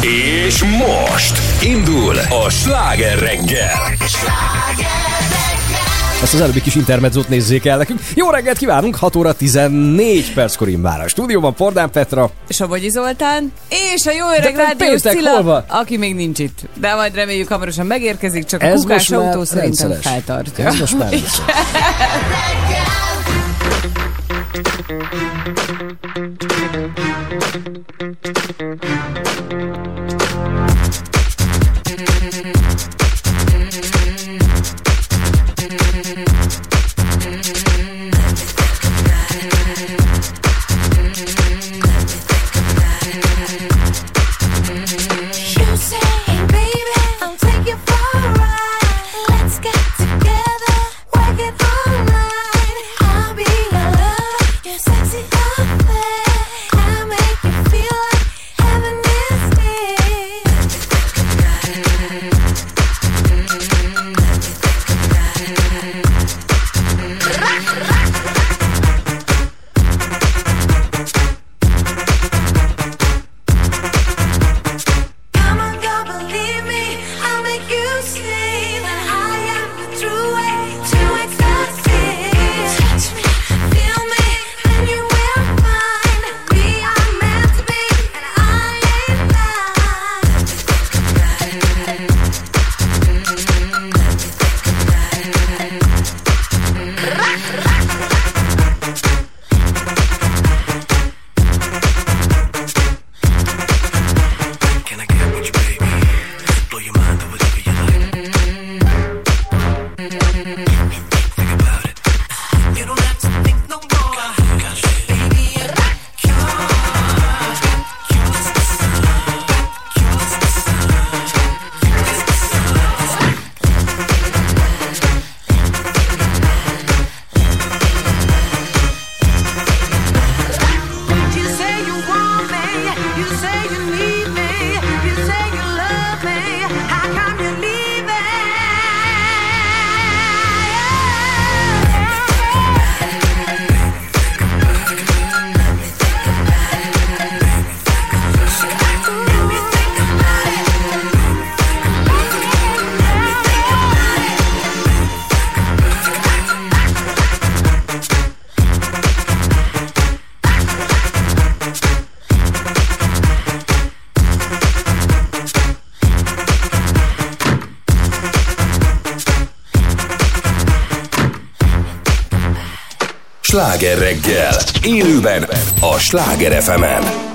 És most indul a sláger reggel. Ezt az előbbi kis intermedzót nézzék el nekünk. Jó reggelt kívánunk, 6 óra 14 perckor már a stúdióban Pordán Petra. És a Bogyi Zoltán. És a jó öreg rádiós Cilla, aki még nincs itt. De majd reméljük hamarosan megérkezik, csak Ez a kukás autó szerintem feltartja. Ez most már sláger reggel, élőben a Sláger fm -en.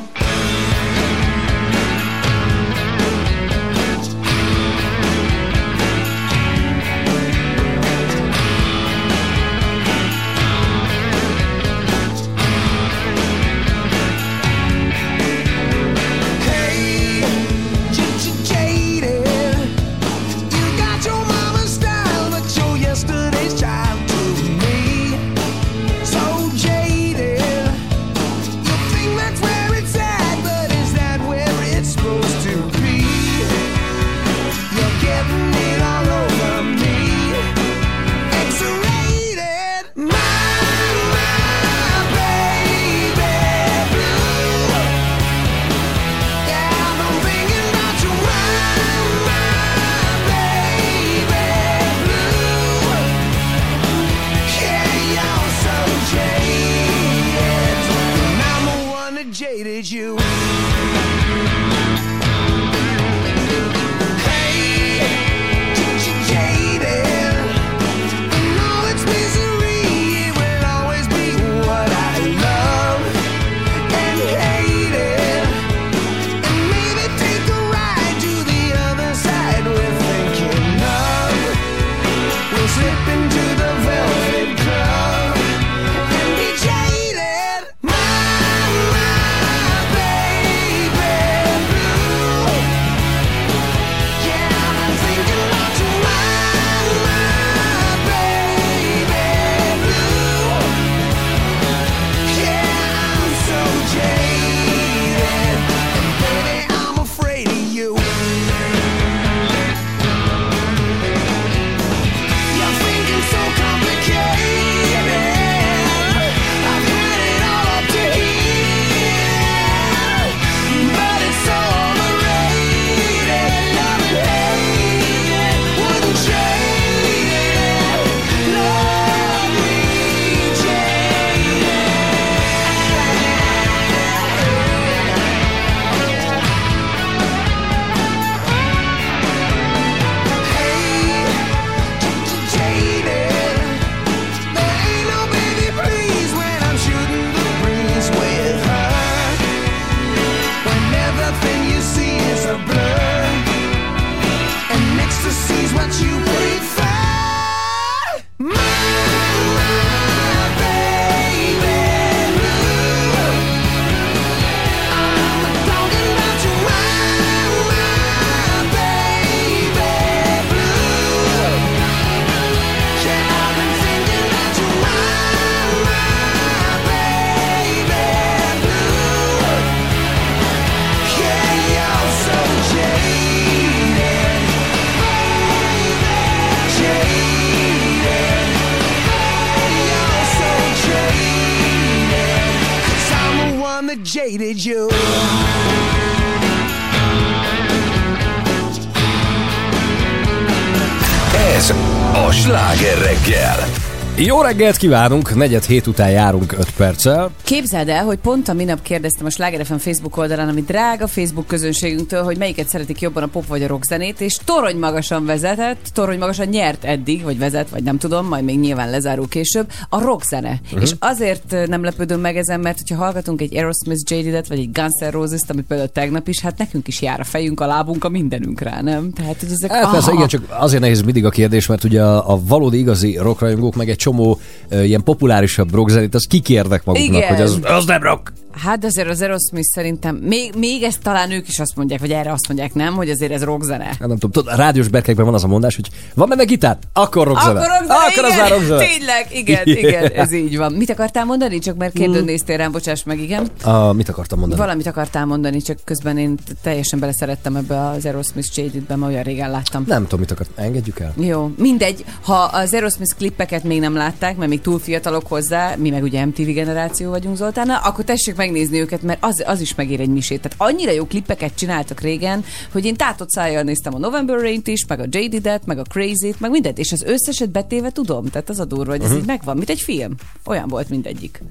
Reggelt kívánunk, negyed hét után járunk 5 perccel. Képzeld el, hogy pont a minap kérdeztem a Sláger FM Facebook oldalán, ami drága Facebook közönségünktől, hogy melyiket szeretik jobban a pop vagy a rock zenét, és torony magasan vezetett, torony magasan nyert eddig, vagy vezet, vagy nem tudom, majd még nyilván lezárul később, a rock zene. Uh-huh. És azért nem lepődöm meg ezen, mert hogyha hallgatunk egy Aerosmith Jaded-et, vagy egy Guns N' Roses-t, ami például tegnap is, hát nekünk is jár a fejünk, a lábunk, a mindenünk rá, nem? Tehát, hogy ezek... Hát persze, igen, csak azért nehéz mindig a kérdés, mert ugye a, a valódi igazi rockrajongók, meg egy csomó ilyen populárisabb rockzenét, az kikérnek maguknak, Igen. hogy az, az nem rock. Hát azért az Aerosmith szerintem, még, még ezt talán ők is azt mondják, vagy erre azt mondják, nem, hogy azért ez rockzene. Hát nem tudom, tudod, a rádiós berkekben van az a mondás, hogy van benne gitár? Akkor rockzene. Akkor rockzene, Akkor az már rockzene. Tényleg, igen, Yeah. igen, ez így van. Mit akartál mondani? Csak mert kérdőn néztél rám, bocsáss meg, igen. A, mit akartam mondani? Valamit akartál mondani, csak közben én teljesen beleszerettem ebbe az Aerosmith Jaded-be, mert olyan régen láttam. Nem tudom, mit akart. Engedjük el. Jó, mindegy. Ha az Aerosmith klippeket még nem látták, mert még túl fiatalok hozzá, mi meg ugye MTV generáció vagyunk Zoltána, akkor tessék megnézni őket, mert az, az is megér egy misét. Tehát annyira jó klippeket csináltak régen, hogy én tátott szájjal néztem a November Rain-t is, meg a Jaded-et, meg a Crazy-t, meg mindent, és az összeset betéve tudom. Tehát az a durva, hogy ez Mhm. így megvan, mint egy film. Olyan volt mindegyik.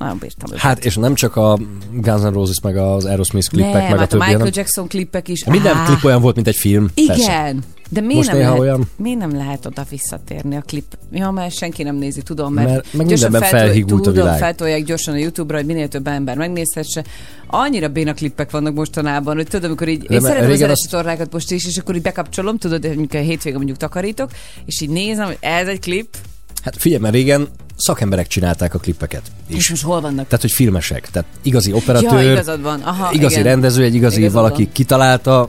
Nagyon bírtam őket. Hát, és nem csak a Guns N' Roses, meg az Aerosmith klippek, nem, meg a hát a többi, Michael hanem Jackson klippek is. minden Á, klip olyan volt, mint egy film. Igen. Persze. De miért nem, lehet, olyan- miért nem lehet oda visszatérni a klip? Ja, mert senki nem nézi, tudom, mert, Mert meg gyorsan feltol- felhígult a tudom, világ. feltolják gyorsan a Youtube-ra, hogy minél több ember megnézhesse. Annyira béna klippek vannak mostanában, hogy tudom, amikor így, De én szeretem az azt- tornákat most is, és akkor így bekapcsolom, tudod, hogy a hétvégén mondjuk takarítok, és így nézem, hogy ez egy klip, Hát figyelj, mert régen szakemberek csinálták a klippeket. és És most hol vannak? Tehát, hogy filmesek. Tehát igazi operatőr, Ja, igazad van. Aha, igazi igen. rendező, egy igazi Igazad valaki van. kitalálta,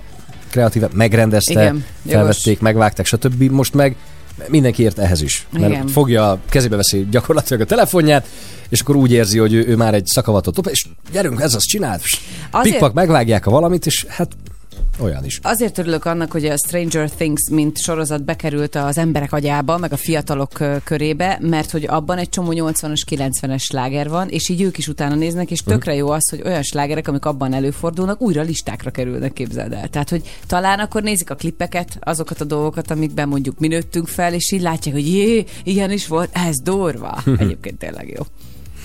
kreatíve, megrendezte, Igen, jogos. felvették, megvágták, stb. Most meg mindenki ért ehhez is. Mert Igen. fogja, kezébe veszi gyakorlatilag a telefonját, és akkor úgy érzi, hogy ő, ő már egy szakavatott és gyerünk, ez az csinált. Azért- Pikpak megvágják a valamit, és hát olyan is. Azért örülök annak, hogy a Stranger Things mint sorozat bekerült az emberek agyába, meg a fiatalok körébe, mert hogy abban egy csomó 80-as, 90-es sláger van, és így ők is utána néznek, és tökre jó az, hogy olyan slágerek, amik abban előfordulnak, újra listákra kerülnek, képzeld el. Tehát, hogy talán akkor nézik a klippeket, azokat a dolgokat, amikben mondjuk mi nőttünk fel, és így látják, hogy jé, ilyen is volt, ez durva. Egyébként tényleg jó.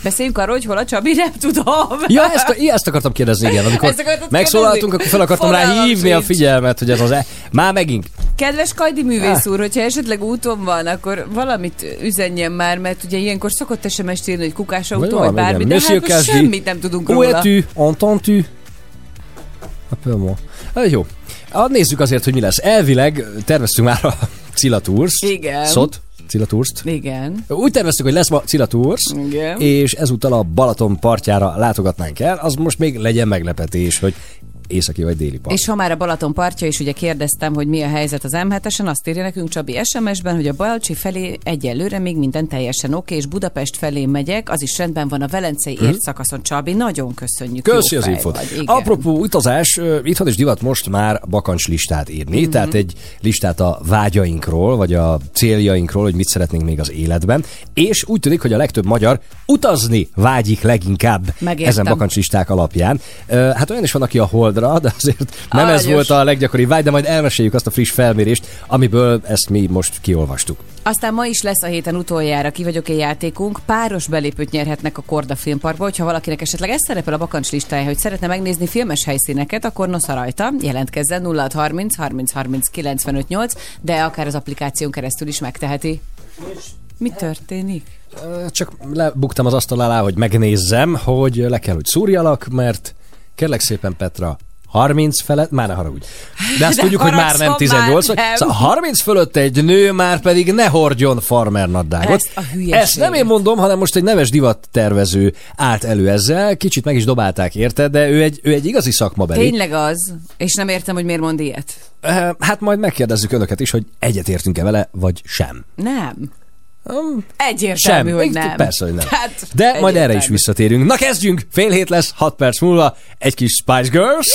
Beszéljünk arról, hogy hol a Csabi, nem tudom. Ja, ezt, ezt akartam kérdezni, igen. Amikor megszólaltunk, akkor fel akartam rá Fogalmam hívni a sincs. figyelmet, hogy ez az... E- Már megint. Kedves Kajdi művész úr, hogyha esetleg úton van, akkor valamit üzenjen már, mert ugye ilyenkor szokott SMS-t írni, hogy kukás autó, vagy, bármi, igen. de Monsieur hát most semmit nem tudunk Où róla. es-tu? Entends-tu? Hát jó. Ah, nézzük azért, hogy mi lesz. Elvileg terveztünk már a Cilla Tours. Igen. Szot. Cilla Tours-t. Igen. Úgy terveztük, hogy lesz ma Cilla Tours, Igen. és ezúttal a Balaton partjára látogatnánk el. Az most még legyen meglepetés, hogy északi vagy déli part. És ha már a Balaton partja, és ugye kérdeztem, hogy mi a helyzet az M7-esen, azt írja nekünk Csabi SMS-ben, hogy a Balcsi felé egyelőre még minden teljesen oké, és Budapest felé megyek, az is rendben van a Velencei ért szakaszon. Csabi, nagyon köszönjük. Köszi az. Igen. Apropó utazás, itthon is divat most már bakancs listát írni, Mhm. mm-hmm. tehát egy listát a vágyainkról, vagy a céljainkról, hogy mit szeretnénk még az életben, és úgy tűnik, hogy a legtöbb magyar utazni vágyik leginkább Megértem. ezen bakancs listák alapján. Hát olyan is van, aki a holdra, de azért nem ez Aranyos. volt a leggyakoribb vágy, de majd elmeséljük azt a friss felmérést, amiből ezt mi most kiolvastuk. Aztán ma is lesz a héten utoljára ki vagyok egy játékunk. Páros belépőt nyerhetnek a Korda Filmparkba, hogyha valakinek esetleg ez szerepel a bakancs listája, hogy szeretne megnézni filmes helyszíneket, akkor nosza rajta, jelentkezzen 0630 30 30 95 8, de akár az applikáción keresztül is megteheti. Mi történik? Csak lebuktam az asztal alá, hogy megnézzem, hogy le kell, hogy szúrjalak, mert kérlek szépen Petra, 30 felett, már ne haragudj. De azt De tudjuk, hogy már nem haragszom, 18 már vagy. Szóval 30 fölött egy nő már pedig ne hordjon farmer nadrágot. Ezt nem én mondom, hanem most egy neves divattervező állt elő ezzel, kicsit meg is dobálták érte, de ő egy, ő egy igazi szakmabeli. Tényleg az, és nem értem, hogy miért mond ilyet. Eh, Hát majd megkérdezzük önöket is, hogy egyetértünk-e vele, vagy sem. Nem. Egyértelmű, sem. hogy nem. Persze, hogy nem. Tehát, De majd erre is visszatérünk. Na kezdjünk! Fél hét lesz, hat perc múlva. Egy kis Spice Girls.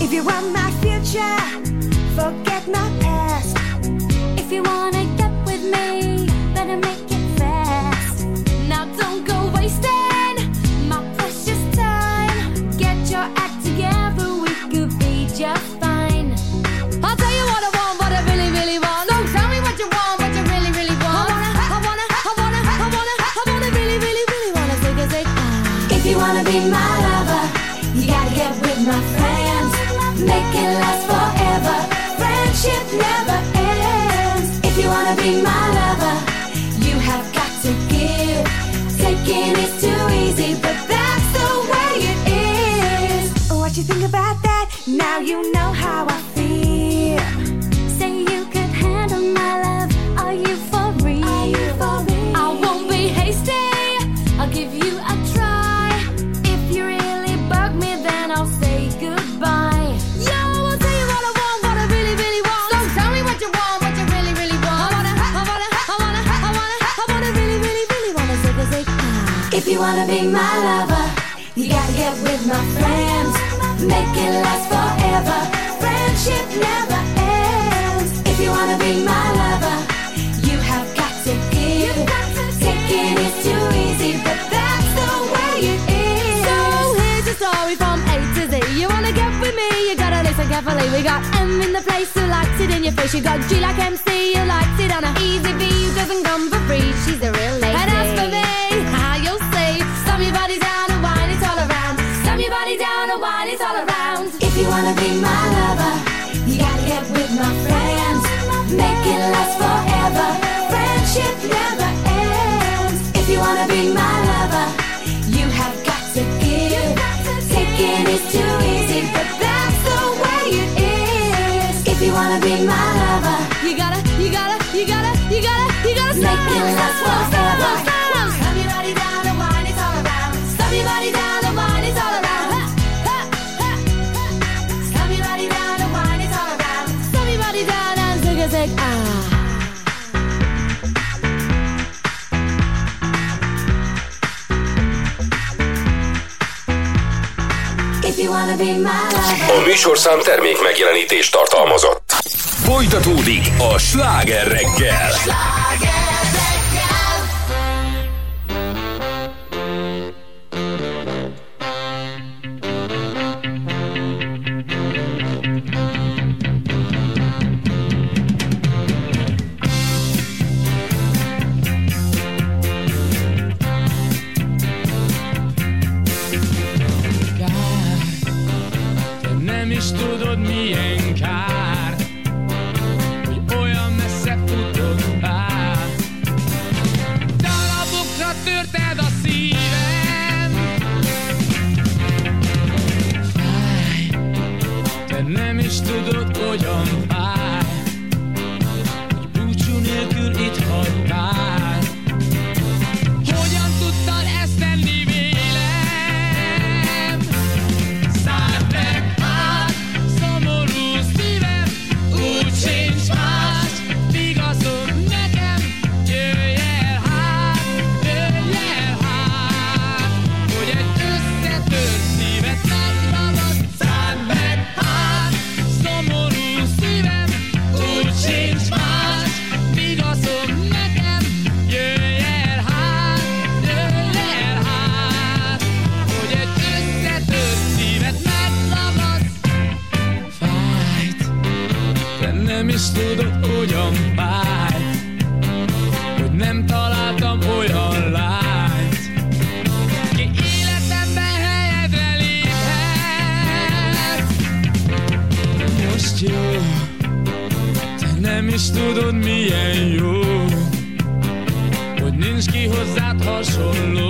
If you want my future, forget my friendship never ends. If you wanna be my lover, you have got to give. Taking is too easy, but that's the way it is. What you think about that? Now you know how I If you wanna be my lover, you gotta get with my friends. Make it last forever. Friendship never ends. If you wanna be my lover, you have got to give. Taking is too easy, but that's the way it is. So here's your story from A to Z. You wanna get with me? You gotta listen carefully. We got M in the place who likes it in your face. You got G like MC who likes it on a easy V who doesn't come for free. She's a real lady. And as for me. A műsorszám termék megjelenítés tartalmazott. Folytatódik a sláger reggel. Sláger! ugyan vágysz, hogy nem találtam olyan lányt, ki életembe helyedre léphet. Most jó, te nem is tudod milyen jó, hogy nincs ki hozzád hasonló.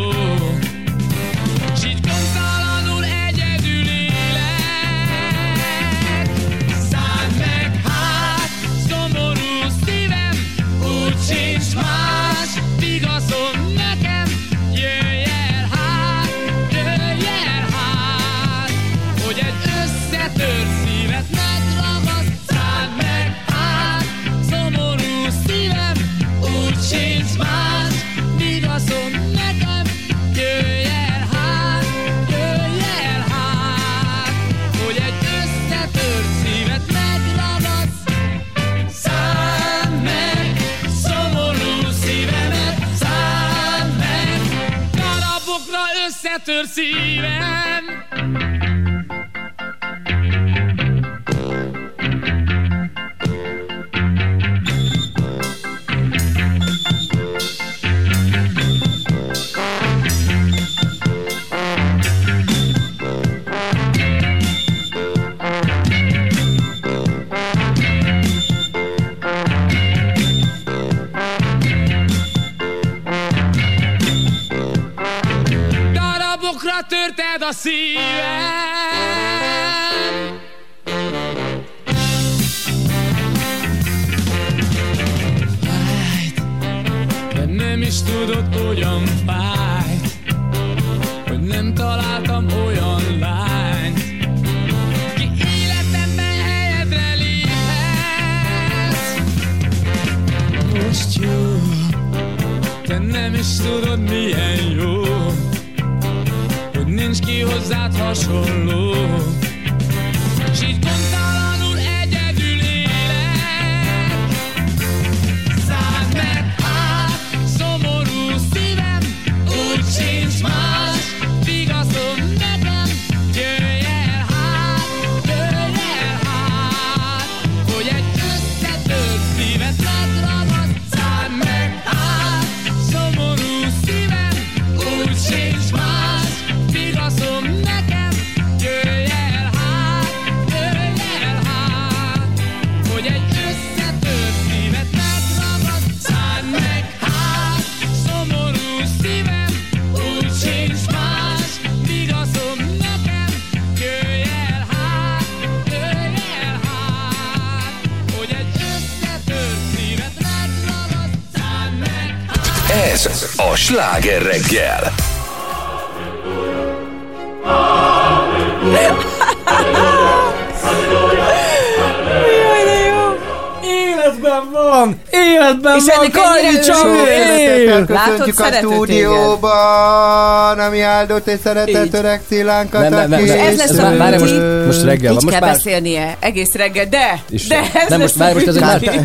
És ennek Karri ennyire Csabi! Látod, a stúdióban, ami áldott és szeretett öreg Cilánkat, Nem, nem, nem, nem. Ez lesz a már- most, most reggel van. Így Most kell beszélnie, egész reggel, de, de ez nem, most, már, most, ez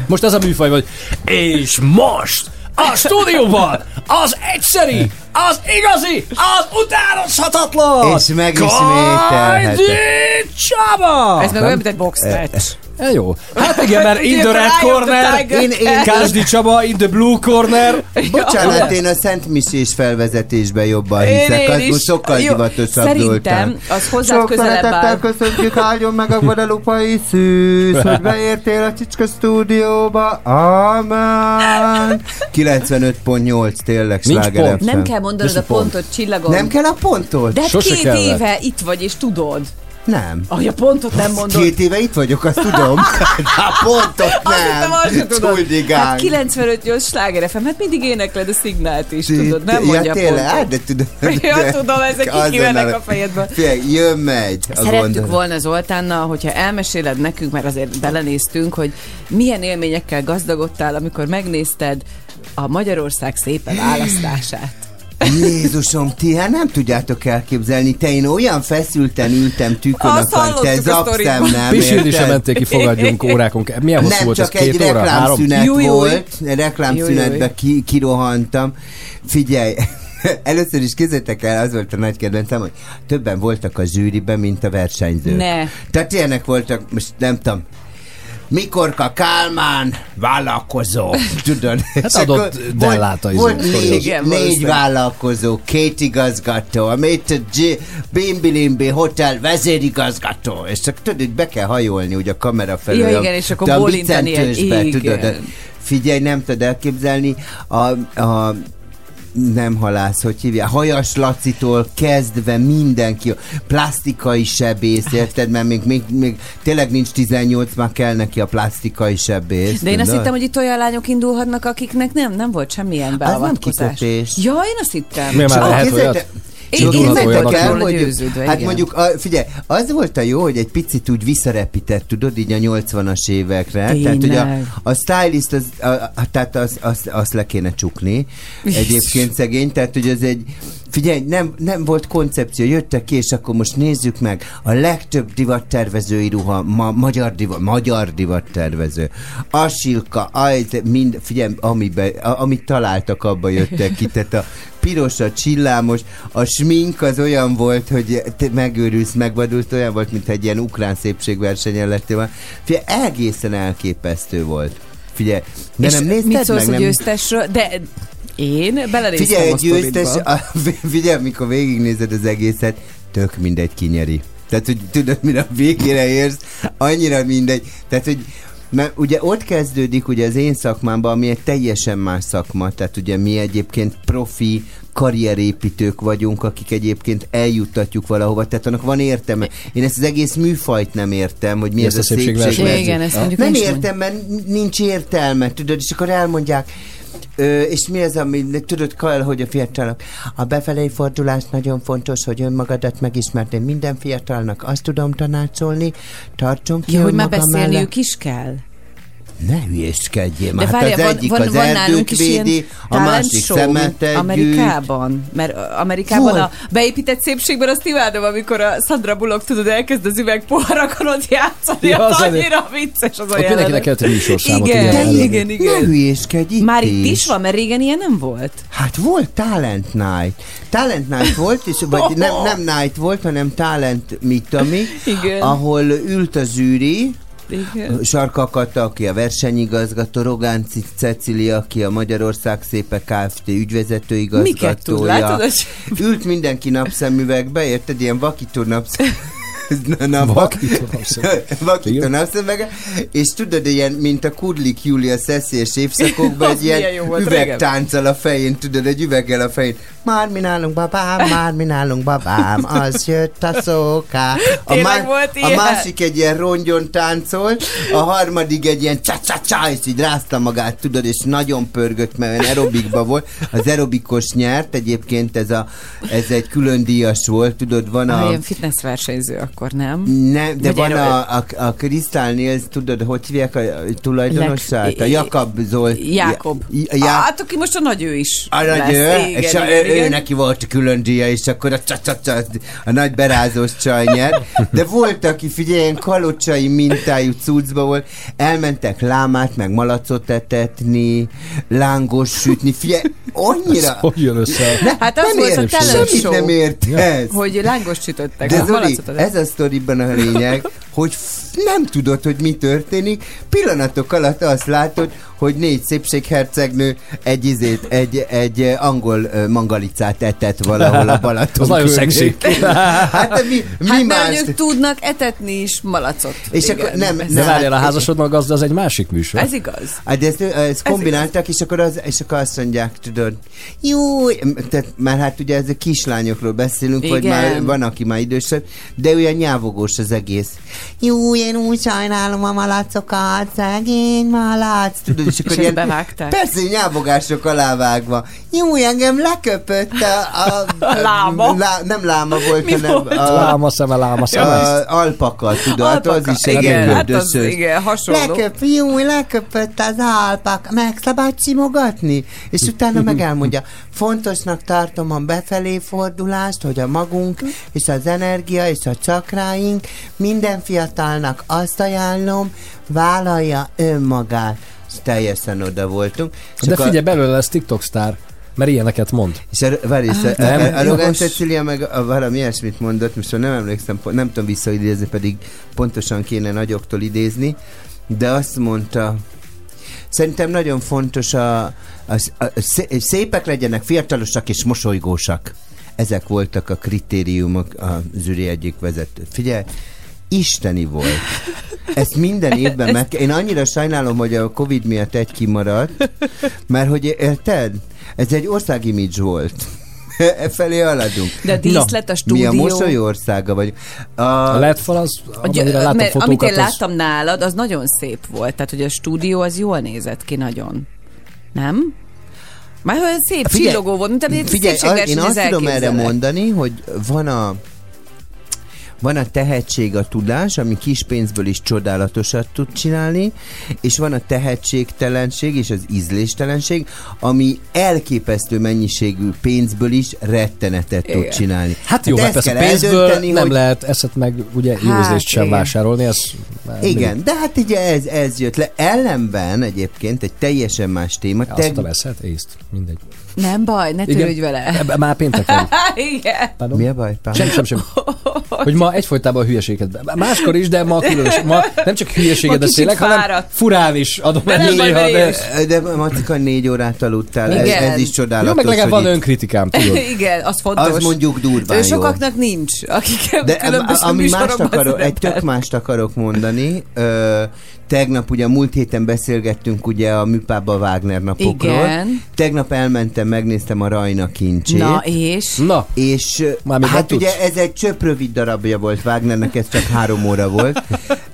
most az a műfaj vagy. És most a stúdióban az egyszeri, az igazi, az utánozhatatlan! És megismételheted. Csaba! Ez meg olyan, mint egy box Ja, jó. Hát igen, mert in the red corner. Én- én- Kásdi Csaba in the blue corner. Bocsánat, én a Szent Misés felvezetésben jobban hiszek, én az is. most sokkal divatosabb Szerintem az hozzá Sok közelebb szeretettel áll. köszöntjük, álljon meg a guadalupai szűz, hogy beértél a Csicska stúdióba. Amen. 95.8 tényleg sláger. Nem kell mondanod a pont. pontot, csillagom. Nem kell a pontot? De hát két kellett. éve itt vagy, és tudod. Nem. Ahogy a pontot nem mondod. Két éve itt vagyok, azt tudom. De a pontot Azt hittem, azt nem. tudod. Hát 95 8 sláger FM, hát mindig énekled a szignált is, tudod, nem mondja ja, a tényleg, hát, pontot. de tudom. Ja, tudom, ezek kikivennek a fejedből. Figyelj, jön, megy. Szerettük volna Zoltánnal, hogyha elmeséled nekünk, mert azért belenéztünk, hogy milyen élményekkel gazdagodtál, amikor megnézted a Magyarország szépen választását. Jézusom, ti hát nem tudjátok elképzelni, te én olyan feszülten ültem tükön a Azt kant, te zapszem nem, Pisilni sem menték ki, fogadjunk órákon. Milyen hosszú Nem volt ez? csak egy Két óra? Három? reklámszünet júj. volt, reklámszünetbe ki, kirohantam. Figyelj, először is kézzétek el, az volt a nagy kedvencem, hogy többen voltak a zsűriben, mint a versenyzők. Ne. Tehát ilyenek voltak, most nem tudom, Mikorka Kálmán vállalkozó, tudod? Hát adott Delláta izé, Volt, volt négy, Igen, négy vállalkozó, két igazgató, a Mate G, Bimbilimbi Hotel vezérigazgató, és csak tudod, hogy be kell hajolni ugye a kamera felől. Ja, a- igen, és akkor a bólintani tudod, figyelj, nem tudod elképzelni, a, a nem halász, hogy hívják, Hajas Lacitól kezdve mindenki, plastikai sebész, érted? Mert még, még, még tényleg nincs 18, már kell neki a plastikai sebész. De én azt hittem, hogy itt olyan lányok indulhatnak, akiknek nem, nem volt semmilyen beavatkozás. kikötés. Ja, én azt hittem. Mi már Csak lehet képzeljétek- meg vagyok el, hogy, győződve, hát igen. mondjuk, a, figyelj, az volt a jó, hogy egy picit úgy visszarepített, tudod, így a 80-as évekre. Tehát, hogy a, Tényleg. a stylist, az, a, a, tehát azt az, az le kéne csukni. Egyébként szegény, tehát, hogy ez egy Figyelj, nem, nem volt koncepció, jöttek ki, és akkor most nézzük meg a legtöbb divattervezői ruha, ma, magyar, divat, magyar divattervező. Asilka, aj, mind, figyelj, amiben, a, amit találtak, abba jöttek ki, tehát a piros, a csillámos, a smink az olyan volt, hogy te megőrülsz, megvadulsz, olyan volt, mint egy ilyen ukrán szépségversenyen lettél volna. Figyelj, egészen elképesztő volt. Figyelj, de És nem mit nézted szólsz meg? a Nem, győztesről? De én belenéztem Figyelj, a egy győztes, a, figyelj, mikor végignézed az egészet, tök mindegy kinyeri. Tehát, hogy tudod, mire a végére érsz, annyira mindegy. Tehát, hogy mert ugye ott kezdődik ugye az én szakmámban, ami egy teljesen más szakma, tehát ugye mi egyébként profi karrierépítők vagyunk, akik egyébként eljuttatjuk valahova, tehát annak van értelme. Én ezt az egész műfajt nem értem, hogy mi Ezt ez a a szépségverseny. Igen, ezt mondjuk Nem én értem, mert nincs értelme, tudod, és akkor elmondják, Ö, és mi az, ami, tudod, kell, hogy a fiatalok, a befelé fordulás nagyon fontos, hogy önmagadat megismerni. Minden fiatalnak azt tudom tanácsolni, tartson ki Ja, hogy már beszélniük mellett. is kell. Ne hülyéskedjél már. De Hát várjál, az van, egyik van, az van nálunk is védi, a másik szemetet. Amerikában. Mert Amerikában Volt. a beépített szépségben azt imádom, amikor a Sandra Bullock, tudod, elkezd az üvegpoharakon ott játszani, Ja, az annyira vicces az a Ott mindenkinek jelenet. kellett egy műsorszámot Igen, igen, Ne igen. hülyéskedj itt Már itt is van, mert régen ilyen nem volt. Hát volt Talent Night. Talent Night volt, és vagy nem, nem Night volt, hanem Talent mit ami, Igen. ahol ült a zsűri, Igen. Sarka Kata, aki a versenyigazgató, Rogán Cecilia, aki a Magyarország Szépe Kft. ügyvezető Miket tud, igazgatója. látod, Ült mindenki napszemüvegbe, érted? Ilyen vakító napszemüveg. Na, Vakító napszemüveg. Vakító napszemüvege, és tudod, ilyen, mint a Kudlik Júlia szeszélyes évszakokban, egy ilyen üvegtánccal a fején, tudod, egy üveggel a fején. Már mi nálunk babám, már mi nálunk babám, az jött a szóká. A, volt a másik egy ilyen rongyon táncol, a harmadik egy ilyen csa csa csa és így rázta magát, tudod, és nagyon pörgött, mert aerobikba volt. Az aerobikos nyert, egyébként ez, a, ez egy külön díjas volt, tudod, van Ah, a... ilyen fitness versenyző akkor, nem? Nem, de Vagy van erről- a, a, a Crystal Nils, tudod, hogy hívják a tulajdonosát? A Leg- Jakab Zolt. Jákob. Ja, Ja, ja, hát aki most a nagy ő is. a nagy ő, Igen, és a, igen, ő, ő igen. neki volt külön díja, és akkor a, csa, csa, csa, a nagy berázós csaj nyert. De volt, aki figyelj, ilyen kalocsai mintájú cuccba volt, elmentek lámát, meg malacot etetni, lángos sütni, figyelj, annyira... Ez hogy jön össze? Hát az nem volt a ért- semmit nem értesz. Hogy lángos sütöttek. De a Zoli, ez a sztoriban a lényeg, hogy nem tudod, hogy mi történik. Pillanatok alatt azt látod, hogy négy szépséghercegnő egy izét, egy, egy eh, angol eh, mangalicát etett valahol a Balaton Az nagyon szexi. Hát de mi, mi Hát más? ők tudnak etetni is malacot. És akkor nem- ez- De várjál, a házasodnak gazda, az egy másik műsor. Ez igaz. Hát de ezt, ezt kombináltak, és akkor, az, és akkor azt mondják, tudod, jó, tehát már hát ugye ez a kislányokról beszélünk, vagy Igen. már van, aki már idősebb, de olyan nyávogós az egész. Jó, én úgy sajnálom a malacokat, szegény malac, tudod, és akkor És ezt bevágták? Persze, nyávogások alávágva. Jó, engem leköpött a... a, a Láma? Lá, nem láma volt, Mi hanem volt? a, Láma szeme, láma szeme. a, alpaka, tudod, hát az Alpaka. is egy igen, ilyen hát az, igen, hasonló. Leköp, jó, leköpött az alpak, meg szabad simogatni? És utána meg elmondja, fontosnak tartom a befelé fordulást, hogy a magunk és az energia és a csakráink minden fiatalnak azt ajánlom, vállalja önmagát. Teljesen oda voltunk. De figyelj, belőle lesz TikTok sztár, mert ilyeneket mond. és a, várj, és a, nem, a, a Rogán. Cecilia meg a, valami ilyesmit mondott, most már nem emlékszem, nem tudom visszaidézni, pedig pontosan kéne nagyoktól idézni, de azt mondta, szerintem nagyon fontos a, a, a, a szé- szépek legyenek, fiatalosak és mosolygósak. Ezek voltak a kritériumok a züri egyik vezető. Figyelj, isteni volt. Ezt minden évben meg... Én annyira sajnálom, hogy a Covid miatt egy kimaradt, mert hogy érted? Ez egy országimidzs volt. E felé haladunk. De a díszlet, a Mi a stúdió. mosoly országa vagy. A, A LED-fal az, A látom mert amit fotókat, én az... láttam nálad, az nagyon szép volt. Tehát, hogy a stúdió az jól nézett ki nagyon. Nem? Már olyan szép, Figyelj, csillogó volt, mint amit Figyelj, én azt az tudom erre mondani, hogy van a Van a tehetség, a tudás, ami kis pénzből is csodálatosat tud csinálni, és van a tehetségtelenség és az ízléstelenség, ami elképesztő mennyiségű pénzből is rettenetet tud csinálni. Hát jó, hát ezt persze kell pénzből nem hogy- lehet eszet meg ugye jó Hát, ízlést sem igen. vásárolni, ez Igen, de hát ugye ez, ez jött le. Ellenben egyébként egy teljesen más téma. mindig- Azt a veszed, észt, mindegy. Nem baj, ne törődj vele. Ebbe Már pénteken. Igen. Pardon? Mi a baj? Pál? Sem, sem, sem. Hogy ma egyfolytában a hülyeséget. Máskor is, de ma különös. Ma nem csak hülyeséget beszélek, hanem furán is adom el nem baj, néha, de... De Macika négy órát aludtál, ez, Igen. ez is csodálatos. Jó, meg legalább van itt- önkritikám, tudod. Igen, az fontos. Az mondjuk durván Ő jó. sokaknak nincs, akik De különböző ami mást akarok, egy tök mást akarok mondani. Ö, tegnap ugye múlt héten beszélgettünk ugye a Műpába Wagner napokról. Igen. Tegnap elmentem, megnéztem a Rajna kincsét. Na, és? Na, És Már még hát ugye tudsz? ez egy csöpp rövid darabja volt Wagnernek, ez csak három óra volt.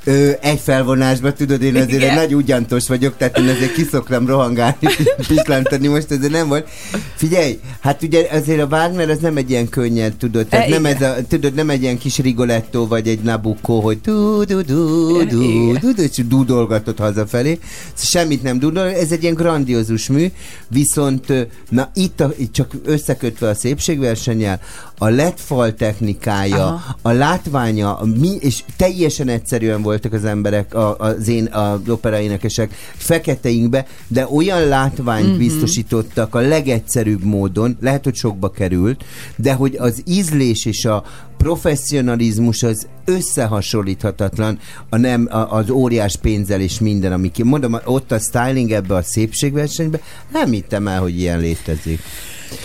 Ö, egy felvonásban, tudod, én azért Igen. nagy ugyantos vagyok, tehát én azért kiszoktam rohangálni, pislántani, most ez nem volt. Figyelj, hát ugye azért a Wagner az nem egy ilyen könnyed, tudod, tehát E, nem, ez a, tudod, nem egy ilyen kis Rigoletto, vagy egy Nabucco, hogy du du du du du du és dudolgatott hazafelé. Semmit nem dudol, ez egy ilyen grandiózus mű, viszont na itt, a, itt csak összekötve a szépségversennyel, a LED fal technikája, Aha. a látványa, a mi, és teljesen egyszerűen voltak az emberek, a, az én az operaénekesek feketeinkbe, de olyan látványt mm-hmm. biztosítottak a legegyszerűbb módon, lehet, hogy sokba került, de hogy az ízlés és a professzionalizmus az összehasonlíthatatlan a nem, a, az óriás pénzzel és minden, ami ki. Mondom, ott a styling ebbe a szépségversenybe, nem hittem el, hogy ilyen létezik.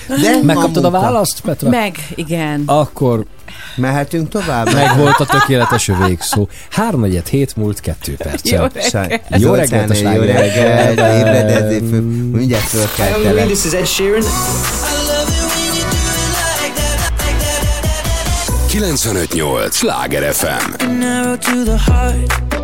De megkaptad a választ, Petra? Meg, igen. Akkor Mehetünk tovább? meg volt a tökéletes végszó. 3 hét múlt 2 perccel. Jó reggelt. Jó reggelt ébredezé föl. Mindjárt fölkeltelek. This is Ed Sheeran. 958! Sláger FM! an arrow to the heart.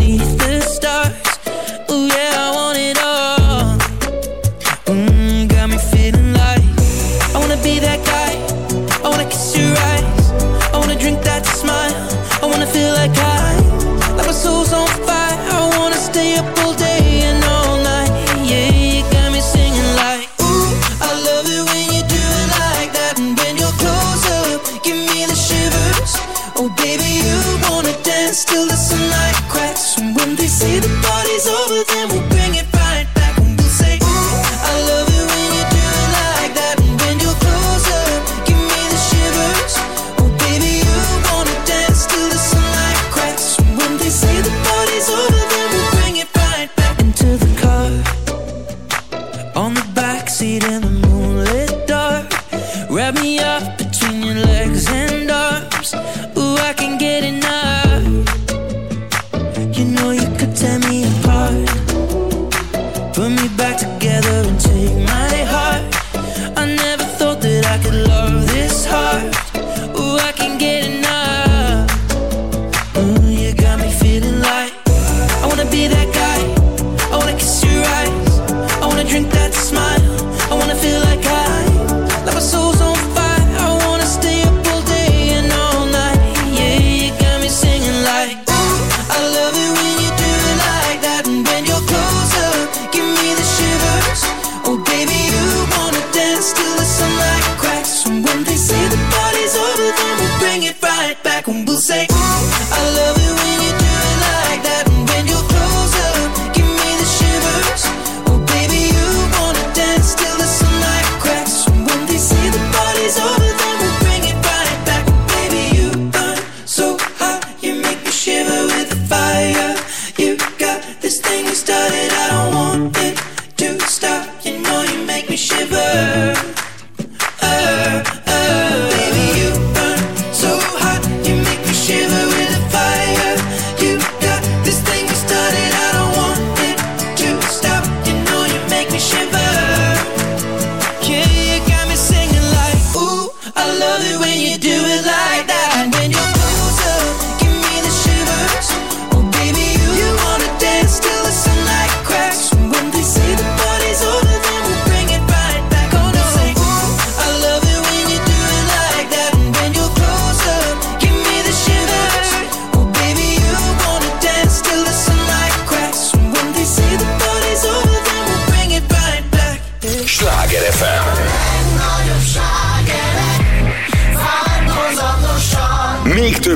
And when they say the party's over, then we'll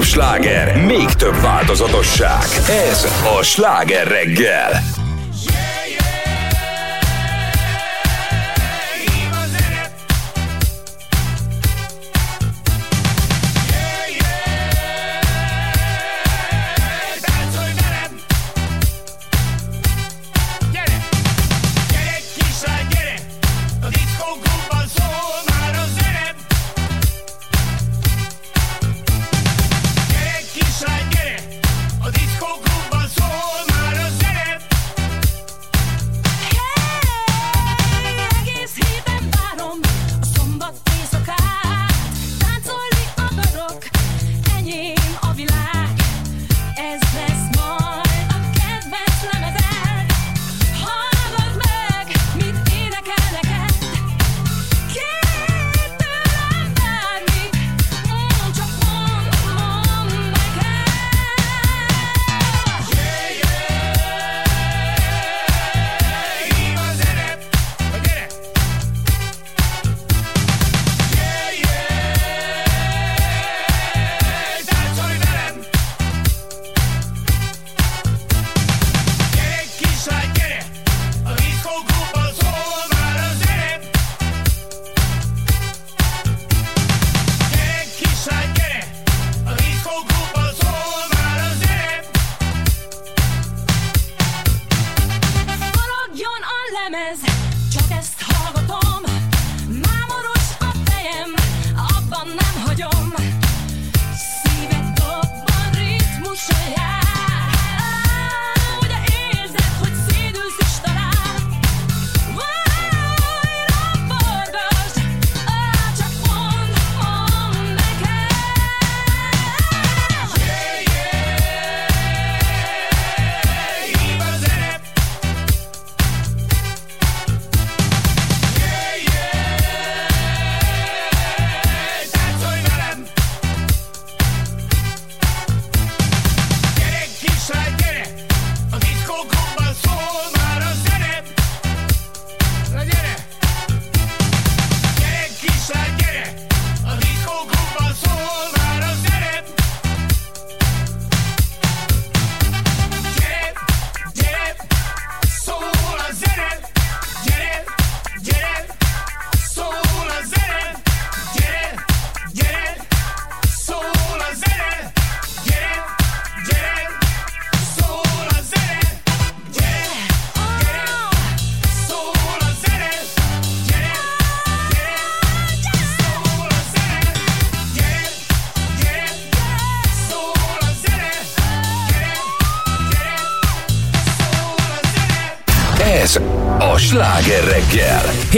sláger, még több változatosság. Ez a Sláger reggel.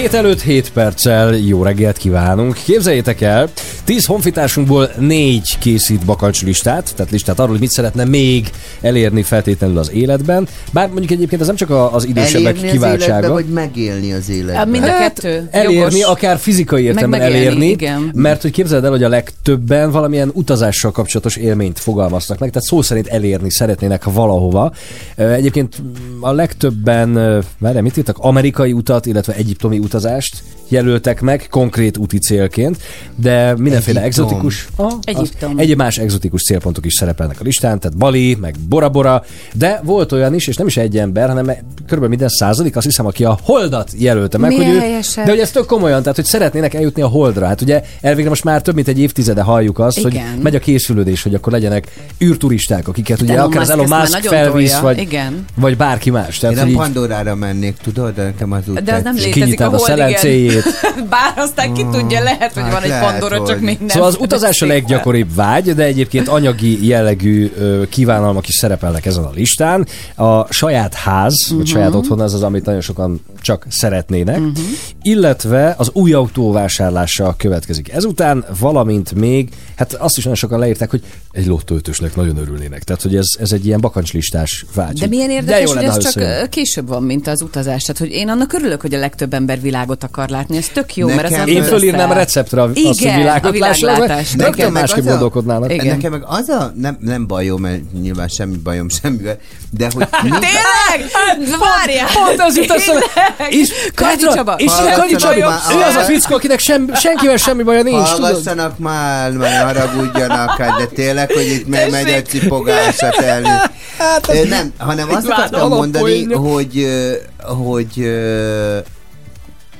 7 előtt 7 perccel jó reggelt kívánunk. Képzeljétek el, 10 honfitársunkból 4 készít bakancslistát, tehát listát arról, hogy mit szeretne még elérni feltétlenül az életben. Bár mondjuk egyébként ez nem csak az idősebbek Elérni az életbe, kiváltsága. vagy megélni az életbe? Mind a Hát, kettő. Elérni, Jogos. akár fizikai értelemben elérni, igen. mert hogy képzeld el, hogy a legtöbben valamilyen utazással kapcsolatos élményt fogalmaztak meg, tehát szó szerint elérni szeretnének valahova. Egyébként a legtöbben, várjál, mit írtak? Amerikai utat, illetve egyiptomi utazást jelöltek meg konkrét úti célként, de mindenféle Egyiptom. exotikus, Aha, az- Egyiptom. egyéb más exotikus célpontok is szerepelnek a listán, tehát Bali, meg Bora Bora, de volt olyan is, és nem is egy ember, hanem körülbelül minden századik, azt hiszem, aki a Holdat jelölte meg, Milyen hogy ő, helyesek. de hogy ez tök komolyan, tehát hogy szeretnének eljutni a Holdra. Hát ugye elvégre most már több mint egy évtizede halljuk azt, Igen. hogy megy a készülődés, hogy akkor legyenek űrturisták, akiket ugye Elon akár az Elon Musk felvisz, vagy, Igen. vagy bárki más. Tehát, Én nem Pandorára mennék, tudod, de nekem az úgy De az nem létezik a a szelencéjét, egy-két Bár aztán ki tudja, lehet, hogy Hát van egy Pandora, csak hogy- még nem. Szóval az utazás a leggyakoribb vágy, de egyébként anyagi jellegű kívánalmak is szerepelnek ezen a listán. A saját ház, Mhm. vagy saját otthon az az, amit nagyon sokan csak szeretnének, illetve az új autó vásárlása következik ezután, valamint még, hát azt is nagyon sokan leírták, hogy egy lottóötösnek nagyon örülnének. Tehát, hogy ez, ez egy ilyen bakancslistás vágy. De milyen érdekes, hogy lenne, ez csak összejön. ö, később van, mint az utazás. Tehát, hogy én annak örülök, hogy a legtöbb ember világot akar látni. Ez tök jó, mert az Nekem- ember Én fölírnám a összeáll. receptre azt, hogy Igen, világot a világlátás. mert Nekem rögtön meg másképp a- gondolkodnának. Igen. Nekem meg az a, nem, nem bajom, mert nyilván semmi bajom semmivel, de hogy Tényleg? Várjál! Pont az jut eszembe. És Petra, Csaba. És Csabi, már- ő az a fickó, akinek sem, senkivel semmi baja nincs, tudod? hallgassanak már, már haragudjanak, hát de tényleg, hogy itt me- megy egy Tessék. cipogás a telni. Ö, Nem, hanem azt akartam mondani, hogy, hogy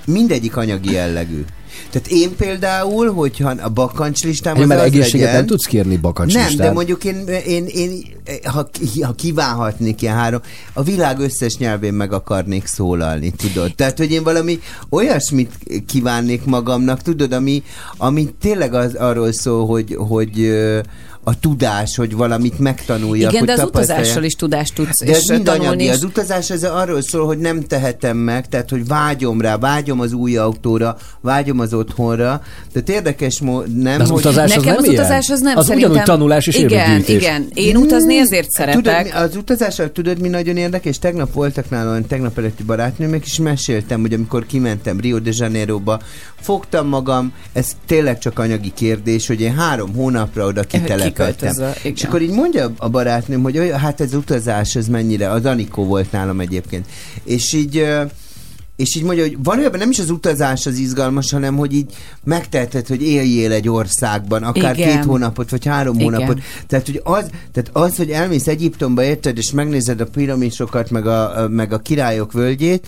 mindegyik anyagi jellegű. Tehát én például, hogyha a bakancslistám Én az mert az egészséget legyen, nem tudsz kérni bakancslistán. nem, de mondjuk én, én, én ha, ha kívánhatnék ilyen három, a világ összes nyelvén meg akarnék szólalni, tudod? Tehát, hogy én valami olyasmit kívánnék magamnak, tudod, ami, ami tényleg az, arról szól, hogy, hogy a tudás, hogy valamit megtanuljak, Igen, hogy de az utazással is tudást tudsz De ez mind anyagi. és- Az utazás ez arról szól, hogy nem tehetem meg, tehát hogy vágyom rá, vágyom az új autóra, vágyom az otthonra. Tehát érdekes mód, nem, De az hogy... utazás az Nekem nem az ilyen? utazás az nem Az szerintem... ugyanúgy tanulás és Igen, igen. Én utazni ezért Tudod, mi- szeretek. az utazással tudod, mi nagyon érdekes? Tegnap voltak nálam, tegnap előtti barátnőmek, és meséltem, hogy amikor kimentem Rio de Janeiroba, fogtam magam, ez tényleg csak anyagi kérdés, hogy én három hónapra oda kitelepeltem. Igen. És akkor így mondja a barátnőm, hogy hát ez utazás, ez mennyire, az Anikó volt nálam egyébként. És így és így mondja, hogy valójában nem is az utazás az izgalmas, hanem hogy így megteheted, hogy éljél egy országban, akár Igen. két hónapot, vagy három Igen. hónapot. Tehát, hogy az, tehát az, hogy elmész Egyiptomba, érted, és megnézed a piramisokat, meg a, meg a királyok völgyét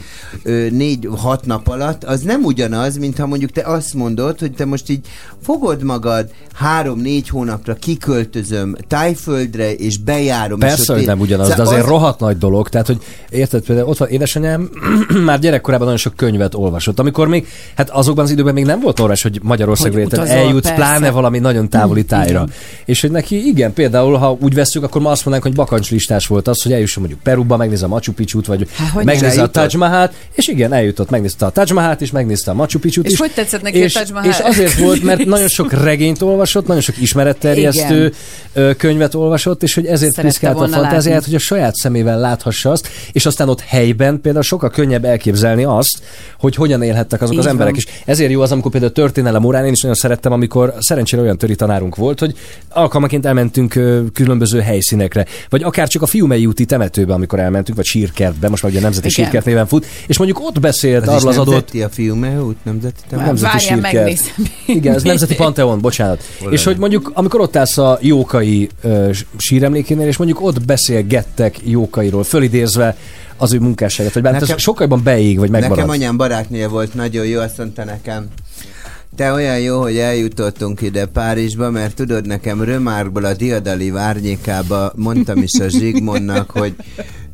négy-hat nap alatt, az nem ugyanaz, mint ha mondjuk te azt mondod, hogy te most így fogod magad három-négy hónapra kiköltözöm Tájföldre, és bejárom. és Persze, ott hogy nem ugyanaz, de Szóval azért az- rohadt nagy dolog. Tehát, hogy érted, például ott van édesanyám, már gyerekkorában nagyon sok könyvet olvasott. Amikor még, hát azokban az időben még nem volt normális, hogy Magyarországra Hogy utazol, eljutsz, persze. pláne valami nagyon távoli tájra. És hogy neki, igen, például, ha úgy veszük, akkor ma azt mondanánk, hogy bakancslistás volt az, hogy eljusson mondjuk Peruba, megnézze a Machu Picchu-t, vagy Há, megnézze a? Taj Mahalt, és igen, eljutott, megnézte a Taj Mahalt, és megnézte a Machu Picchu-t És is. hogy tetszett neki a és, Taj Mahal? És azért volt, mert nagyon sok regényt olvasott, nagyon sok ismeretterjesztő Igen. könyvet olvasott, és hogy ezért piszkált a fantáziát, hogy a saját szemével láthassa azt, és aztán ott helyben például sokkal könnyebb elképzelni azt, hogy hogyan élhettek azok Így az emberek van. is. Ezért jó az, amikor például történelem órán én is nagyon szerettem, amikor szerencsére olyan töri tanárunk volt, hogy alkalmaként elmentünk különböző helyszínekre, vagy akár csak a Fiumei úti temetőbe, amikor elmentünk, vagy sírkertbe, most már ugye a Nemzeti Igen. Sírkert néven fut, és mondjuk ott beszélt Az arról az adott nemzeti a fiú út, nemzeti temető? Nemzeti Várjál, sírkert. Igen, ez Nemzeti Panteon, bocsánat. És hogy mondjuk, amikor ott állsz a Jókai s- síremlékénél, és mondjuk ott beszélgettek Jókairól, fölidézve az ő munkásságát, vagy bár Nekem- ez sokkal jobban beég, vagy megmaradt. Nekem anyám barátnője volt nagyon jó, azt mondta nekem, te olyan jó, hogy eljutottunk ide Párizsba, mert tudod, nekem Römárból a diadali várnyékába mondtam is a Zsigmondnak, hogy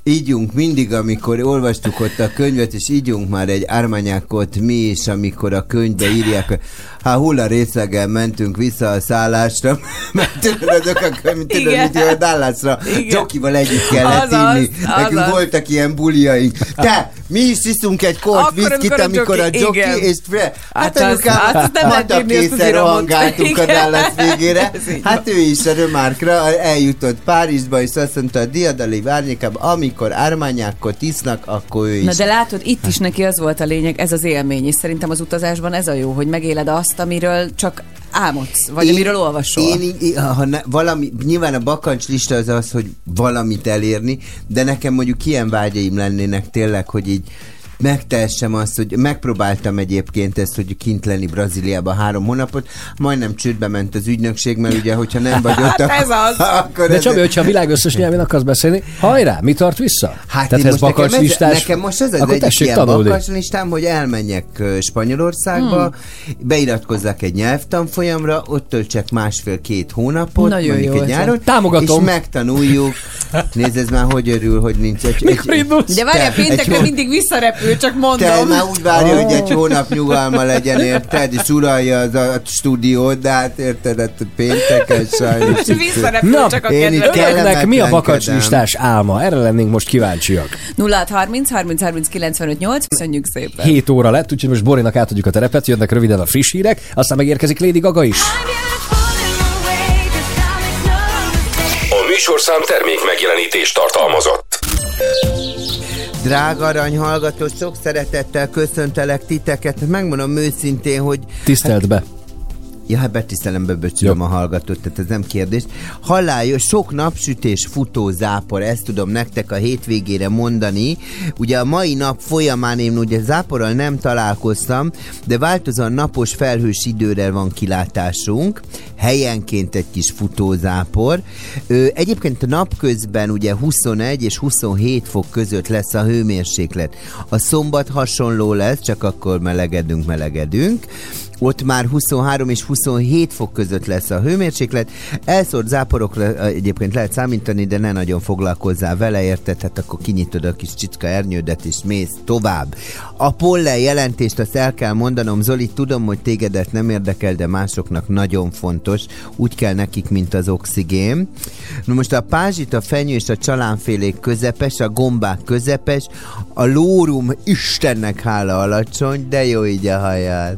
ígyunk mindig, amikor olvastuk ott a könyvet, és ígyunk már egy ármányákot mi is, amikor a könyvbe írják, hát hulla részegen mentünk vissza a szállásra, mert tudod, azok a könyv, tudod, Igen. mit a Dallasra. Jokival együtt kellett Azaz, inni. Nekünk azaz. voltak ilyen buliaink. Te, mi is iszunk egy kort viszkit, amikor a amikor a joki- igen. és fre, hát, Hát anyukám, hát azt nem lehet hat írni, azt az készen iramot. rohangáltunk a. Dallas végére. Hát ő is a Römárkra eljutott Párizsba, és azt mondta a diadali várnyékába, amikor ármányákot isznak, akkor ő is. Na de látod, itt is neki az volt a lényeg, ez az élmény, és szerintem az utazásban ez a jó, hogy megéled azt, amiről csak álmodsz, vagy amiről olvasol. Én, így- ha ne, valami, nyilván a bakancs lista az az, hogy valamit elérni, de nekem mondjuk ilyen vágyaim lennének tényleg, hogy így megtehessem azt, hogy megpróbáltam egyébként ezt, hogy kint lenni Brazíliába három hónapot, majdnem csődbe ment az ügynökség, mert ugye, hogyha nem vagy ott, Hát ez az. akkor De ez- Csabi, hogyha a világ összes nyelvén akarsz beszélni, hajrá, mi tart vissza? Hát Tehát ez most nekem, ez, bakancslistás, nekem most ez az akkor egyik ilyen tanulni. bakancslistám, hogy elmenjek Spanyolországba, hmm. beiratkozzak egy nyelvtanfolyamra, ott töltsek másfél-két hónapot, Nagyon mondjuk jó egy nyáron, Támogatom. és megtanuljuk. Nézd, ez már hogy örül, hogy nincs egy... Mikor egy, indulsz? De várjál, péntekre mindig visszarepül ő csak Te mondom. már úgy várja, hogy egy hónap nyugalma legyen, érted? És uralja az a stúdiót, de hát érted, hát pénteken sajnos. Visszarepül Na, csak a Önöknek mi a bakacslistás álma? Erre lennénk most kíváncsiak. 0630 30 30 95 8. Köszönjük szépen. 7 óra lett, úgyhogy most Borinak átadjuk a terepet, jönnek röviden a friss hírek, aztán megérkezik Lady Gaga is. A műsorszám termék megjelenítést tartalmazott. Drága arany hallgató, sok szeretettel köszöntelek titeket. Megmondom őszintén, hogy Tisztelt be. Ja, hát betisztelembe becsülöm a hallgatót, tehát ez nem kérdés. Halálja, sok napsütés, futó, zápor, ezt tudom nektek a hétvégére mondani. Ugye a mai nap folyamán én ugye záporral nem találkoztam, de változóan napos felhős időre van kilátásunk, helyenként egy kis futózápor. Ö, egyébként a napközben ugye 21 és 27 fok között lesz a hőmérséklet. A szombat hasonló lesz, csak akkor melegedünk, melegedünk ott már 23 és 27 fok között lesz a hőmérséklet. Elszórt záporokra egyébként lehet számítani, de ne nagyon foglalkozzál vele, érted? Hát akkor kinyitod a kis csicska ernyődet és mész tovább. A pollen jelentést azt el kell mondanom, Zoli, tudom, hogy tégedet nem érdekel, de másoknak nagyon fontos. Úgy kell nekik, mint az oxigén. Na most a pázsit, a fenyő és a csalánfélék közepes, a gombák közepes, a lórum Istennek hála alacsony, de jó így a hajad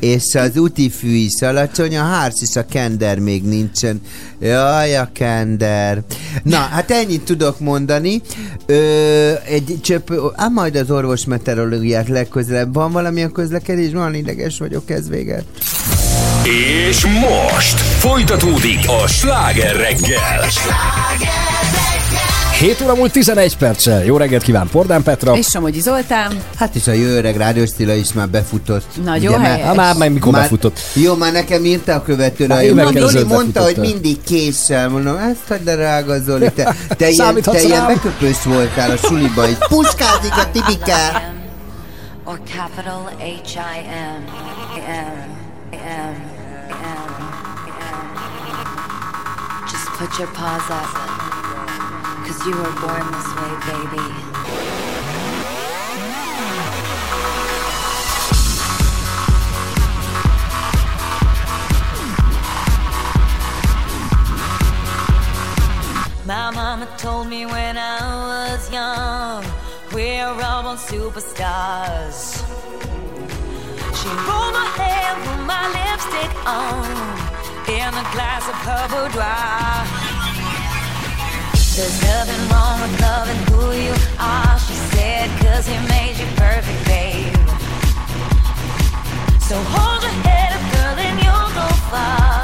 és az útifű is alacsony, a hárs és a kender még nincsen. Jaj, a kender. Na, hát ennyit tudok mondani. Ö, egy csöp, á, majd az orvos meteorológiát legközelebb. Van valamilyen közlekedés? Van ideges vagyok, ez véget. És most folytatódik a sláger reggel. 7 óra múlt 11 perccel. Jó reggelt kíván Pordán Petra. És Somogyi Zoltán. Hát és a jó öreg rádiós Stila is már befutott. Nagyon Ugye, mert- helyes. Már, már mikor Már- befutott. Jó, már nekem írta a Hát hogy évekkel Zoli mondta, hogy mindig késsel. Mondom, ezt a drága Zoli, te, te, ilyen, te ilyen beköpős voltál a suliba, így puskázik a Tibike. or capital H I M M M M M. Just put your paws up, cause you were born this way, baby. My mama told me when I was young, we're all born superstars. She rolled my hair, put my lipstick on, in a glass of her boudoir. There's nothing wrong with loving who you are, she said, cause he made you perfect, babe. So hold your head up, girl, and you'll go far.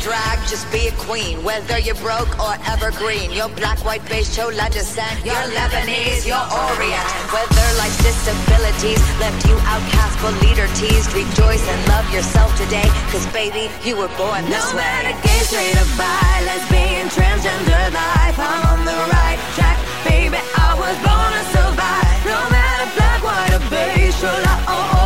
drag, just be a queen. Whether you're broke or evergreen, you're black, white, beige, chola descent, you're Lebanese, you're Orient. Whether life's disabilities left you outcast but leader teased, rejoice and love yourself today, cause baby, you were born this no way. No matter gay, straight or bi, lesbian, transgender life, I'm on the right track, baby, I was born to survive. No matter black, white, or beige, chola or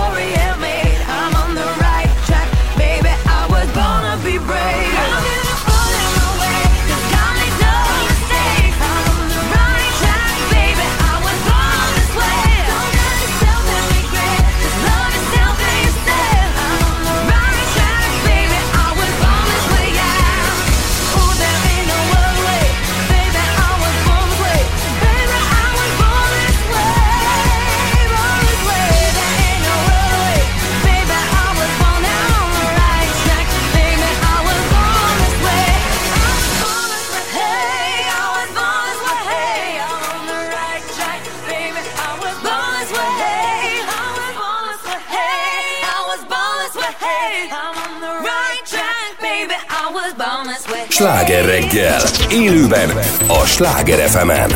Sláger reggel, élőben a Sláger fm -en.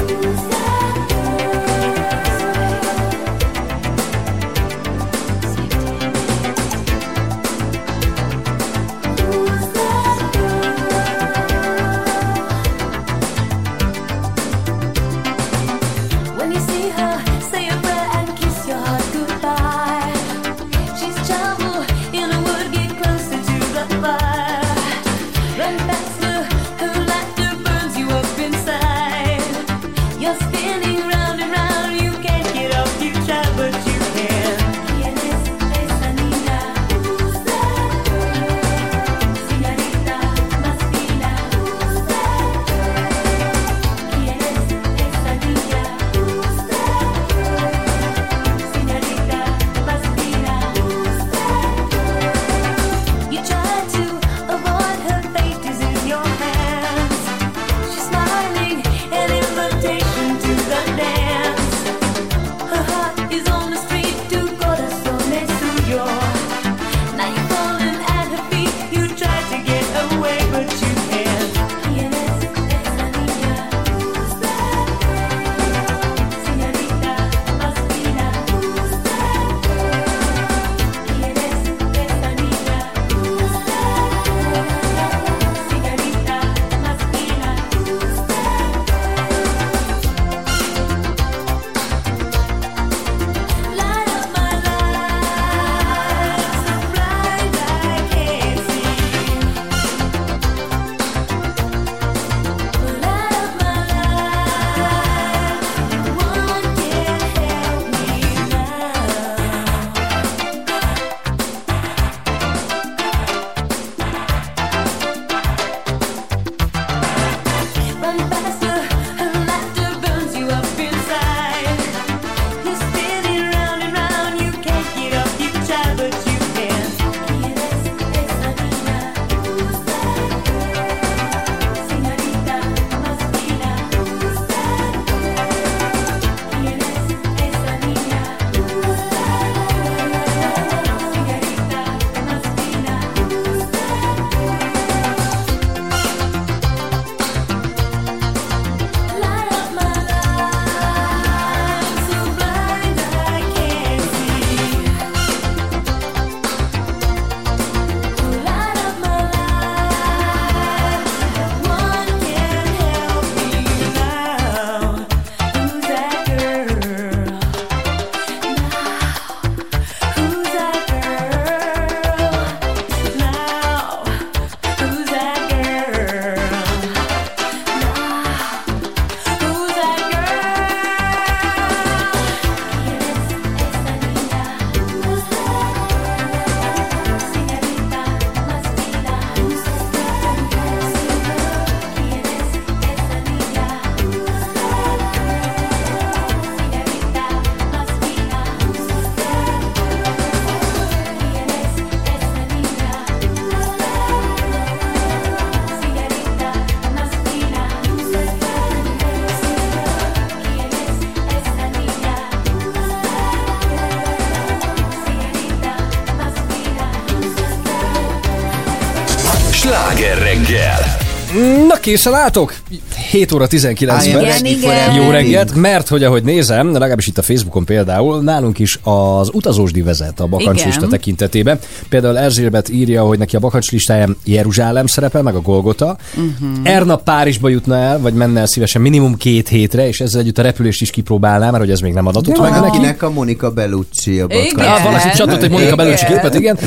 Készen álltok? 7 óra 19 I am perc. Jó reggelt, mert hogy ahogy nézem, legalábbis itt a Facebookon például, nálunk is az utazósdi vezet a bakancslista tekintetében. Például Erzsébet írja, hogy neki a bakancslistáján Jeruzsálem szerepel, meg a Golgota. Uh-huh. Erna Párizsba jutna el, vagy menne el szívesen minimum két hétre, és ezzel együtt a repülést is kipróbálná, mert hogy ez még nem adatott De meg neki. akinek a Monika Bellucci a. Ah, valaki csatolt egy Monika. Bellucci képet, igen.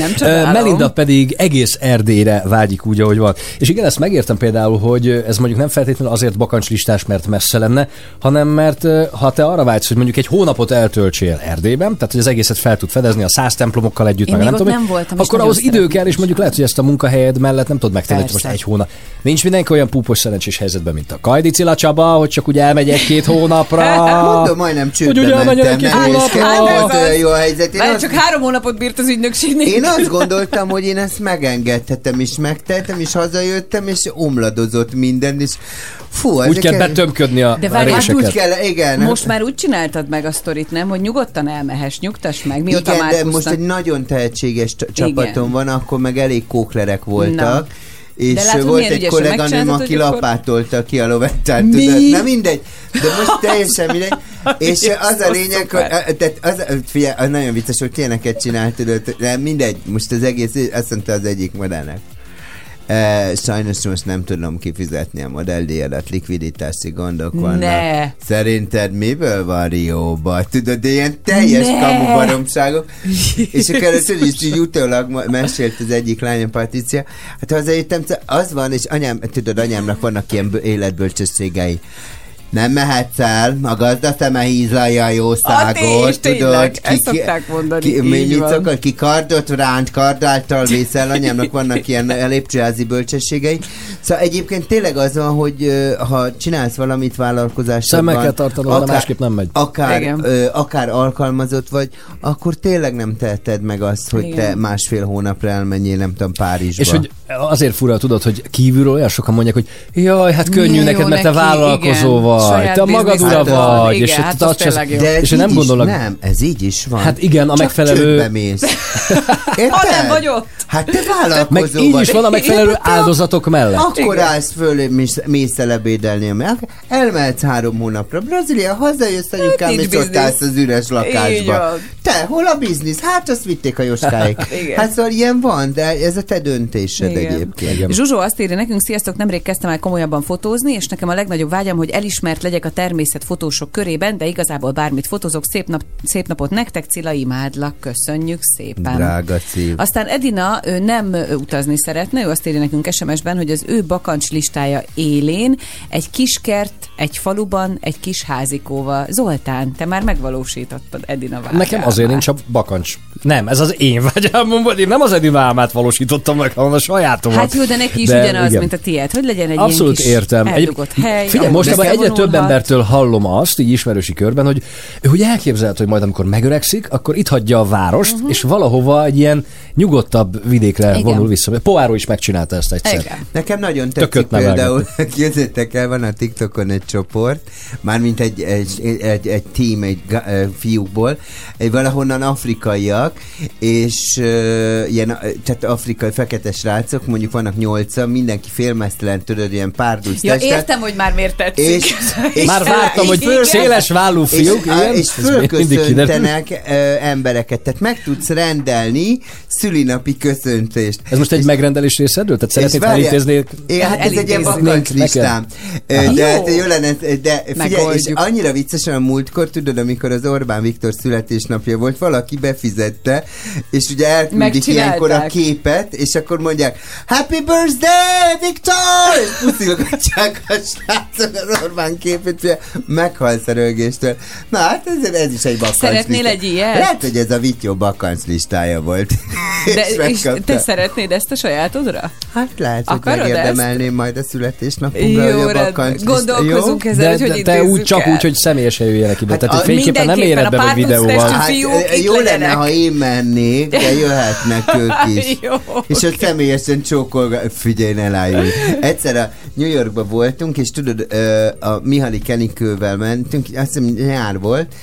Melinda pedig egész Erdélyre vágyik úgy, ahogy van. És igen, ezt megértem például, hogy ez mondjuk nem feltétlenül azért bakancslistás, mert messze lenne, hanem mert ha te arra vágysz, hogy mondjuk egy hónapot eltöltsél Erdélyben, tehát hogy az egészet fel tud fedezni a száz templomokkal együtt, Én meg nem tudom, nem voltam, akkor ahhoz idő kell, és mondjuk lehet, hogy ezt a munkahelyed mellett nem tudod megtenni, hogy most egy hónap. Nincs mindenki olyan púpos szerencsés helyzetben, mint a Kajdi Cilla Csaba, hogy csak úgy elmegy egy-két hónapra. Mondom, majdnem csődbe ugye elmenjen mentem, egy-két hónapra. Hát jó a helyzet. Én csak három hónapot bírt az ügynökségnél. én azt gondoltam, hogy én ezt megengedhetem, és megtettem, és hazajöttem, és omladozott minden, és fú, Úgy kell el- betömködni a De a várj, hát Hát úgy réseket. kell, igen. Most már úgy csináltad meg a sztorit, nem? Hogy nyugodtan elmehess, nyugtass meg, mióta Igen, már de most egy nagyon tehetséges c- Igen. csapatom van, akkor meg elég kóklerek voltak. Na. És De látod, volt egy kolléganőm, aki akkor- lapátolta ki a lovettát, Mi? tudod? Na mindegy, de most teljesen mindegy. És az a lényeg, hogy tehát az, figyelj, az nagyon vicces, hogy ilyeneket csinált, tudod, de mindegy, most az egész, azt mondta az egyik modellnek. E, sajnos most nem tudom kifizetni a modelldíjadat, likviditási gondok vannak. Ne. Szerinted miből van Rióba? Tudod, de ilyen teljes Ne. kamu baromságok. És akkor először is így utólag mesélt az egyik lányom, Patricia. Hát hazajöttem, az van, és anyám, tudod, anyámnak vannak ilyen életbölcsességei. Nem mehetsz el, a gazda szeme hízlalja a A jószágot, tés, tényleg, tudod. ezt szokták mondani, ki, mi, mit szokott, ki kardot ránt, kardáltal vészel, anyámnak vannak ilyen lépcsőházi bölcsességei. Szóval egyébként tényleg az van, hogy ha csinálsz valamit vállalkozásodban, Szemmel kell de másképp nem megy. Akár, Igen. ö, akár alkalmazott vagy, akkor tényleg nem teheted meg azt, hogy Igen. te másfél hónapra elmenjél, nem tudom, Párizsba. És hogy azért fura, tudod, hogy kívülről olyan sokan mondják, hogy jaj, hát könnyű Milyen neked, jó mert te neki, vállalkozó igen. vagy, Saját te magad ura van, vagy, igen, és hát te jó. de ez és én így nem is, gondolok, Nem, ez így is van. Hát igen, a Csak megfelelő- mész. Ha nem vagy ott. Hát te vállalkozó meg így vagy. is van a megfelelő áldozatok mellett. Akkor állsz föl, és mész, el ebédelni, mert elmehetsz három hónapra. Brazília, hazajössz anyukám, nincs és ott állsz az üres lakásba. Te, hol a biznisz? Hát azt vitték a Joskáik. Igen. hát szóval ilyen van, de ez a te döntésed egyébként. Zsuzsó azt írja nekünk, sziasztok, nemrég kezdtem el komolyabban fotózni, és nekem a legnagyobb vágyam, hogy elismert legyek a természet fotósok körében, de igazából bármit fotózok. Szép, nap, szép napot nektek, Cilla, imádlak, köszönjük szépen. Drága szív. Aztán Edina ő nem utazni szeretne, ő azt írja nekünk SMS-ben, hogy az ő bakancs listája élén egy kis kert, egy faluban, egy kis házikóval. Zoltán, te már megvalósítottad Edina vágyát. Nekem azért nincs a bakancs. Nem, ez az én vágyámon volt. Én nem az Edina álmát valósítottam meg, hanem a sajátomat. Hát jó, de neki is De ugyanaz, igen. mint a tiéd, hogy legyen egy Abszolút ilyen kis értem. eldugott hely. Figyelj, most egyre több embertől hallom azt, így ismerősi körben, hogy ő hogy elképzelhet, hogy majd amikor megöregszik, akkor itt hagyja a várost, uh-huh. és valahova egy ilyen nyugodtabb vidékre Igen. Vonul vissza. Poáró is megcsinálta ezt egyszer. Igen. Nekem nagyon tetszik például, képzeljétek el, van a TikTokon egy csoport, mármint egy, egy, egy, egy team, egy ö, fiúkból, egy valahonnan afrikaiak, és uh, ilyen, tehát afrikai fekete srácok, mondjuk vannak nyolcan, mindenki félmeztelen, tudod, ilyen párduc Ja, testet, értem, hogy már miért tetszik. és, és Már vártam, és hogy föl- széles vállú fiúk, és, igen, és fölköszöntenek embereket, tehát meg tudsz rendelni szülinapi köszöntést. Ez most egy megrendelés részedről? Tehát szeretnéd elintézni? Igen, hát ez egy ilyen bakancslistám. De Jó. lenne, de figyelj, és annyira viccesen a múltkor, tudod, amikor az Orbán Viktor születésnapja volt, valaki befizette, és ugye elküldik ilyenkor a képet, és akkor mondják, Happy birthday, Viktor! És puszilgatják a srácok az Orbán képét, ugye meghalsz a rögéstől. Na hát ez, ez is egy bakancslista. Szeretnél egy ilyet? Lehet, hogy ez a Vityó bakanclistája volt. De, és megkapta. te szeretnéd ezt a sajátodra? Hát lehet, hogy Akarod megérdemelném majd a születésnapomra, Jó, hogy a bakancslista. Gondolkozunk Jó? ezen, De, hogy hogy te úgy csak el. úgy, hogy személyesen jöjjenek ide. Hát Tehát a- fényképpen nem éred be, párduc videóval. Hát jó lenne, legyenek. ha én mennék, de jöhetnek ők is. Jó, És ott személyesen csókolga, figyelj, ne lájulj. Egyszer a New Yorkba voltunk, és tudod, a Mihály Kenikővel mentünk, azt hiszem nyár volt,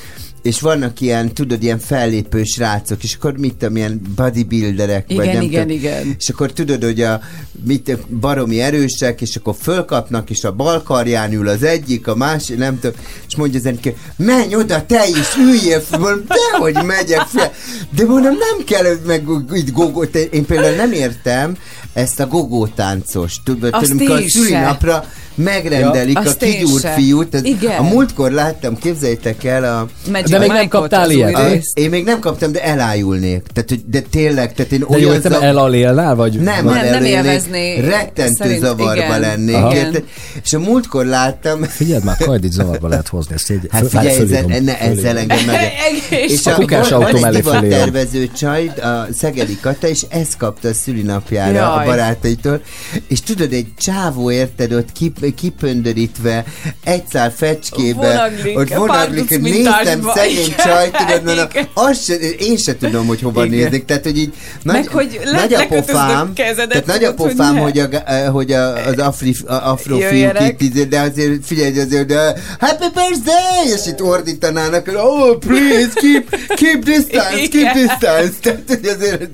és vannak ilyen, tudod, ilyen fellépő srácok, és akkor mit tudom, ilyen bodybuilderek, vagy Igen, nem igen, tudom, igen. és akkor tudod, hogy a mit, baromi erősek, és akkor fölkapnak, és a bal karján ül az egyik, a másik, nem tudom, és mondja egyik, menj oda, te is, üljél mondom, dehogy megyek fel, de mondom, nem kell meg így gogót, én például nem értem ezt a gogótáncos, tudod, Azt amikor a szülinapra megrendelik Ja, a kigyúrt fiút, ez- Igen. a múltkor láttam, képzeljétek el a Magic De még nem kaptál ilyet? a, én még nem kaptam, de elájulnék. Tehát, hogy, de tényleg, tehát én De jó, olyan értem, zav- elalélnál, vagy? nem, Nem, nem, élvezné. Rettentő Szerint zavarba igen. lennék. Aha. érted? És a múltkor láttam, Figyeld már, Kajdit zavarba lehet hozni. Ezt így, Hát figyelj, ezzel, ne, ezzel engem meg. Egész. A kukás autó mellé fölírom. divattervező csaj, a Szegedi Kata, és ezt kapta a szülinapjára. A barátaitól. És tudod, egy csávó érted, ott kip, kipöndörítve, egy szál fecskébe, Vonaglik, ott vonaglik, hogy néztem szegény csaj, tudod, mondom, azt se, én se tudom, hogy hova Igen. nézik. Tehát, hogy így nagy, Meg, hogy le- nagy a pofám, kezedet, tehát nagy a hogy pofám, hogy, a, eh, hogy a, az afri, a, afro Jöjjenek. fiúk itt, de azért figyelj, azért, de happy birthday, és itt ordítanának, oh, please, keep, keep distance, keep distance. Tehát, hogy azért,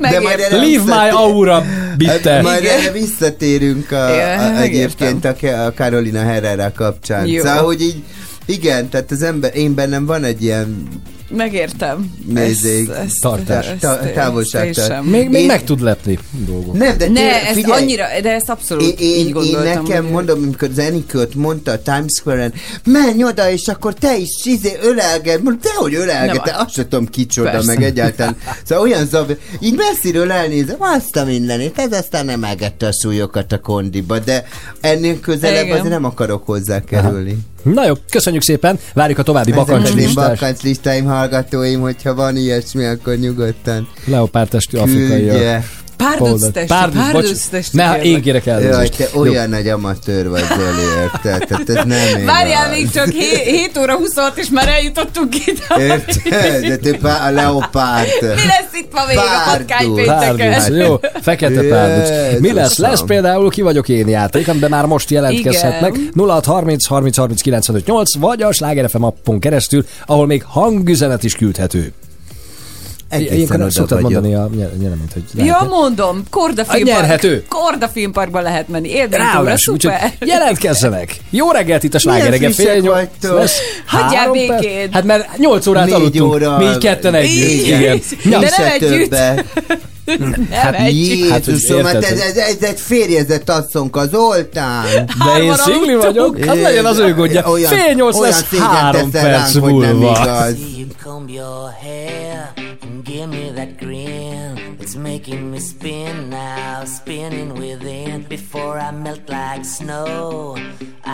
de majd erre Leave my aura, bitte. Hát majd Igen. erre visszatérünk a, Igen, a, egyébként a, a Carolina Herrera kapcsán. Jó. Szóval, hogy így, igen, tehát az ember, én bennem van egy ilyen Megértem. Nézzék, tartás. távolságtartás. én. Még, még Én- meg tud lepni dolgok. nem, de Ne, tényleg, ez figyelj, annyira, de ezt abszolút Én, én, így én gondoltam. nekem hogy- mondom, amikor az Enikőt mondta a Times Square-en, menj oda, és akkor te is izé ölelged. Mondom, dehogy ölelged, Nem, te azt sem tudom kicsoda, persze. meg egyáltalán. Szóval olyan zav, így messziről elnézem, azt a mindenit, ez aztán nem elgette a súlyokat a kondiba, de ennél közelebb Igen. azért nem akarok hozzá kerülni. Na jó, köszönjük szépen, várjuk a további Ezek az én bakancslistás. bakanclistáim hallgatóim, hogyha van ilyesmi, akkor nyugodtan Leopártestű afrikai. küldje. Párduc testi. Ne, én kérek Jaj, elnézést. te olyan nagy amatőr vagy, Zoli, érted? Tehát ez nem én Várjál még csak 7 óra 26 és már eljutottunk ide. Érted? De te pá- a leopárd. Mi lesz itt ma még a? Párduc, jó, fekete párduc. Mi lesz? Lesz például ki vagyok én játék, amiben már most jelentkezhetnek. Igen. 0630 30 30 95 8, vagy a Sláger FM appon keresztül, ahol még hangüzenet is küldhető. Egészen oda szoktad vagyok. mondani a nyereményt, hogy Ja, lehet. mondom, Korda A nyerhető. filmpark. Korda filmparkban lehet menni. Úgyhogy szuper. jelentkezzenek! Jó reggelt itt a Milyen Sláger reggel, fél nyolc. Hagyjál Három perc? békén. Hát mert 8 órát Négy aludtunk, óra. mi így ketten együtt. Igen. De Ja, nem együtt. Nem Hát egy. Hát, hogy Jézusom, hát érted, ez, hogy- ez, ez egy férjezett asszonk az Zoltán. De én szingli vagyok, az legyen az ő gondja. Olyan- Fél nyolc olyan lesz szégyen három teszel perc ránk, hogy nem múlva. igaz. See you comb your hair and making me spin now, spinning within. Before I melt like snow,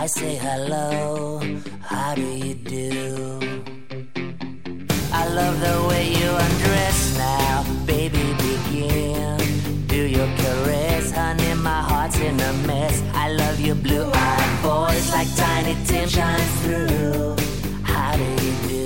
I say hello. How do you do? I love the way you undress now, baby. Begin. Do your caress, honey. My heart's in a mess. I love your blue-eyed voice like Tiny Tim shines through. How do you do?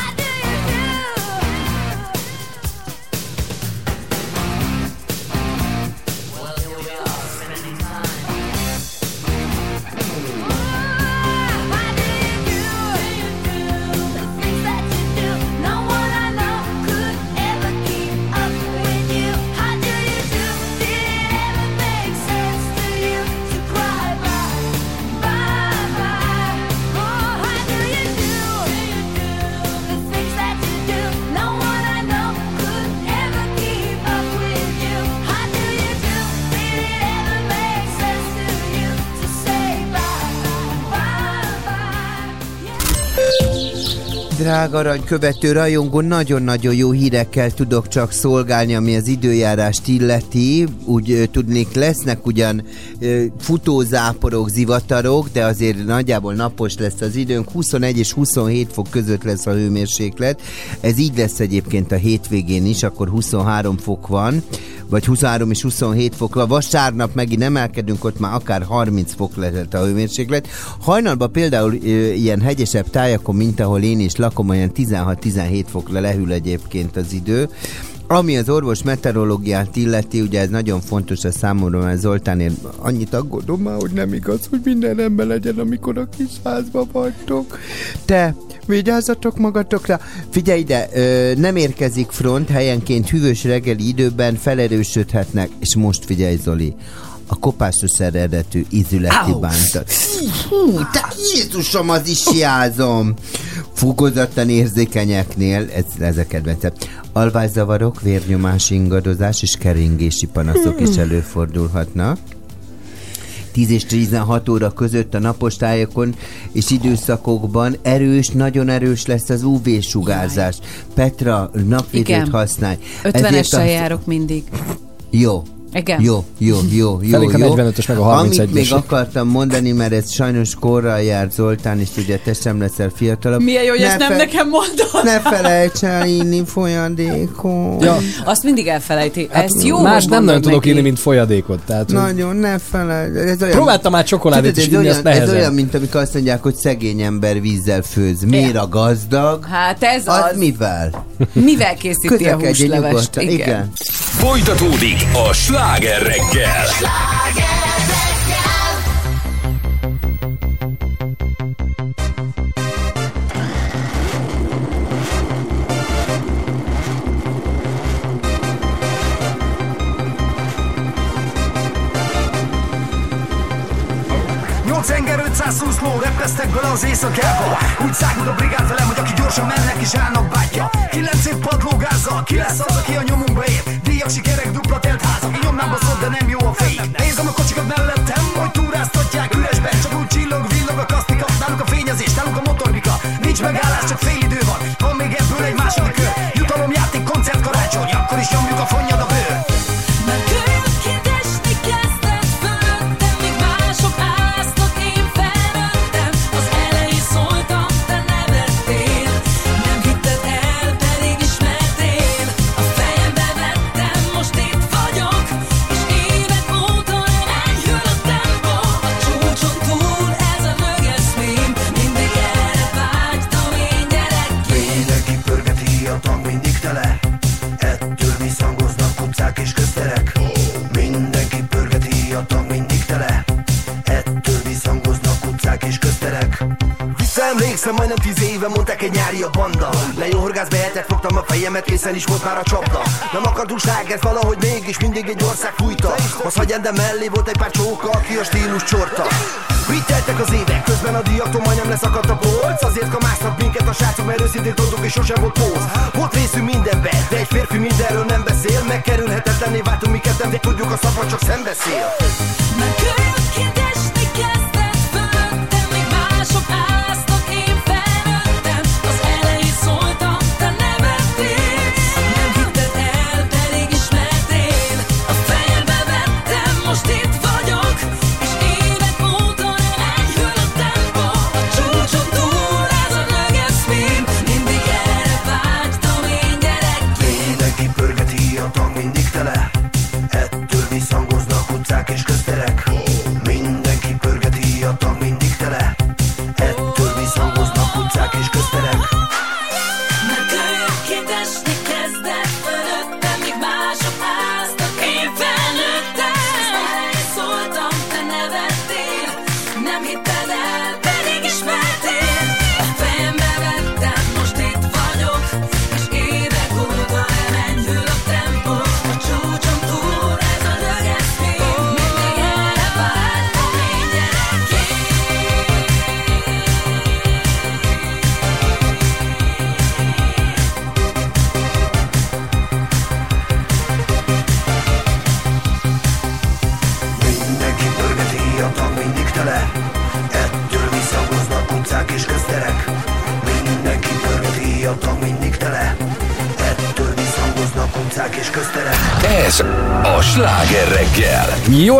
drága arany követő rajongó, nagyon-nagyon jó hírekkel tudok csak szolgálni, ami az időjárást illeti. Úgy tudnék, lesznek ugyan futózáporok, zivatarok, de azért nagyjából napos lesz az időnk. 21 és 27 fok között lesz a hőmérséklet. Ez így lesz egyébként a hétvégén is, akkor 23 fok van, vagy 23 és 27 fok van. Vasárnap megint emelkedünk, ott már akár 30 fok lehet a hőmérséklet. Hajnalban például ilyen hegyesebb tájakon, mint ahol én is lakom, olyan 16-17 fokra lehűl egyébként az idő. Ami az orvos meteorológiát illeti, ugye ez nagyon fontos a számomra, mert Zoltánért annyit aggódom már, hogy nem igaz, hogy minden rendben legyen, amikor a kis házba vagytok. Te, vigyázzatok magatokra. Figyelj ide, ö, nem érkezik front, helyenként hűvös reggeli időben felerősödhetnek, és most figyelj Zoli, a kopásos eredetű ízületi bántat. Hú, te Jézusom, az is jázom! Fugozatlan érzékenyeknél, ez, ez a kedvencem, alvászavarok, vérnyomás ingadozás és keringési panaszok is előfordulhatnak. 10 és 16 óra között a napos tájakon és időszakokban erős, nagyon erős lesz az UV-sugárzás. Petra, napvédőt használj. 50-essel járok mindig. Jó. Igen. Jó, jó, jó, jó, Felénk a jó. 45-ös meg a Amit 31-es. még akartam mondani, mert ez sajnos korral jár Zoltán, és ugye te sem leszel fiatalabb. Milyen jó, hogy Ne ezt nem fe- nekem mondod. Ne felejts el inni folyadékot. Ja, Azt mindig elfelejti. Ezt jó, más nem nagyon tudok inni, mint folyadékot. Tehát, Nagyon, ne felejts. Ez olyan, Próbáltam már csokoládét Tudod, is ez vinni, olyan, ez olyan, mint amikor azt mondják, hogy szegény ember vízzel főz. Miért a gazdag? Hát ez Az az. mivel? Mivel készíti a húslevest? Igen. Folytatódik a sláger reggel. Nyolc enger 520 ló repesztek bele az éjszakába. Úgy szágult a brigád velem, hogy aki gyorsan mennek és állnak bátya Kilenc év padlógázzal, ki lesz az, aki a nyomunkba ér Díjak, sikerek, dupla telt házak, én nyomnám baszott, de nem jó a fék Nézem a kocsikat mellettem, hogy túráztatják üresben. Csak úgy csillog, villog a kasztika, náluk a fényezés, náluk a motorbika Nincs megállás, csak fél idő van, mondták egy nyári a banda. Le jó horgász behetett, fogtam a fejemet, készen is volt már a csapda. Nem akartunk slágert, valahogy mégis mindig egy ország fújta. Az hagyendem mellé volt egy pár csóka, aki a stílus csorta. Így teltek az évek, közben a diaktól majdnem leszakadt a polc. Azért kamáztak minket a srácok, mert őszintén tudtuk és sosem volt póz Volt részünk mindenben, de egy férfi mindenről nem beszél. Megkerülhetetlenné váltunk mi ketten, de tudjuk a szabad csak szembeszél. Már könnyűként esni kezdett fölöttem, míg mások áztak,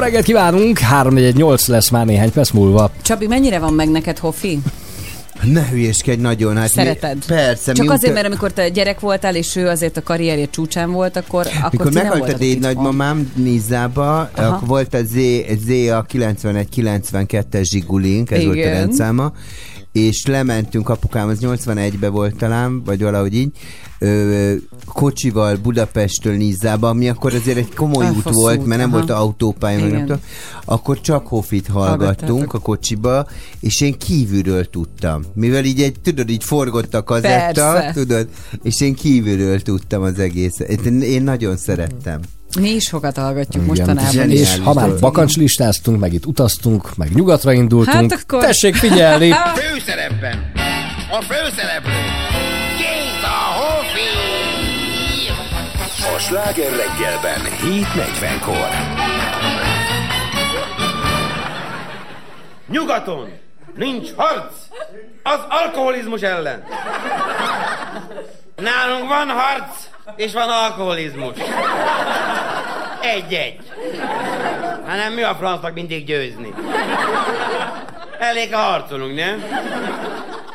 reggelt kívánunk! 348 lesz már néhány perc múlva. Csabi, mennyire van meg neked Hoffi? Ne hülyéskedj nagyon. Hát Szereted? Mi, persze. Csak mi azért, mert amikor te gyerek voltál, és ő azért a karrierje csúcsán volt, akkor, akkor Mikor meghalt a déd nagymamám Nizába, akkor volt a Z, Z a 91-92-es zsigulink, ez volt a Igen. rendszáma, és lementünk apukám, az 81-be volt talán, vagy valahogy így, ö, kocsival Budapestről Nizába, ami akkor azért egy komoly út Elfaszult, volt, mert nem aha. volt autópálya, meg nem Igen. tudom. Akkor csak Hofit hallgattunk a kocsiba, és én kívülről tudtam. Mivel így egy, tudod, így forgott a kazetta, Persze. tudod, és én kívülről tudtam az egészet. Én, én nagyon szerettem. Mi is sokat hallgatjuk Igen. mostanában. Zseniális És ha már bakancslistáztunk, meg itt utaztunk, meg nyugatra indultunk, Hát akkor- tessék figyelni! Főszerepben a főszereplő Géza Hofi! A sláger reggelben 7.40-kor. Nyugaton nincs harc az alkoholizmus ellen. Nálunk van harc, és van alkoholizmus. Egy-egy. Hanem mi a francnak mindig győzni. Elég, ha harcolunk, nem?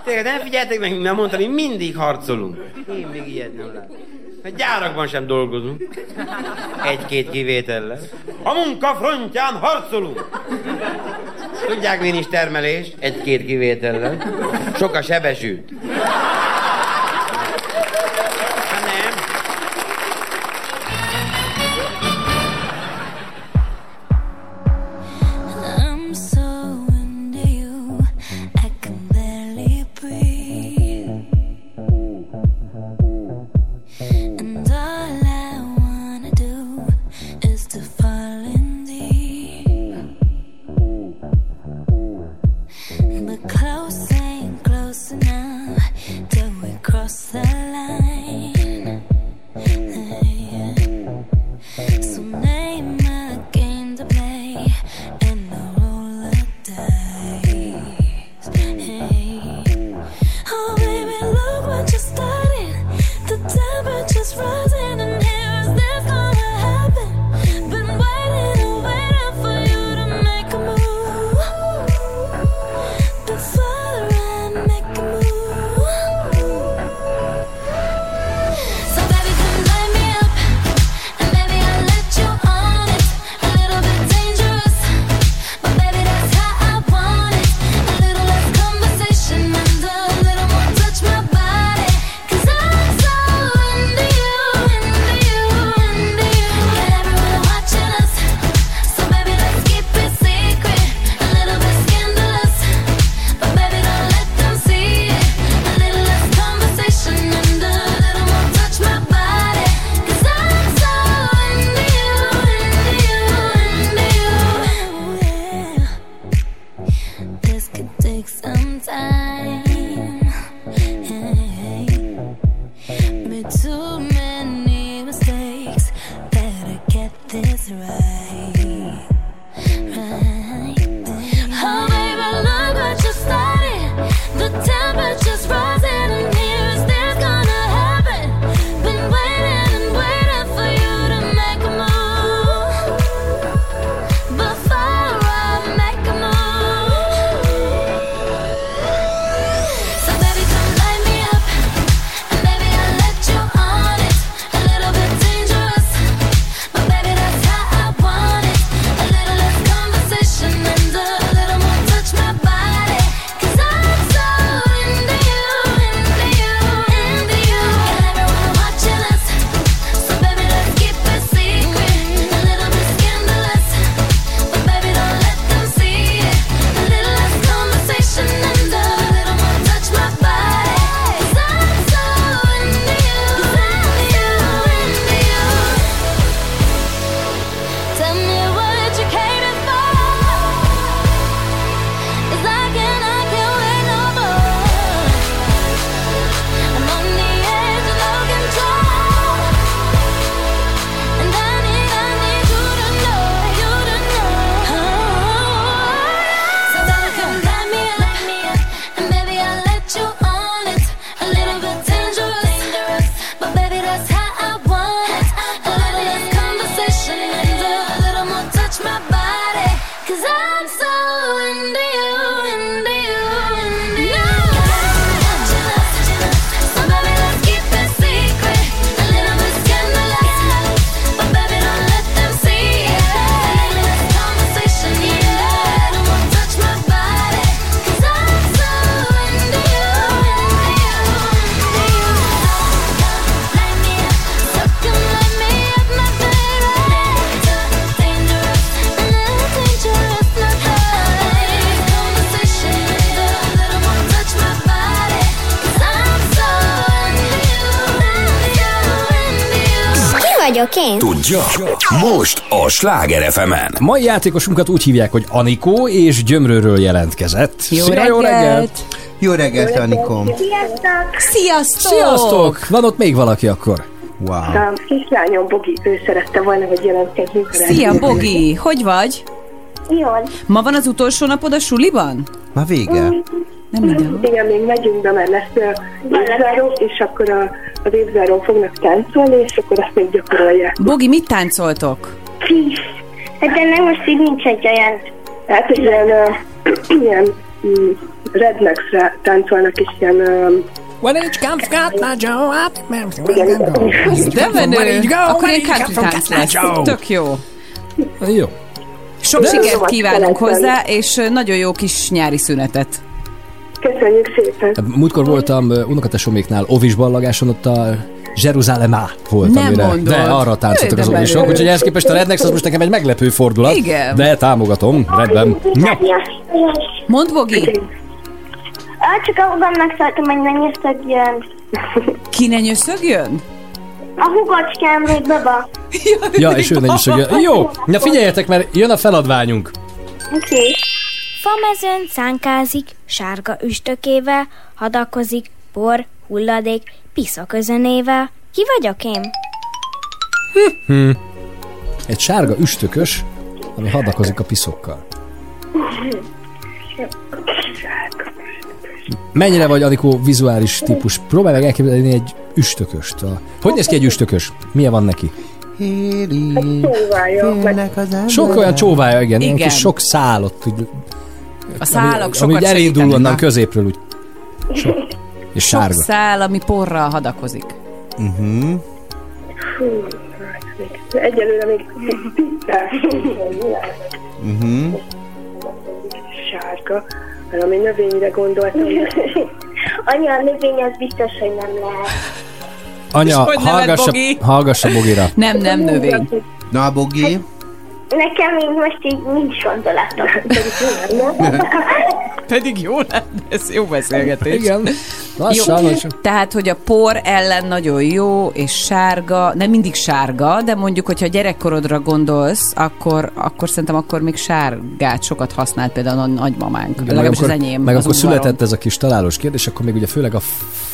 Tényleg nem figyeltek meg, nem mondani, mindig harcolunk. Én még ilyet nem látom. A gyárakban sem dolgozunk. Egy-két kivétellel. A munka frontján harcolunk. Tudják, mi is termelés? Egy-két kivétellel. Sok a sebesült. Én? Tudja? Most a Sláger fm Mai játékosunkat úgy hívják, hogy Anikó, és Gyömrőről jelentkezett. Jó Szia, jó reggelt! reggelt! Jó reggelt, Anikom. Sziasztok! Sziasztok! Sziasztok! Van ott még valaki akkor? Wow. A kislányom Bogi, ő szerette volna, hogy jelentkezzünk. Szia, Bogi! Hogy vagy? Jól. Ma van az utolsó napod a suliban? Már vége. Nem mindenhol. Igen, még megyünk be, mert lesz évzáró, és akkor a, az évzáron fognak táncolni, és akkor azt még gyakorolják. Bogi, mit táncoltok? Hát de nem most így nincs egy olyan. Hát egy ilyen, ö, ilyen mm, rednexre táncolnak, és ilyen... ö, When each comes got my Joe, Ez de menő! Akkor you country tánc lesz. Tök jó. Jó. Sok sikert kívánunk hozzá, és nagyon jó kis nyári szünetet. Köszönjük szépen! Múltkor voltam unokatesoméknál Ovis ballagáson, ott a Jeruzalemá volt, Nem amire. mondod. De arra táncoltak az ovisok, úgyhogy ehhez képest a Rednex az most nekem egy meglepő fordulat. Igen. De támogatom, rendben. Na, Mondd, Bogi, Ah, csak ahogam megszálltam, hogy nem jöttek jön. ki ne nyöszögjön? A hugocskám még baba. ja, és ő ne hogy Jó, na figyeljetek, mert jön a feladványunk. Oké. Okay. Famezőn szánkázik, sárga üstökével, hadakozik, bor, hulladék, pisza közönével. Ki vagyok én? Hm. Egy sárga üstökös, ami hadakozik a piszokkal. Mennyire vagy, Anikó, vizuális típus? Próbálj meg elképzelni egy üstököst. A... Hogy néz ki egy üstökös? Milyen van neki? Csóválja, meg Sok olyan csóvája, igen, igen. Kis sok szál ott, úgy, A szálak ami, sokat ami elindul onnan középről, úgy. Sok. És Sok sárga. szál, ami porral hadakozik. Uh-huh. Hát még egyelőre még tisztás. Uh-huh. Sárga. Valami növényre gondoltam. Anya, a növény az biztos, hogy nem lehet. Anya, hallgassa, hallgassa Bogira. Nem, nem növény. Na, Bogi? Nekem még most így nincs gondolatom. Pedig jó lenne, ez jó beszélgetés. Igen. Lassan, Jó. lassan. Tehát, hogy a por ellen nagyon jó, és sárga, nem mindig sárga, de mondjuk, hogyha gyerekkorodra gondolsz, akkor, akkor szerintem akkor még sárgát sokat használt például a nagymamánk. Igen, Legalábbis az amikor- enyém. Meg az akkor udvaron. született ez a kis találós kérdés, akkor még ugye főleg a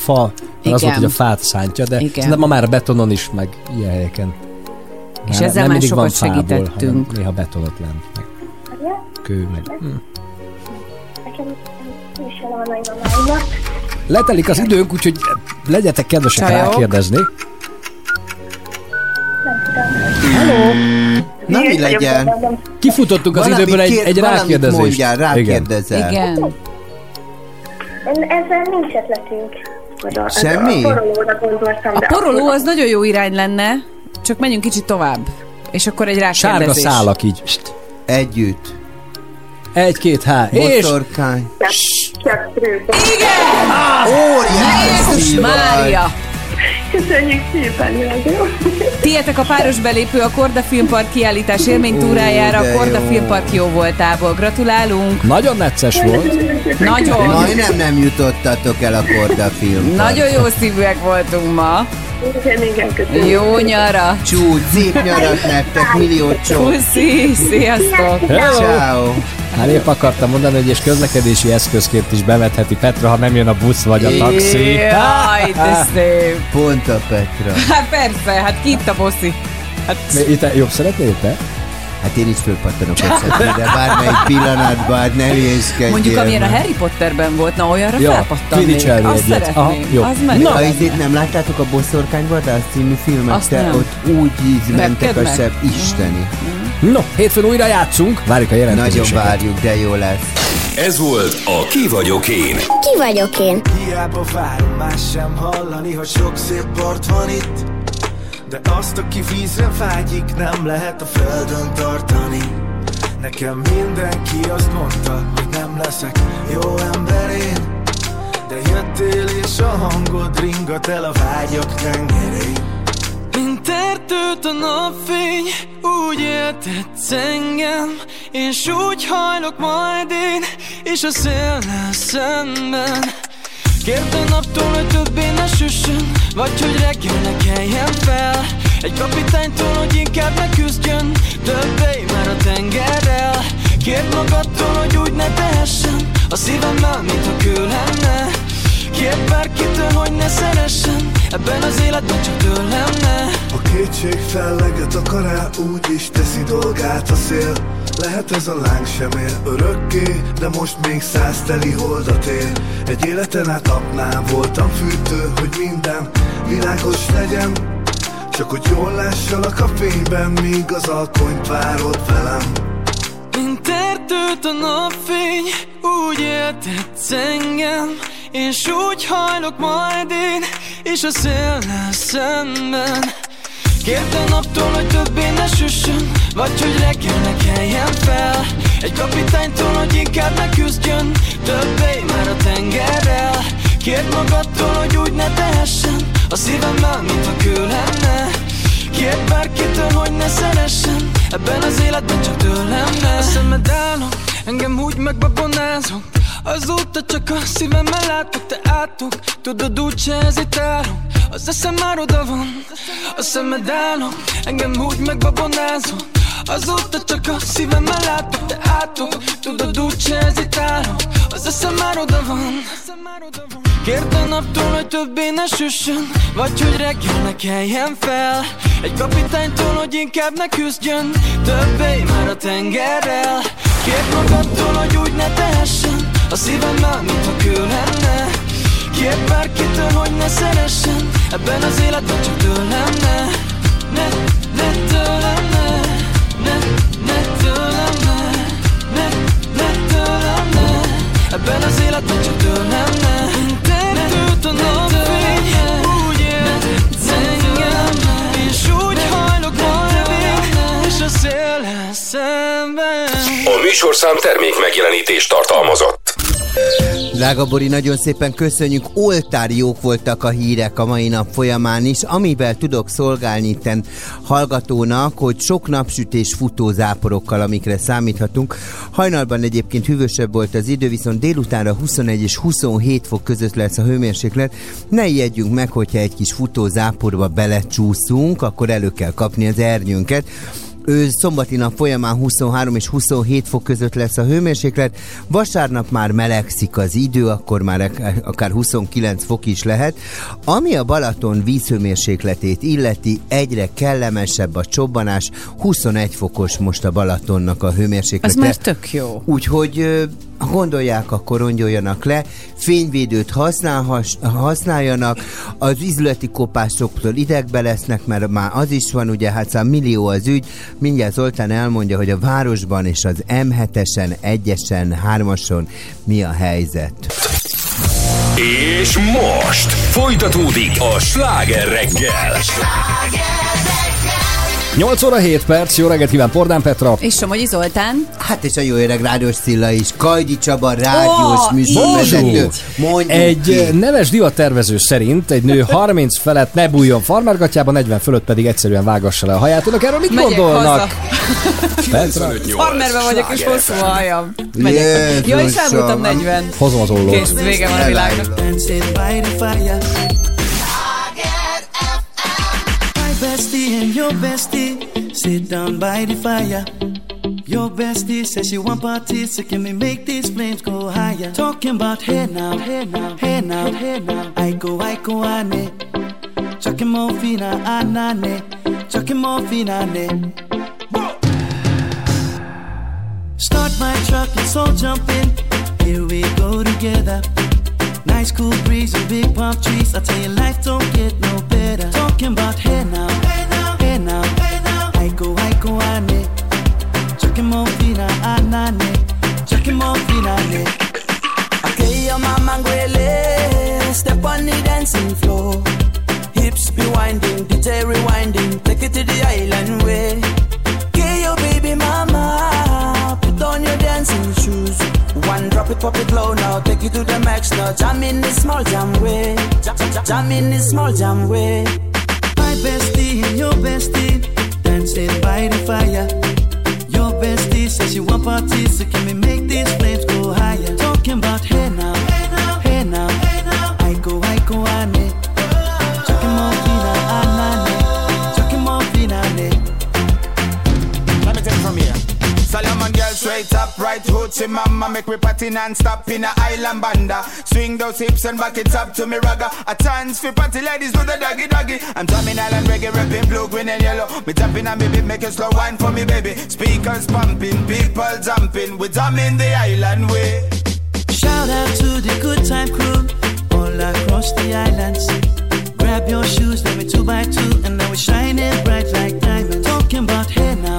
fa, mert az Igen. volt, hogy a fát szántja, de Igen. szerintem ma már betonon is, meg ilyen helyeken. És Már ezzel már mindig sokat fából, segítettünk. hanem Néha betonot lent, meg kő, meg... Hm. Letelik az időnk, úgyhogy legyetek kedvesek Csajok. rákérdezni. Na, mi legyen? Kifutottunk az időből egy, egy rákérdezést. mondjál, rákérdezel. Igen. Ezzel nincs ötletünk. Semmi? A porolóra gondoltam, A poroló az nagyon jó irány lenne, csak menjünk kicsit tovább. És akkor egy Sárga rákérdezés. szálak így. Együtt. Egy, két, há. És Óriási vagy. Mária! Köszönjük szépen, jó? Tietek a páros belépő a Korda Filmpark kiállítás élménytúrájára de a Korda jó. Filmpark jó voltából. Gratulálunk! nagyon necces volt. Nagyon! Majdnem nem jutottatok el a Korda film. Nagyon jó szívűek voltunk ma. Igen, igen, köszönjük. Jó nyara! Csúcs, szép nyarat nektek, millió csók. Puszi! Sziasztok! Hello! Ciao. Hát épp akartam mondani, hogy és közlekedési eszközként is bevetheti Petra, ha nem jön a busz vagy a taxi. Jaj, de szép! Pont a Petra. Hát persze, hát ki itt a bosszi? Hát Itt jobb szeretnél te? Hát én is fölpattanok egy de bármelyik pillanatban, hát ne hülyéskedjél. mondjuk amilyen a. Harry Potterben volt, na olyanra Ja, felpattannék. Quidditch-elni Azt egyet. Aha, szeretném. jó. Az menő. Na, ezért nem láttátok a Boszorkány Vadász című filmet? Azt Te nem. ott úgy íz mentek a szebb isteni. No, hétfőn újra játszunk. Várjuk a Nagyon jelentkezéseket. várjuk, de jó lesz. Ez volt a Ki vagyok én. Ki vagyok én? Hiába várom más sem hallani, hogy sok szép part van itt De azt, aki vízre vágyik, nem lehet a földön tartani. Nekem mindenki azt mondta, hogy nem leszek jó ember De jöttél és a hangod ringat el a vágyak tengerén. Mint erdőt a napfény, úgy éltetsz engem És úgy hajlok majd én, és a széllel szemben Kérd a naptól, hogy többé ne süssön Vagy hogy reggel ne keljen fel. Egy kapitánytól, hogy inkább ne küzdjön Többé már a tengerrel. Kérd magadtól, hogy úgy ne tehessen A szívemmel, mintha kő lenne Kérd bárkitől, hogy ne szeressen. Ebben az életben csak tőlem ne. A kétség felleget akar el, úgy is teszi dolgát a szél. Lehet ez a láng sem él örökké, de most még száz teli holdat él. Egy életen át apnám voltam fűtő, hogy minden világos legyen. Csak hogy jól lássalak a fényben, míg az alkonyt várod velem. Mint erdőt a napfény, úgy éltetsz engem És úgy hajlok majd én, és a széllel szemben. Kérd a naptól, hogy többé ne süssön Vagy hogy reggel ne keljen fel. Egy kapitánytól, hogy inkább ne küzdjön Többé már a tengerrel. Kérd magadtól, hogy úgy ne tehessen A szívemmel, mintha kő lenne. Kérd bárkitől, hogy ne szeressen Ebben az életben csak tőlem ne A szemed állok, engem úgy megbabonázok Azóta csak a szívemmel látok, te átok. Tudod úgy se hezitálok Az eszem már oda van A szemed állok, engem úgy megbabonázok Azóta csak a szívemmel látok, te átok. Tudod úgy se hezitálok Az eszem már oda van Kérd a naptól, hogy többé ne süssön Vagy hogy reggel ne keljen fel. Egy kapitánytól, hogy inkább ne küzdjön Többé már a tengerrel. Kérd magadtól, hogy úgy ne tehessen A szívemmel, mintha kő lenne. Kérd bárkitől, hogy ne szeressen Ebben az életben csak tőlem ne Ne, ne tőlem ne Ne, ne tőlem ne Ne, ne tőlem ne Ebben az életben csak tőlem ne műsorszám termék megjelenítést tartalmazott. Drága Bori, nagyon szépen köszönjük. Oltári jók voltak a hírek a mai nap folyamán is, amivel tudok szolgálni itten hallgatónak, hogy sok napsütés futózáporokkal, amikre számíthatunk. Hajnalban egyébként hűvösebb volt az idő, viszont délutánra 21 és 27 fok között lesz a hőmérséklet. Ne ijedjünk meg, hogyha egy kis futózáporba belecsúszunk, akkor elő kell kapni az ernyőnket. Ő szombati nap folyamán 23 és 27 fok között lesz a hőmérséklet, vasárnap már melegszik az idő, akkor már ak- akár 29 fok is lehet. Ami a Balaton vízhőmérsékletét illeti, egyre kellemesebb a csobbanás, 21 fokos most a Balatonnak a hőmérséklete. már tök jó. Úgyhogy ha gondolják, akkor rongyoljanak le, fényvédőt használhass, használjanak, az üzleti kopásoktól idegbe lesznek, mert már az is van, ugye hát szóval millió az ügy, mindjárt Zoltán elmondja, hogy a városban és az M7-esen, 1-esen, 3-ason mi a helyzet. És most folytatódik a sláger reggel. 8 óra 7 perc, jó reggelt kíván Pordán Petra. És Somogyi Zoltán. Hát és a jó öreg Rádiós Szilla is, Kajdi Csaba, rádiós műsorvezető. Mondjuk Egy ki. neves divattervező szerint egy nő 30 felett ne bújjon farmergatjába, 40 fölött pedig egyszerűen vágassa le a haját. Önök erről mit Megyek gondolnak? Petra? Farmerben vagyok, és hosszú a hajam. Megyek. Jó, és elmúltam 40. Hozom az ollót. Kész, vége van a világnak. Bestie and your bestie sit down by the fire. Your bestie says she want parties, so can we make these flames go higher? Talking about hey now, hey now, hey now, hey now. I go, I go, ane. Chucking more fina, anane. Chucking more fina, ane. Ah, Start my truck, let's all jump in. Here we go together. Nice cool breeze and big palm trees. I tell you, life don't get no better. Talking about hey now, hey now, hey now, hey now. I go, I go, ane. Chucking more fina, anane. Ah, Chucking more fina. Okay, your mama ngwele. Step on the dancing floor. Hips be winding, DJ rewinding. Take it to the island way. Okay, your baby mama. Put on your dancing shoes. One drop it, pop it low now. Take it to the max now. Jam in this small jam way. Jam, jam, jam in this small jam way. My bestie and your bestie dancing by the fire. Your bestie says she want parties, so can we make these flames straight up, right hoochie mama. Make we party non-stop in a island banda. Swing those hips and back it up to me ragga. A chance for party ladies do the doggy doggy. I'm drumming island reggae, rapping blue, green and yellow. Me tapping on me make a slow wine for me baby. Speakers pumping, people jumping. We drumming the island way. Shout out to the good time crew all across the island sea. Grab your shoes, let me two by two, and now we're shining bright like diamonds. Talking about hey now,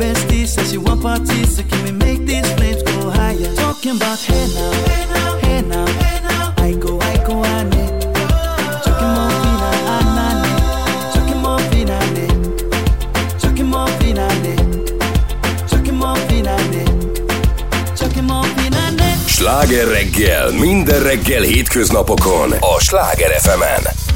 Bestie. Says she want parties, so can we make these flames go higher? Talking about hey now, hey now, hey now, hey now. I go, I go, I need. Sláger reggel, minden reggel hétköznapokon a Sláger fm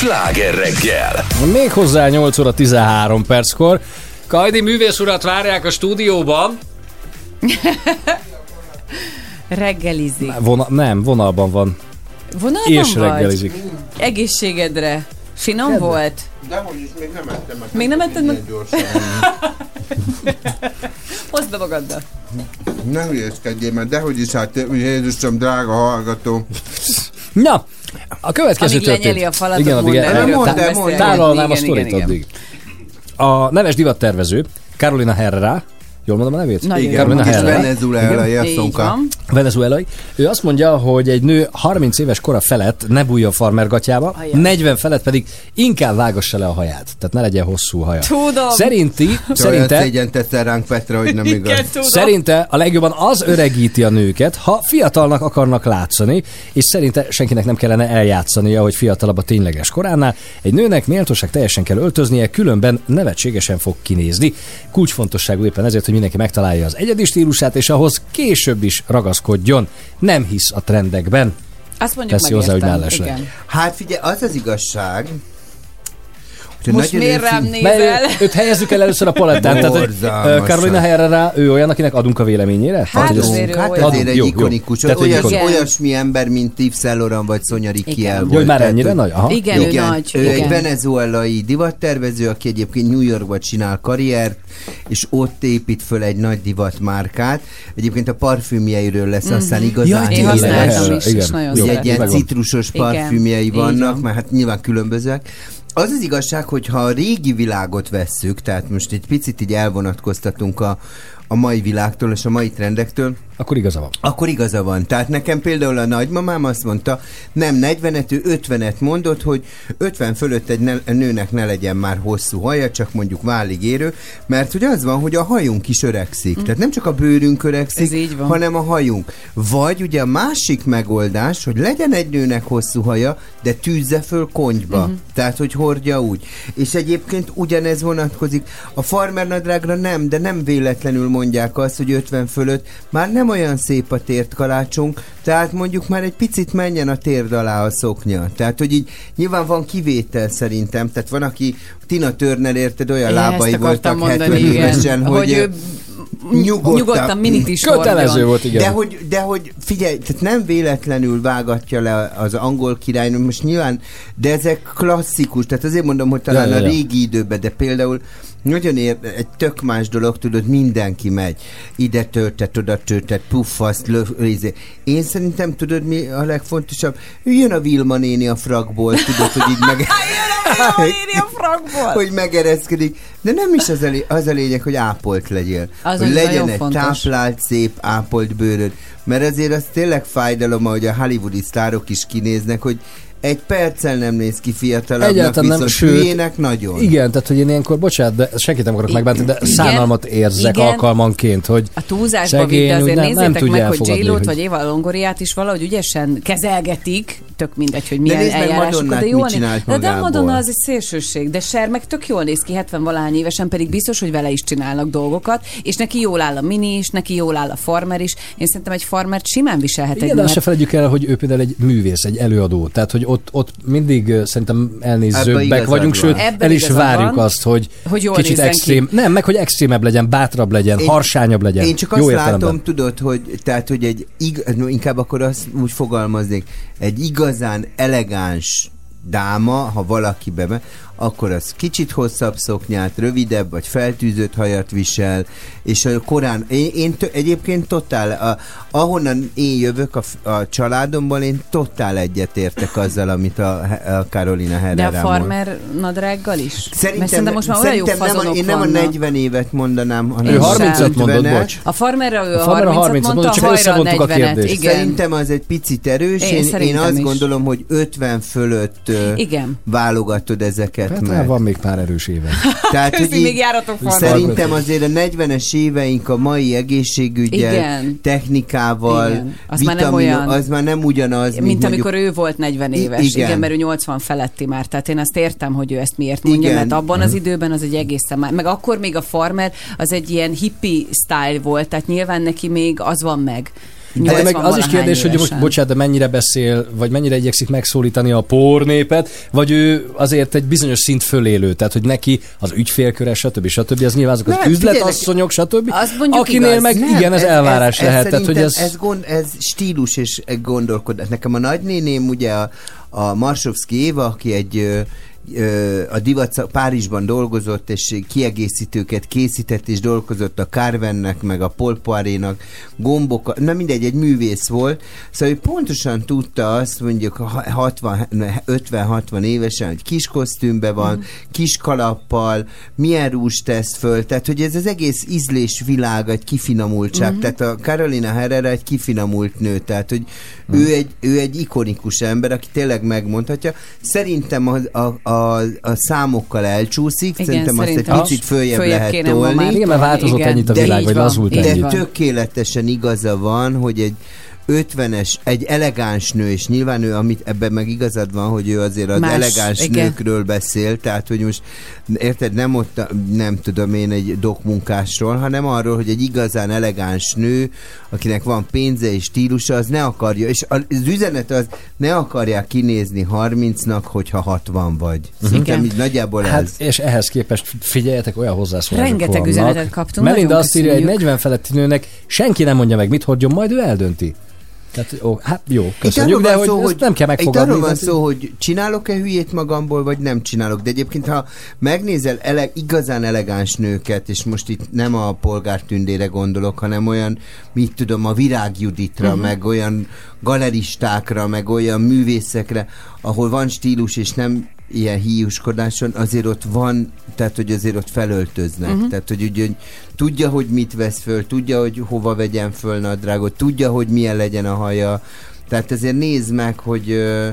Sláger reggel. Még hozzá 8 óra 13 perckor. Kajdi művész urat várják a stúdióban. Reggelizik. Vona, nem, vonalban van. Vonalban És vagy? reggelizik. Egészségedre. Finom volt? Dehogy is, még nem ettem meg. Még nem etted meg? Gyorsan. Hozd be magaddal. Ne hülyeskedjél, mert dehogy is, hát Jézusom, drága hallgató. Na, A következő Amíg történt. lenyeli a falat, igen, mondd addig el, tá- beszélünk. mondd el. tálalnám a Igen, sztorit igen, igen. addig. A neves divattervező, Carolina Herrera, jól mondom a nevét? Nagyon Igen, Carolina Herrera. asszonka. van. Venezuelai. Ő azt mondja, hogy egy nő 30 éves kora felett ne bújjon farmergatjába, Ajaj. 40 felett pedig inkább vágassa le a haját. Tehát ne legyen hosszú haja. Tudom. Szerinti, Olyan szerinte, szégyen teszel ránk Petra, hogy nem igaz. Igen, tudom. szerinte a legjobban az öregíti a nőket, ha fiatalnak akarnak látszani, és szerinte senkinek nem kellene eljátszania, hogy fiatalabb a tényleges koránál. Egy nőnek méltóság teljesen kell öltöznie, különben nevetségesen fog kinézni. Kulcsfontosságú éppen ezért, hogy mindenki megtalálja az egyedi stílusát, és ahhoz később is ragaszkodjon. Nem hisz a trendekben. Azt mondjuk Teszi hozzá, hogy mellesleg. Igen. Hát figyelj, az az igazság, hogyha Most miért rám nézel? ő- őt helyezzük el először a palettán. Tehát, hogy, ö, Carolina Herrera, ő olyan, akinek adunk a véleményére? Hát Tehát, ez- azért Hát azért egy Jó, jó. ikonikus, Tehát, hogy olyas, ikonikus. Igen. olyasmi ember, mint Yves Saint Laurent vagy Sonya Igen. volt. Jó, már Tehát, ennyire hogy- nagy? Aha. Igen, ő nagy. ő igen. egy venezuelai divattervező, aki egyébként New Yorkban csinál karriert, és ott épít föl egy nagy divatmárkát. Egyébként a parfümjeiről lesz aztán igazán Jaj, Én használtam is, és Igen. nagyon Ugye egy ilyen citrusos Igen, parfümjei vannak, van. mert hát nyilván különbözőek. Az az igazság, hogy ha a régi világot vesszük, tehát most egy picit így elvonatkoztatunk a, a mai világtól és a mai trendektől, Akkor igaza van. akkor igaza van. Tehát nekem például a nagymamám azt mondta, nem 40-et, ő 50-et mondott, hogy 50 fölött egy ne, nőnek ne legyen már hosszú haja, csak mondjuk válig érő, mert hogy az van, hogy a hajunk is öregszik. Mm. Tehát nem csak a bőrünk öregszik, így van. hanem a hajunk. Vagy ugye a másik megoldás, hogy legyen egy nőnek hosszú haja, de tűzze föl konyba. Mm. Tehát, hogy hordja úgy. És egyébként ugyanez vonatkozik. A farmernadrágra nem, de nem véletlenül mondják azt, hogy 50 fölött már nem olyan szép a tért kalácsunk, tehát mondjuk már egy picit menjen a térd alá a szoknya. Tehát, hogy így nyilván van kivétel szerintem, tehát van, aki Tina Turner érted, olyan Én lábai voltak mondani, 70 igen. évesen, hogy, Hogy ő nyugodtan, nyugodtan minit is Kötelező hordjon. volt, igen. de hogy, de hogy figyelj, tehát nem véletlenül vágatja le az angol királynő, most nyilván, de ezek klasszikus, tehát azért mondom, hogy talán Ja, ja, a ja. régi időben, de például nagyon ér, egy tök más dolog, tudod, mindenki megy. Ide töltet, oda töltet, puffaszt, lö, izé. Én szerintem, tudod, mi a legfontosabb? Jön a Vilma néni a frakból, tudod, hogy így meg... a frakból. hogy megereszkedik. De nem is az a, lé- az a lényeg, hogy ápolt legyél. Az hogy legyen nagyon egy fontos. táplált, szép, ápolt bőröd. Mert azért az tényleg fájdalom, ahogy a hollywoodi sztárok is kinéznek, hogy egy perccel nem néz ki fiatalabbnak, Egyáltalán nem, sőt, nagyon. Igen, tehát hogy én ilyenkor, bocsánat, de senkit nem akarok megbántani, de Igen, szánalmat érzek igen. alkalmanként, hogy A túlzásba Szegény, vitt, de úgy azért nem- nem, nem nézzétek tudja meg, hogy j hogy- vagy Éva Longoriát is valahogy ügyesen kezelgetik, tök mindegy, hogy milyen eljárásuk, Madonnát, de jól néz. De, de. Madonna az egy szélsőség, de Ser meg tök jól néz ki, 70 valahány évesen, pedig biztos, hogy vele is csinálnak dolgokat, és neki jól áll a mini is, neki jól áll a farmer is. Én szerintem egy farmert simán viselhet Igen, egy de azt se felejtjük el, hogy ő például egy művész, egy előadó. Tehát, hogy ott, ott mindig szerintem elnézőbbek vagyunk, van. sőt, Ebben el is várjuk van. azt, hogy, Hogy jól kicsit extrém, nem, meg hogy extrémebb legyen, bátrabb legyen, Én- harsányabb legyen. Én csak Jó azt értelemben. látom, tudod, hogy, tehát, hogy egy, ig, no, inkább akkor azt úgy fogalmaznék, egy igazán elegáns dáma, ha valaki be, akkor az kicsit hosszabb szoknyát, rövidebb, vagy feltűzött hajat visel, és a korán, én, én t- egyébként totál, a, ahonnan én jövök a, a családomból, én totál egyetértek azzal, amit a, a Carolina de a Herrera mond. farmer nadrággal is? Szerintem, Mert szerintem most már olyan jó nem a, én nem a vannak. 40 évet mondanám, hanem Ő a 30-at mondott, 50-et. bocs. A farmerre ő A a farmer a 30-at 30-at mondta, mondta, csak a hajra a összevontuk a 40-et. kérdést. Igen. Szerintem az egy picit erős. Én Én, én, azt is. gondolom, hogy 50 fölött Igen. válogatod ezeket Hát meg. van még pár erős éve. Tehát, Köszi, hogy így még járatok farmerra. Szerintem azért a 40-es éveink a mai egészségügyel, Igen. technikával, Igen. Az már nem olyan. az már nem ugyanaz, mint, Mint mondjuk, amikor ő volt 40 I- éves. Igen. igen. mert ő 80 feletti már. Tehát én azt értem, hogy ő ezt miért mondja, Igen. Mhm. mert abban az időben az egy egészen már. Meg akkor még a farmer az egy ilyen hippie style volt, tehát nyilván neki még az van meg. De meg 80 az is kérdés, hogy most, évesen. bocsánat, de mennyire beszél, vagy mennyire igyekszik megszólítani a pornépet, vagy ő azért egy bizonyos szint fölélő, tehát hogy neki az ügyfélköre, stb. stb. az nyilván azok az Nem, üzletasszonyok, stb. Az mondjuk Akinél igaz. meg Nem, igen, ez, elvárás ez, lehet. tehát, hogy ez, ez, gond, ez stílus és gondolkodás. Nekem a nagynéném ugye a, a Marsovszki Éva, aki egy a divat Párizsban dolgozott, és kiegészítőket készített, és dolgozott a Carvennek, meg a Paul Poirénak, gombok, na mindegy, egy művész volt, szóval ő pontosan tudta azt, mondjuk ha- 60, 50-60 évesen, hogy kis kosztümbe van, Mhm. kis kalappal, milyen rúst tesz föl, tehát hogy ez az egész ízlés világ egy kifinomultság, Mhm. tehát a Carolina Herrera egy kifinomult nő, tehát hogy ő, egy, ő egy ikonikus ember, aki tényleg megmondhatja. Szerintem a, a, a, a számokkal elcsúszik, Igen, szerintem azt egy szerintem picit is. följebb, Följebb lehet tolni. már Igen, mert változott Igen. ennyit a világ, vagy lazult De ennyit. tökéletesen igaza van, hogy egy 50-es, egy elegáns nő, és nyilván ő, amit ebben meg igazad van, hogy ő azért az Más, elegáns igen. nőkről beszél, tehát hogy most érted, nem ott, a- nem tudom én egy dokmunkásról, hanem arról, hogy egy igazán elegáns nő, akinek van pénze és stílusa, az ne akarja, és az üzenet az, ne akarják kinézni 30-nak, hogyha 60 vagy. Szerintem Igen. így nagyjából Hát, ez. és ehhez képest figyeljetek, olyan hozzászólások Rengeteg vannak. üzenetet kaptunk, Melinda azt írja, egy köszönjük. 40 feletti nőnek senki nem mondja meg, mit hordjon, majd ő eldönti. Tehát, ó, hát jó, Itt köszönjük, de hogy, szó, ezt nem kell Itt megfogadni. arról van szó, hogy csinálok-e hülyét magamból, vagy nem csinálok. De egyébként, ha megnézel ele- igazán elegáns nőket, és most itt nem a polgártündére gondolok, hanem olyan, mit tudom, a Virág Juditra, uh-huh. meg olyan galeristákra, meg olyan művészekre, ahol van stílus, és nem ilyen híjuskodáson, azért ott van, tehát hogy azért ott felöltöznek. Uh-huh. Tehát, hogy, hogy tudja, hogy mit vesz föl, tudja, hogy hova vegyen föl nadrágot, tudja, hogy milyen legyen a haja. Tehát ezért nézd meg, hogy ö,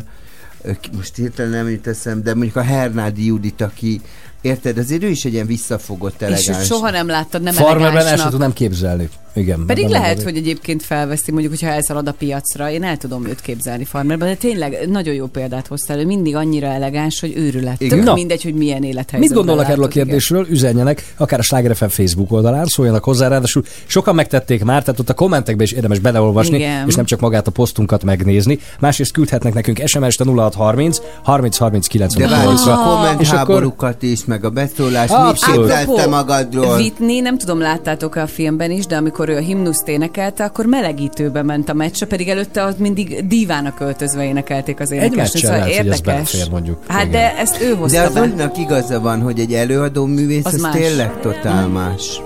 most hirtelen nem jut eszem, de mondjuk a Hernádi Judit, aki érted, azért ő is egy ilyen visszafogott, És elegáns. őt soha nem láttad, nem Farmerben el tudnám képzelni. Igen. Pedig lehet, van. hogy egyébként felveszi, mondjuk, hogyha elszalad a piacra, én el tudom őt képzelni farmerben, de tényleg nagyon jó példát hoztál, ő mindig annyira elegáns, hogy őrület. Igen. Tök Na. mindegy, hogy milyen élethelyzetben Mit gondolnak erről a látod, igen. kérdésről? Üzenjenek, akár a Sláger FM Facebook oldalán, szóljanak hozzá, ráadásul sokan megtették már, tehát ott a kommentekbe is érdemes beleolvasni, Igen. és nem csak magát a posztunkat megnézni. Másrészt küldhetnek nekünk SMS-t a 0630 30 30 De 98 várj, a ra És akkor kommentháborúkat is, meg a beszólást, mit képzelte magadról? Whitney, nem tudom, láttátok a filmben is, de amikor ő a himnuszt énekelte, akkor melegítőbe ment a meccsre, pedig előtte ott mindig dívának öltözve énekelték az énekesnőt. meccsen Szóval lehet, hogy ez érdekes. belefér, mondjuk. Hát Igen. de ezt ő De hozta az be. Igaza van, hogy egy előadó művész, Az az, más. tényleg totál más.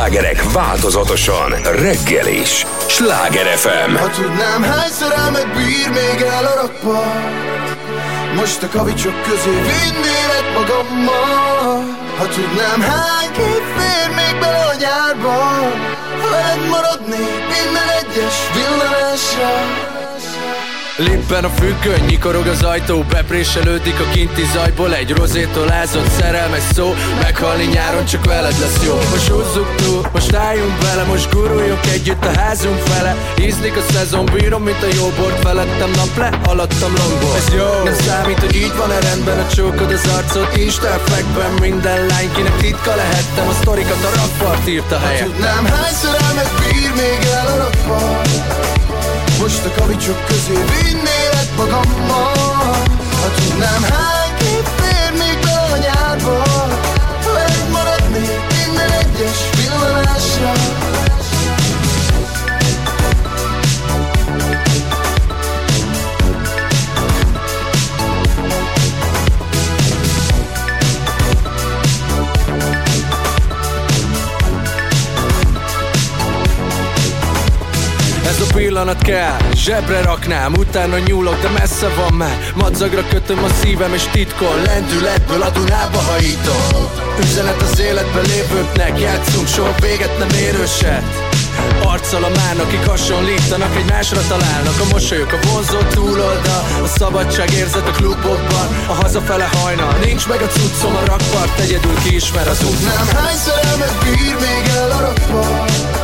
Slágerek változatosan. Reggel is. Sláger FM. Ha tudnám, hányszor elmet bír még el a rakpart Most a kavicsok közé vinnélek magammal. Ha tudnám, hány kép fér még bele a nyárba? Veled maradnék minden egyes villanásra Lippen a függöny, nyikorog az ajtó Bepréselődik a kinti zajból Egy rozétól ázott szerelmes szó Meghalni nyáron csak veled lesz jó. Most húzzuk túl, most álljunk bele Most guruljunk együtt a házunk fele. Ízlik a szezon, bírom, mint a jó bort Felettem nap le, alattam longból Ez jó, nem számít, hogy így van-e rendben A csókod az arcot, Instán fekben Minden lány, kinek titka lehettem A sztorikat a rakpart írta Ha helyett tudnám, hányszor elmet bír még el a rakpart Most a kavicsok közé vinnélek magammal. Ha tudnám, hány kép fér még bele a nyárba pillanat kell, zsebre raknám Utána nyúlok, de messze van már. Madzagra kötöm a szívem és titkol Lendületből a Dunába hajítom. Üzenet az életben lévőknek Játszunk soha véget nem érőset Arccal a mán, akik hasonlítanak Egymásra találnak. A mosolyok a vonzó túloldal A szabadság érzet a klubokban. A hazafele hajnal Nincs meg a cuccom a rakpart Egyedül kiismer az út. Nem hányszor elmet bír még el a rakpart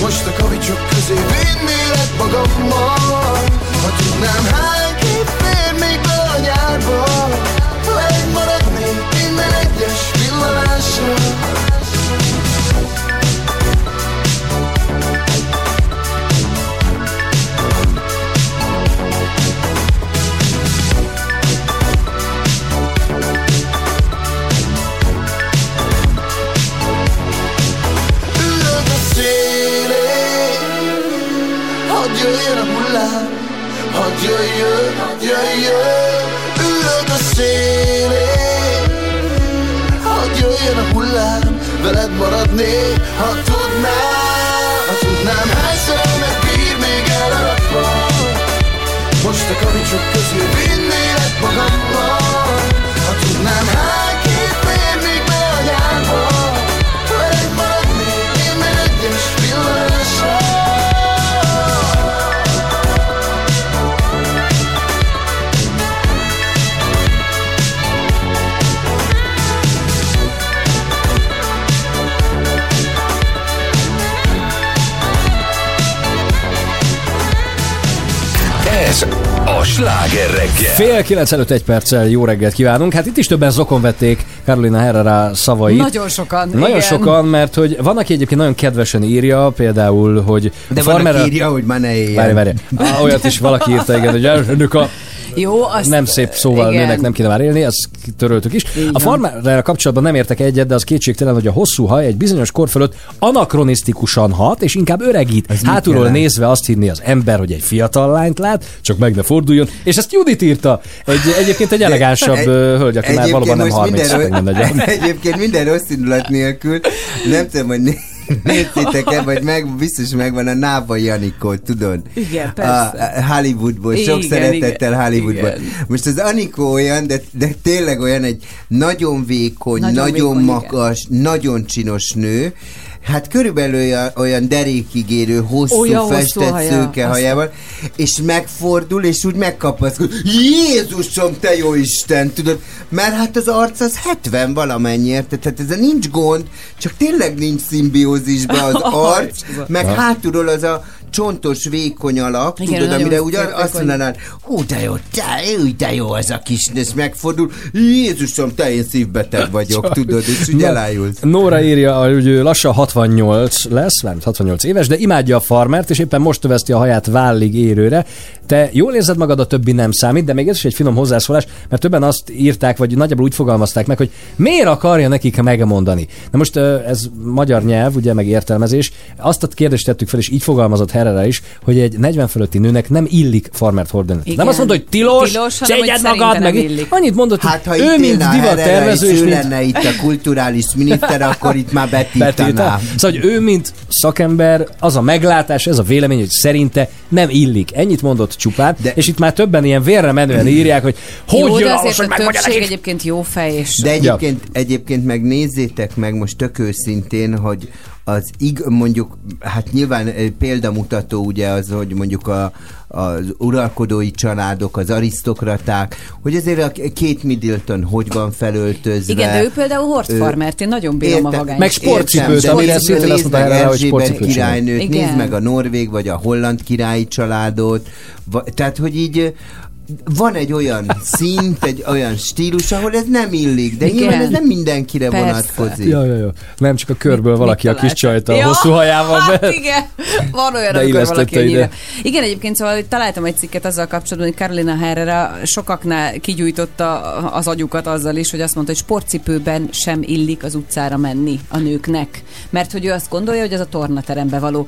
Most a kavicsok közé vinnélek magammal. Ha tudnám hány Hadd jöjjön, hadd jöjjön Ülök a szélén Hadd jöjjön a hullám Veled maradnék, ha tudnám Ha tudnám, hányszor elmet bír még el a rakpart Most a kavicsok közé vinnélek magammal sláger reggel. Fél kilenc előtt egy perccel jó reggelt kívánunk. Hát itt is többen zokon vették Carolina Herrera szavait. Nagyon sokan. Nagyon igen. sokan, mert hogy van, aki egyébként nagyon kedvesen írja, például, hogy De a van, írja, hogy már ne éljen. Várj, várj. Á, Olyat is valaki írta, igen, hogy önök a Jó, azt... nem szép szóval igen. nőnek nem kéne már élni, ezt töröltük is. Így a farmerrel kapcsolatban nem értek egyet, de az kétségtelen, hogy a hosszú haj egy bizonyos kor fölött anakronisztikusan hat, és inkább öregít. Hátulról jelent? nézve azt hinni az ember, hogy egy fiatal lányt lát, csak meg ne forduljon. És ezt Judit írta. Egy, egyébként egy elegánsabb Egy- hölgy, aki már valóban nem most 30 minden. Egyébként minden rossz indulat nélkül, nem tudom, hogy néztétek-e, vagy meg, biztos megvan a Náva Janikó, tudod? Igen, persze. a Hollywoodból, sok Igen, szeretettel igen, Hollywoodból. igen. Most az Anikó olyan, de, de tényleg olyan egy nagyon vékony, Nagyon nagyon, vékony, magas, nagyon csinos nő, Hát körülbelül olyan, olyan derékigérő, hosszú, Olyan festett haja, szőke hajával, és megfordul, és úgy megkapaszkod. Jézusom, te jó Isten, tudod, mert hát az arc az 70 valamennyi, érted? Tehát ez a nincs gond, csak tényleg nincs szimbiózisban az arc, meg hátulról az a csontos, vékony alak, Igen, tudod, amire úgy azt mondanád, hú, de jó, te, úgy, de jó az a kis, és megfordul, Jézusom, te én szívbeteg vagyok, Csak- tudod, és úgy Na, elájulsz. Nóra írja, hogy lassan 68 lesz, mert 68 éves, de imádja a farmert, és éppen most töveszti a haját vállig érőre. Te jól érzed magad, a többi nem számít, de még ez is egy finom hozzászólás, mert többen azt írták, vagy nagyjából úgy fogalmazták meg, hogy miért akarja nekik megmondani. Na most ez magyar nyelv, ugye, meg értelmezés. Azt a kérdést tettük fel, és így fogalmazott Herrera is, hogy egy 40 fölötti nőnek nem illik farmert hordani. Igen. Nem azt mondta, hogy tilos, Tilos, hogy magad, meg illik. annyit mondott, Hát, ha ő, itt mint élne divat Herrera, tervező, és mint lenne itt a kulturális miniszter, akkor itt már betiltaná. Szóval, hogy ő, mint szakember, az a meglátás, ez a vélemény, hogy szerinte nem illik. Ennyit mondott csupán, de... és itt már többen ilyen vérre menően írják, hogy hogy jó, jön ahhoz, hogy megmondja többség nekik. egyébként jó fej, és... De egyébként, egyébként meg nézzétek meg most tök őszintén, hogy az ig, mondjuk, hát nyilván eh, példamutató ugye az, hogy mondjuk a, az uralkodói családok, az arisztokraták, hogy azért a két Middleton hogy van felöltözve. Igen, de ő például hord Ö, farmert, én nagyon bírom a Értem, vagányt. Meg sportcipőt, amire szintén azt mondta hogy Erzsébet sportcipőt királynőt, Igen. nézd meg a norvég vagy a holland királyi családot, va- tehát, hogy így van egy olyan szint, egy olyan stílus, ahol ez nem illik, de Igen. nyilván ez nem mindenkire Persze. vonatkozik. Ja, ja, ja. Nem csak a körből valaki a kis csajt a Ja, hosszú hajával hát be. igen, van olyan, De amikor valaki ide. ennyire. Igen, egyébként szóval hogy találtam egy cikket azzal kapcsolatban, hogy Carolina Herrera sokaknál kigyújtotta az agyukat azzal is, hogy azt mondta, hogy sportcipőben sem illik az utcára menni a nőknek. Mert hogy ő azt gondolja, hogy az a tornaterembe való.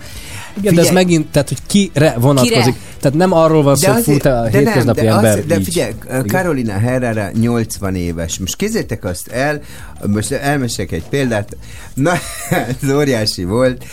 Igen, de ez Figyelj. megint, tehát hogy kire vonatkozik. Kire? Tehát nem arról van szó, hogy fú, te a hétköznapi ember az, de így. figyelj, Carolina Herrera 80 éves. Most kézzétek azt el, most elmesek egy példát. Na, ez óriási volt.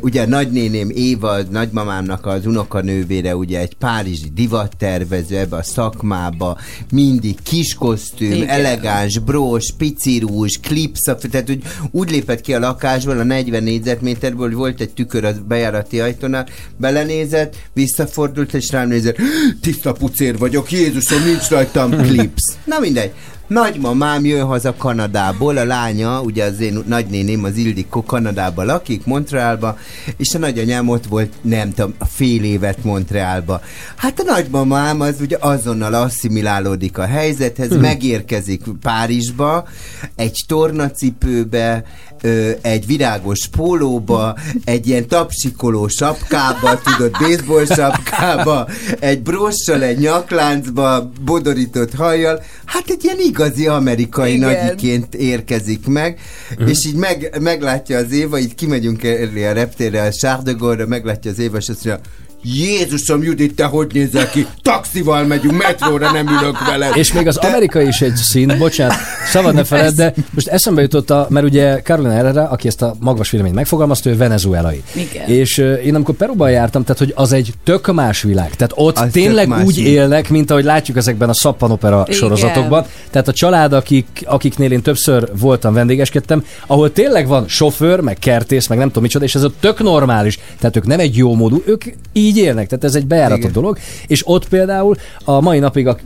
Ugye nagynéném Éva, nagymamámnak az unokanővére, ugye egy párizsi divattervező ebbe a szakmába, mindig kis kosztüm, Igen. elegáns, brós, picirús, klipsz, tehát úgy, úgy lépett ki a lakásból a 40 négyzetméterből, hogy volt egy tükör a bejárati ajtónál, belenézett, visszafordult, és rám nézett, tiszta pucér vagyok, Jézusom, nincs rajtam klipsz. Na mindegy. Nagymamám jön haza Kanadából, a lánya, ugye az én nagynéném, az Ildikó Kanadában lakik, Montrealba, és a nagyanyám ott volt, nem tudom, fél évet Montrealba. Hát a nagymamám az ugye azonnal asszimilálódik a helyzethez, Hm. hmm. megérkezik Párizsba, egy tornacipőbe, ö, egy virágos pólóba, egy ilyen tapsikoló sapkába, tudod, baseball sapkába, egy brossal, egy nyakláncba, bodorított hajjal, hát egy ilyen igazi amerikai Igen. nagyiként érkezik meg, és így meg, meglátja az Éva, így kimegyünk elé a reptérre, a Charles de Gaulle-ra, meglátja az Éva, és azt mondja, Jézusom, Judit, te hogy nézel ki? Taxival megyünk, metróra nem ülök veled. És még az amerikai is egy szint, bocsánat, szabad ne feled, de most eszembe jutott, a, mert ugye Carolina Herrera, aki ezt a magvas véleményt megfogalmazta, ő venezuelai. Igen. És uh, én amikor Peruban jártam, tehát hogy az egy tök más világ. Tehát ott Az tényleg úgy világ. élnek, mint ahogy látjuk ezekben a szappanopera Igen. sorozatokban. Tehát a család, akik, akiknél én többször voltam, vendégeskedtem, ahol tényleg van sofőr, meg kertész, meg nem tudom micsoda, és ez ott tök normális. Tehát ők nem egy jó módú, ők így élnek. Tehát ez egy bejáratott Igen. dolog. És ott például a mai napig, a,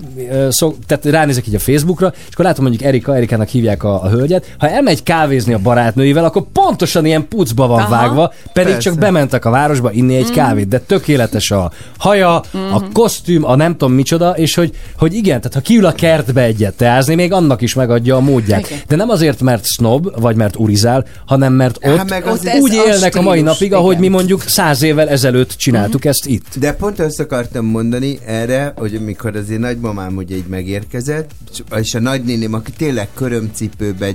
szok, tehát ránézek így a Facebookra, és akkor látom mondjuk Erika, Erikának hívják a, a hölgyet, ha elmegy kávézni a barátnőivel, akkor pontosan ilyen pucba van Aha. vágva, pedig Persze. csak bementek a városba inni egy kávét, de tökéletes a haja, a kosztüm, a nem tudom micsoda, és hogy, hogy igen, tehát ha kiül a kertbe egyet teázni, még annak is megadja a módját. Igen. De nem azért, mert snob, vagy mert urizál, hanem mert ott, Hát meg ott úgy a élnek a mai stílus, napig, ahogy igen. mi mondjuk száz évvel ezelőtt csináltuk ezt itt. De pont azt akartam mondani erre, hogy amikor az én nagymamám ugye így megérkezett, és a nagynéném, aki tényleg körömcipőbe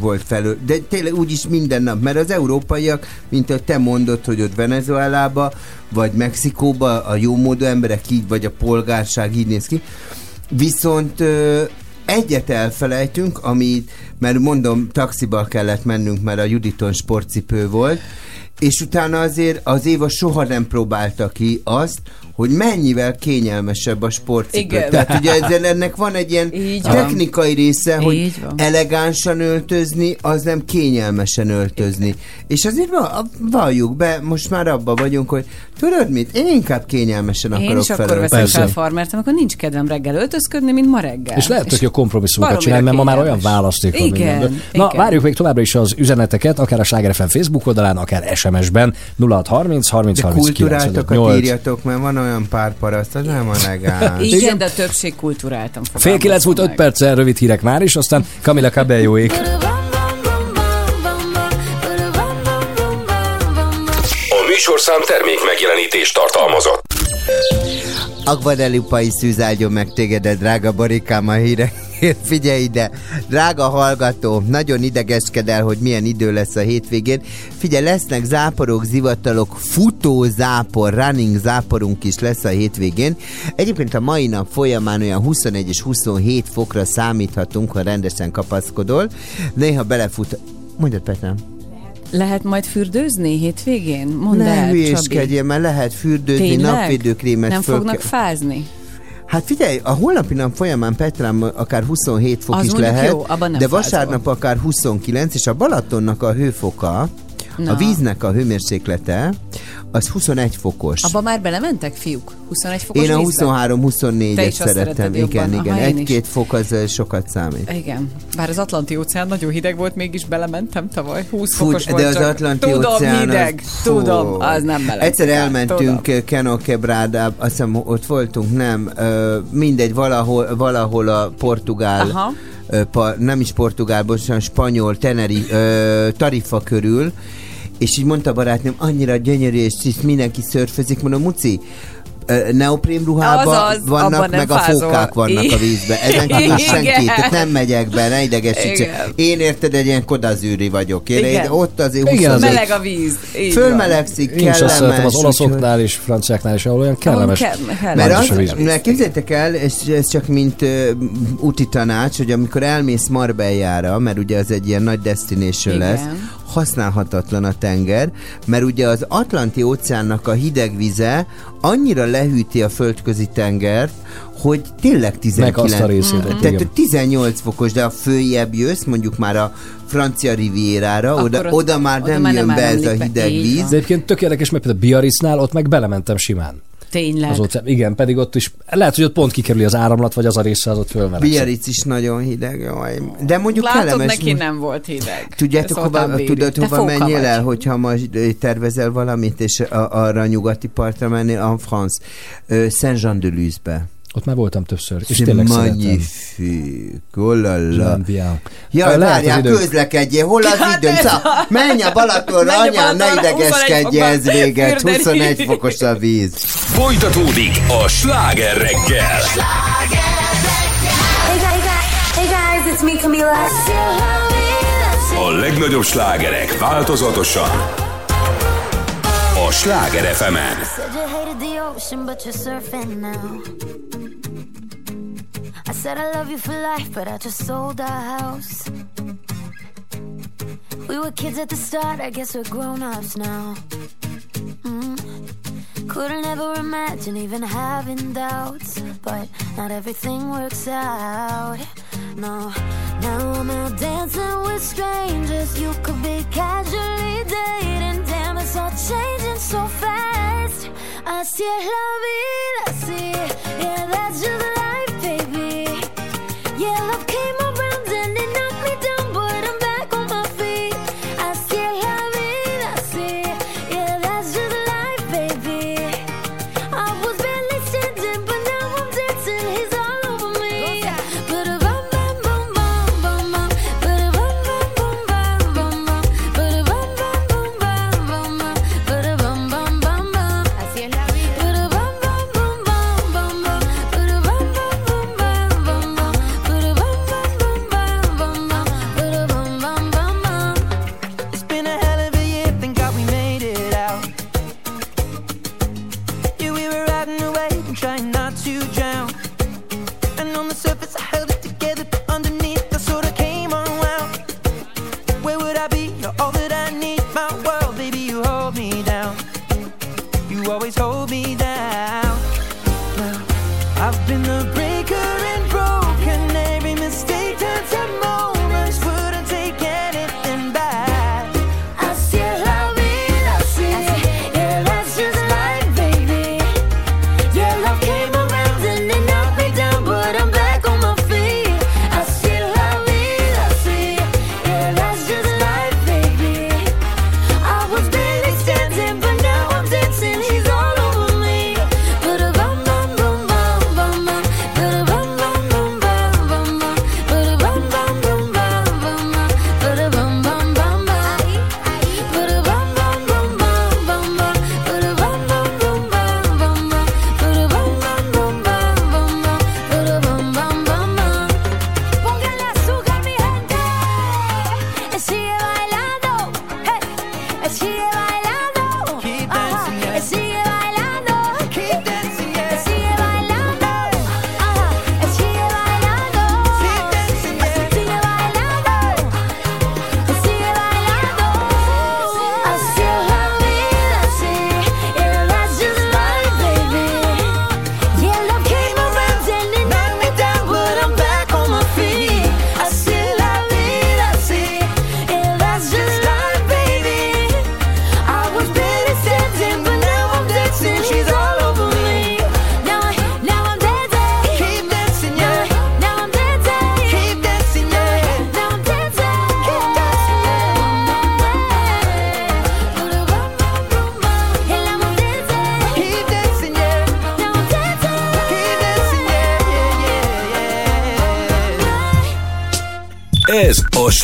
volt felül, de tényleg úgyis minden nap, mert az európaiak, mint ahogy te mondod, hogy ott Venezuelába, vagy Mexikóba a jó módú emberek így, vagy a polgárság így néz ki, viszont egyet elfelejtünk, amit, mert mondom, taxiba kellett mennünk, mert a Juditon sportcipő volt, és utána azért az Éva soha nem próbálta ki azt, hogy mennyivel kényelmesebb a sportcipő. Igen. Tehát ugye ezzel ennek van egy ilyen Így van. technikai része, hogy Így van. elegánsan öltözni, az nem kényelmesen öltözni. És azért va- valljuk be, most már abban vagyunk, hogy tudod mit, én inkább kényelmesen Én akarok is akkor felöltözni. veszem fel farmert, amikor nincs kedvem reggel öltözködni, mint ma reggel. És lehet, hogy jó kompromisszumokat csinálni, mert ma már olyan választék van Igen, mindenből. Na, igen. várjuk még továbbra is az üzeneteket, akár a Sláger FM Facebook oldalán, akár SMS-ben 0630 30 De 30 kulturáltakat 98. írjatok, mert van olyan pár paraszt, az nem elegáns. Igen, de a többség kulturáltan Fél kilenc múlt öt perccel rövid hírek már is, aztán Camila Cabelloék. A műsorszám termék megjelenítést tartalmazott. A Guadalupai szűz áldjon meg téged, drága barikám a hírek. figyelj ide, drága hallgató, nagyon idegeskedel, hogy milyen idő lesz a hétvégén. Figyelj, lesznek záporok, zivatalok, futó zápor, running záporunk is lesz a hétvégén. Egyébként a mai nap folyamán olyan 21 és 27 fokra számíthatunk, ha rendesen kapaszkodol. Néha belefut... Mondjad, Petrám. Lehet majd fürdőzni hétvégén? Mondd ne el, hülyéskedjél, mert lehet fürdőzni, Tényleg? napvédőkrémet Nem föl fognak fázni? Hát figyelj, a holnapi nap folyamán Petrám akár 27 fok Az is lehet, jó, de fázol. vasárnap akár 29, és a Balatonnak a hőfoka, Na. a víznek a hőmérséklete, az 21 fokos. Abba már belementek, fiúk? 21 fokos Én a vízbe? 23-24-et Te is azt szeretem. szereted Igen, igen. Aha, is. Egy-két fok az sokat számít. Igen. Bár az Atlanti óceán nagyon hideg volt, mégis belementem tavaly. 20 Fú, fokos de volt az csak. Atlanti Tudom, óceán hideg. az, fú. Tudom, az nem meleg. Egyszer elmentünk Keno Quebrada, azt hiszem ott voltunk, nem, mindegy, valahol, valahol a portugál, Aha. pa, nem is portugál, bocsánat, spanyol, teneri, ö, tarifa körül, és így mondta a barátnőm, annyira gyönyörű, és itt mindenki szörfözik, mondom, Muci, neoprén ruhában vannak, meg a fázol. fókák vannak a vízben. Ezen kívül Igen. senki, tehát nem megyek be, ne idegesíts. Igen. Én érted, egy ilyen kodazűri vagyok. Én, Igen. én ott azért Igen, 20 az Meleg a víz. Így Fölmelegszik, Én is azt szeretem kellemes. az olaszoknál és franciáknál is, ahol olyan kellemes. Kellemes. Mert, a az, víz. mert képzeljétek el, és ez csak mint uh, úti tanács, hogy amikor elmész Marbellára, mert ugye az egy ilyen nagy destination Igen. lesz, használhatatlan a tenger, mert ugye az Atlanti óceánnak a hideg vize annyira lehűti a földközi tengert, hogy tényleg 19. Meg azt a részét, Tehát igen. 18 fokos, de a följebb jössz, mondjuk már a francia rivierára, oda, oda már oda nem már jön nem be ez a be. hideg víz. De egyébként tök érdekes, mert például Biarritznál ott meg belementem simán. Tényleg. Az óceán. Igen, pedig ott is, lehet, hogy ott pont kikerüli az áramlat, vagy az a része az ott fölmelegszik. Biarritz is nagyon hideg, jaj. De mondjuk Látod, kellemes. neki nem volt hideg. Tudjátok, hova, tudod, Te hova menjél el, hogyha ma ö, tervezel valamit, és a, arra a nyugati partra mennél, en France, Saint-Jean-de-Luz-be. Ott már voltam többször, és tényleg szeretem. magnifique, oh la la. Jaj, várjál, közlekedjél, hol az időm? Szóval, menj a Balatonra, Menj a anyám, ne Balatonra, idegeskedj, 21 ez véget, fürdeni. 21 fokos a víz. Folytatódik a sláger reggel. A legnagyobb slágerek változatosan. A Sláger fm I said I love you for life, but I just sold our house. We were kids at the start, I guess we're grown ups now. Mm. Couldn't ever imagine even having doubts, but not everything works out. No, now I'm out dancing with strangers. You could be casually dating, damn, it's all changing so fast. Así es la vida, sí, yeah, that's just life, baby. Yeah, love came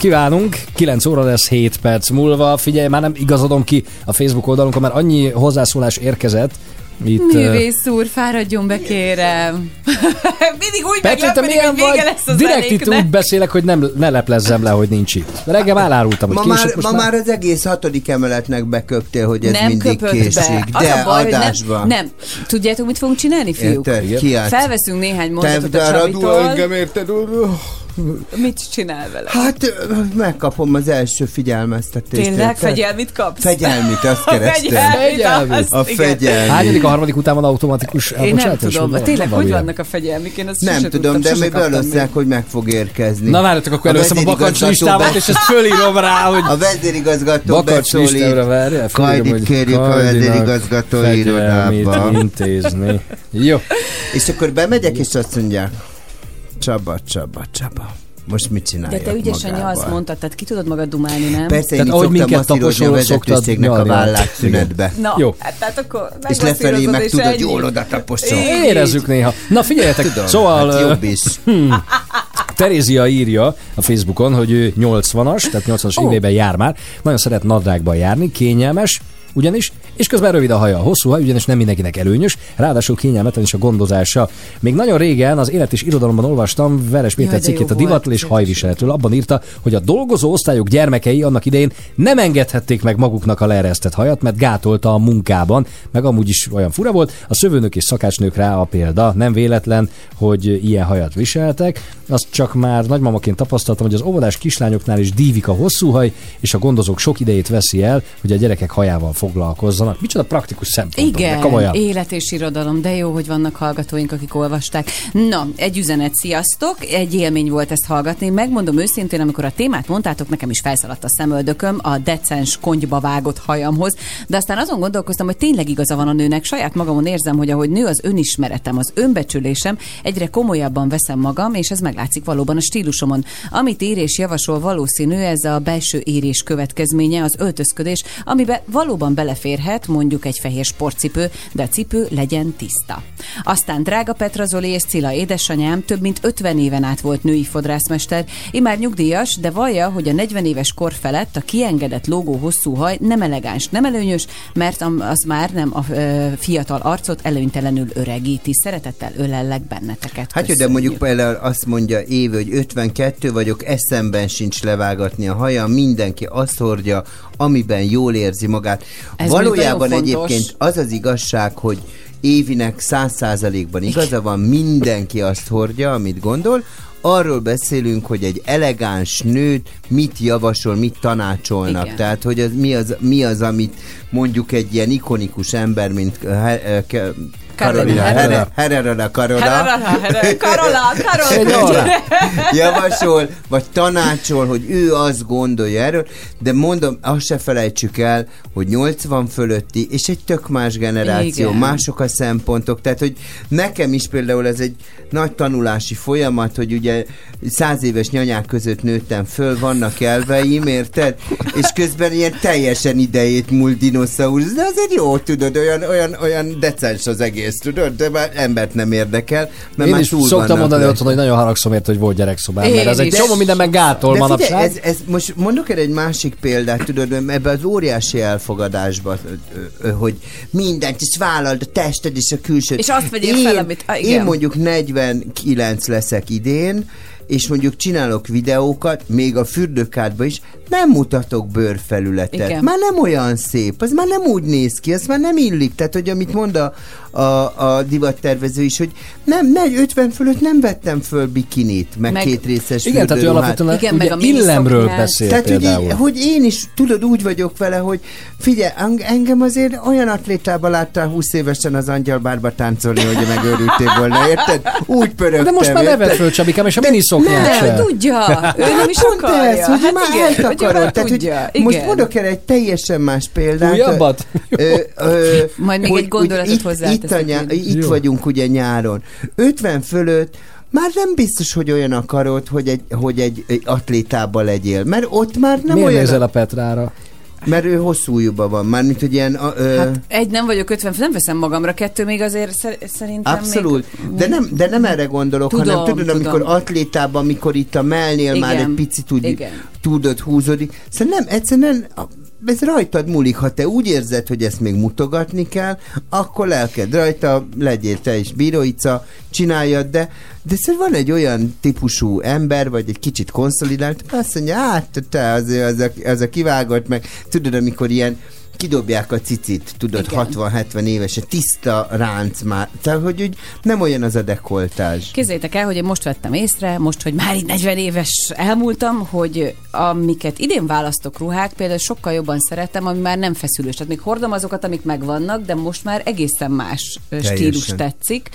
Kívánunk! 9 óra lesz 7 perc múlva. Figyelj, már nem igazodom ki a Facebook oldalunkon, mert annyi hozzászólás érkezett. Itt, Művész úr, fáradjon be, kérem. Mindig úgy Petri, te meglepődik, hogy vége vagy? lesz az Direkt itt úgy beszélek, hogy nem, ne leplezzem le, hogy nincs itt. Reggel már elárultam, Ma hogy már, késik, most ma már az egész hatodik emeletnek beköptél, hogy ez nem mindig késik. be. De a baj, adásban. nem, nem. Tudjátok, mit fogunk csinálni, fiúk? Érted? Felveszünk néhány mondatot Te a Csabitól. engem, érted? Mit csinál vele? Hát megkapom az első figyelmeztetést. Tényleg fegyelmit kapsz? Fegyelmit, azt A kerestem. fegyelmit, A fegyelmit. Hányadik a harmadik után van automatikus Én nem tudom, Vagy tényleg van hogy vannak a fegyelmik? Én azt Nem tudom, de kaptam belosszák, hogy meg fog érkezni. Na várjatok, akkor először a bakancs listámat, és ezt fölírom rá, hogy... A vezérigazgató Bakancs listára fölírom, Kajdit kérjük a fegyelmét irodába. intézni. Jó. És akkor bemegyek, és azt mondják, Csaba, Csaba, Csaba. Most mit De csináljak te ügyesen magával? nyalsz mondtad, tehát ki tudod magad dumálni, nem? Persze, én így szoktam masszírozni a vezetőszéknek a vállát szünetbe. Na, Jó. hát tehát akkor És lefelé meg és tudod, ennyi. jól oda taposom. Érezzük néha. Na figyeljetek, Tudom, szóval... hát jobb is. Hmm. Terézia írja a Facebookon, hogy ő 80-as, tehát 80-as Ó. évében jár már, nagyon szeret nadrágban járni, kényelmes, ugyanis, és közben rövid a haja. A hosszú haj ugyanis nem mindenkinek előnyös, ráadásul kényelmetlen is a gondozása. Még nagyon régen az élet és irodalomban olvastam Veres Péter cikkét a divatról és hajviseletről. Abban írta, hogy a dolgozó osztályok gyermekei annak idején nem engedhették meg maguknak a leeresztett hajat, mert gátolta a munkában, meg amúgy is olyan fura volt. A szövőnök és szakácsnők rá a példa. Nem véletlen, hogy ilyen hajat viseltek. Azt csak már nagymamaként tapasztaltam, hogy az óvodás kislányoknál is dívik a hosszú haj, és a gondozók sok idejét veszi el, hogy a gyerekek hajával foglalkozzanak. Micsoda praktikus szempontok. Igen, komolyan. élet és irodalom, de jó, hogy vannak hallgatóink, akik olvasták. Na, egy üzenet, sziasztok, egy élmény volt ezt hallgatni. Megmondom őszintén, amikor a témát mondtátok, nekem is felszaladt a szemöldököm a decens kongyba vágott hajamhoz, de aztán azon gondolkoztam, hogy tényleg igaza van a nőnek. Saját magamon érzem, hogy ahogy nő az önismeretem, az önbecsülésem, egyre komolyabban veszem magam, és ez meglátszik valóban a stílusomon. Amit ír és javasol valószínű, ez a belső érés következménye, az öltözködés, amibe valóban beleférhet mondjuk egy fehér sportcipő, de a cipő legyen tiszta. Aztán drága Petra Zoli és Cilla édesanyám több mint 50 éven át volt női fodrászmester, imár nyugdíjas, de vallja, hogy a 40 éves kor felett a kiengedett lógó hosszú haj nem elegáns, nem előnyös, mert az már nem a fiatal arcot előnytelenül öregíti. Szeretettel ölellek benneteket. Hát jó, de mondjuk például azt mondja Éve, hogy 52 vagyok, eszemben sincs levágatni a hajam, mindenki azt hordja, amiben jól érzi magát. Ez Valójában egyébként az az igazság, hogy Évinek száz százalékban igaza van, mindenki azt hordja, amit gondol, arról beszélünk, hogy egy elegáns nőt mit javasol, mit tanácsolnak. Igen. Tehát, hogy az, mi, az, mi az, amit mondjuk egy ilyen ikonikus ember, mint he, uh, Karolina Herrera. Herrera Karola, Karola, Karola, javasol, vagy tanácsol, hogy ő azt gondolja erről, de mondom, azt se felejtsük el, hogy 80 fölötti, és egy tök más generáció, Igen. mások a szempontok, tehát, hogy nekem is például ez egy nagy tanulási folyamat, hogy ugye száz éves nyanyák között nőttem föl, vannak elveim, érted? És közben ilyen teljesen idejét múlt dinoszaurusz, de azért jó, tudod, olyan, olyan, olyan decens az egész, tudod, de már embert nem érdekel, mert Én már is túl szoktam mondani otthon, hogy nagyon haragszom érte, hogy volt gyerekszobám, mert az egy csomó minden meg gátol manapság. ez, ez most mondok erre egy másik példát, tudod, ebbe az óriási elfogadásba, hogy mindent is vállald, a tested és a külsőd. És azt vegyél én, fel, amit- ah, igen. Én mondjuk 49 leszek idén, és mondjuk csinálok videókat, még a fürdőkádba is, nem mutatok bőrfelületet. Igen. Már nem olyan szép, az már nem úgy néz ki, az már nem illik. Tehát, hogy amit mond a, a, a divattervező is, hogy nem, ne, 50 fölött nem vettem föl bikinit, meg, Meg- két részes Igen, tehát ő alapvetően Igen, ugye meg a illemről beszél Tehát, hogy, például. én, hogy én is, tudod, úgy vagyok vele, hogy figyelj, eng- engem azért olyan atlétában láttál 20 évesen az angyalbárba táncolni, hogy megőrültél volna, érted? Úgy pörögtem, De most már érted? nevet föl, Csabikám, és a miniszoknyát Nem, se. tudja. Ő nem is Pont akarja. ez, hogy hát már igen, hogy eltakarod. Tehát, hogy tudja. most Igen. mondok erre egy teljesen más példát. Újabbat? Ö, ö, Majd még hogy- egy gondolatot hogy itt, hozzáteszek itt, a nyá- itt Jó. vagyunk ugye nyáron. 50 fölött már nem biztos, hogy olyan akarod, hogy egy, hogy egy, egy atlétában legyél. Mert ott már nem Miért olyan, nézel a Petrára? mert ő hosszú ujjúban van. Mármint, hogy ilyen... Ö, Hát egy nem vagyok 50, nem veszem magamra, kettő még azért szer- szerintem Abszolút, még... de nem, de nem erre gondolok, Tudom, hanem tudod, amikor tudom. atlétában, amikor itt a mellnél már Igen, egy picit úgy igen. tudod húzódik. Szóval nem, egyszerűen ez rajtad múlik, ha te úgy érzed, hogy ezt még mutogatni kell, akkor lelked rajta, legyél te is bíróica, csináljad, de, de szóval van egy olyan típusú ember, vagy egy kicsit konszolidált, azt mondja, hát te az, az, a, az a kivágott, meg. Tudod, amikor ilyen kidobják a cicit, tudod, Igen. 60-70 éves, egy tiszta ránc már. Tehát, hogy úgy nem olyan az a dekoltás. Képzeljétek el, hogy én most vettem észre, most, hogy már így 40 éves elmúltam, hogy amiket idén választok ruhák, például sokkal jobban szeretem, ami már nem feszülős. Tehát még hordom azokat, amik megvannak, de most már egészen más Teljesen. stílus tetszik,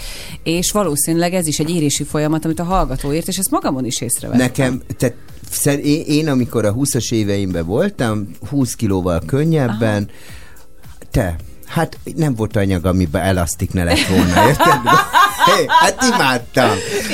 és valószínűleg ez is egy érési folyamat, amit a hallgató ért, és ezt magamon is észrevettem. Nekem, tehát én, én, amikor a 20-as éveimben voltam, 20 kilóval könnyebben, te, hát nem volt anyag, amiben elasztik ne lett volna, érted? Hey, hát imádtam.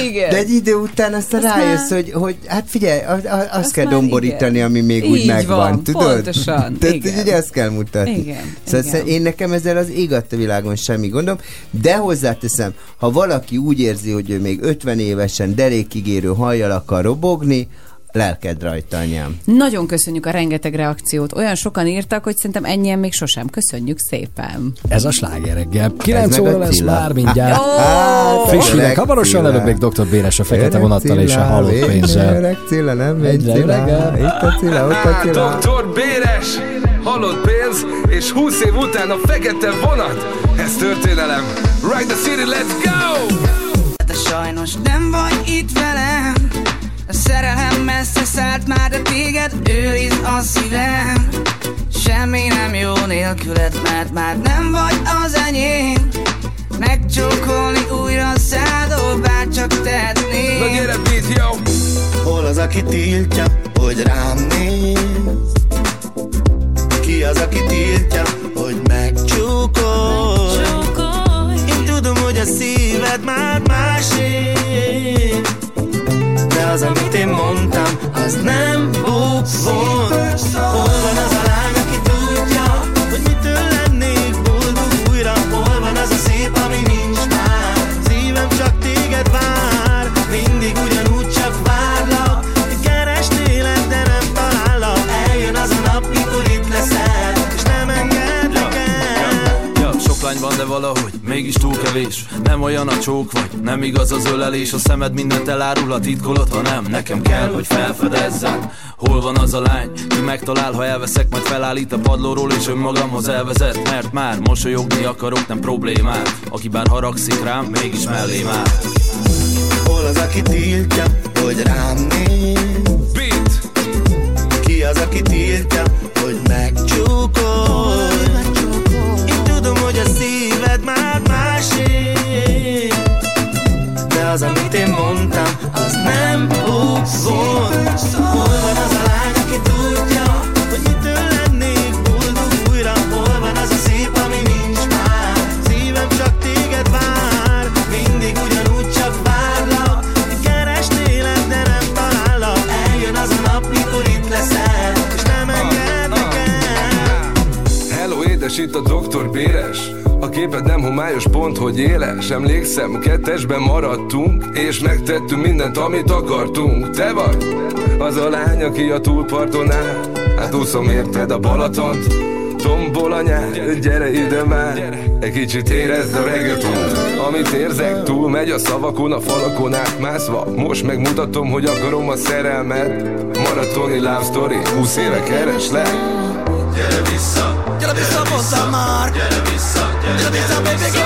Igen. De egy idő után aztán Azt rájössz, már- hogy, hogy hát figyelj, azt, azt kell domborítani, igen. ami még Így úgy megvan, van, tudod? pontosan, Tehát igen. ugye ezt kell mutatni. Igen, Szóval igen. én nekem ezzel az ég adta világon semmi gondom, de hozzáteszem, ha valaki úgy érzi, hogy ő még 50 évesen derékigérő hajjal akar robogni, lelked rajta, anyám. Nagyon köszönjük a rengeteg reakciót. Olyan sokan írtak, hogy szerintem ennyien még sosem. Köszönjük szépen. Ez a sláger reggel. 9 meg óra lesz Cilla. már mindjárt. Hát, Friss hírek, hamarosan előbb még Dr. Béres a fekete vonattal és a halott pénzzel. Öreg Cilla, nem megy Egyre Cilla. Itt a Cilla, ott a Cilla. Dr. Béres, halott pénz, és 20 év után a fekete vonat. Ez történelem. Ride the city, let's go! De sajnos nem vagy itt velem A szerelem messze szállt már, de téged őriz a szívem Semmi nem jó nélküled, mert már nem vagy az enyém Megcsókolni újra szádol, bár csak tehetnék Na gyere, beat, yo! Hol az, aki tiltja, hogy rám néz? Ki az, aki tiltja, hogy megcsókolj? Én tudom, hogy a szíved már másé De az, amit én mondtam, az nem bukfon Hol van az a de valahogy mégis túl kevés. Nem olyan a csók vagy, nem igaz az ölelés. A szemed mindent elárul, a titkolod, ha nem. Nekem kell, hogy felfedezzem Hol van az a lány, ki megtalál, ha elveszek Majd felállít a padlóról és önmagamhoz elvezet. Mert már mosolyogni akarok, nem problémát. Aki bár haragszik rám, mégis mellém áll Hol az, aki tiltja, hogy rám néz? Beat! Ki az, aki tiltja, hogy megcsókolj? Az, amit én mondtam, az nem bukfon Hol képed nem homályos pont, hogy éles. Emlékszem, kettesben maradtunk És megtettünk mindent, amit akartunk. Te vagy az a lány, aki a túlparton áll. Hát úszom érted a Balatont Tombol a gyere ide már. Egy kicsit érezd a reggaetont Amit érzek, túl megy a szavakon, a falakon átmászva Most megmutatom, hogy akarom a szerelmet. Maratoni love story, 20 éve kereslek. Gyere vissza, gyere vissza, mondtam már Gyere vissza, gyere vissza, baby,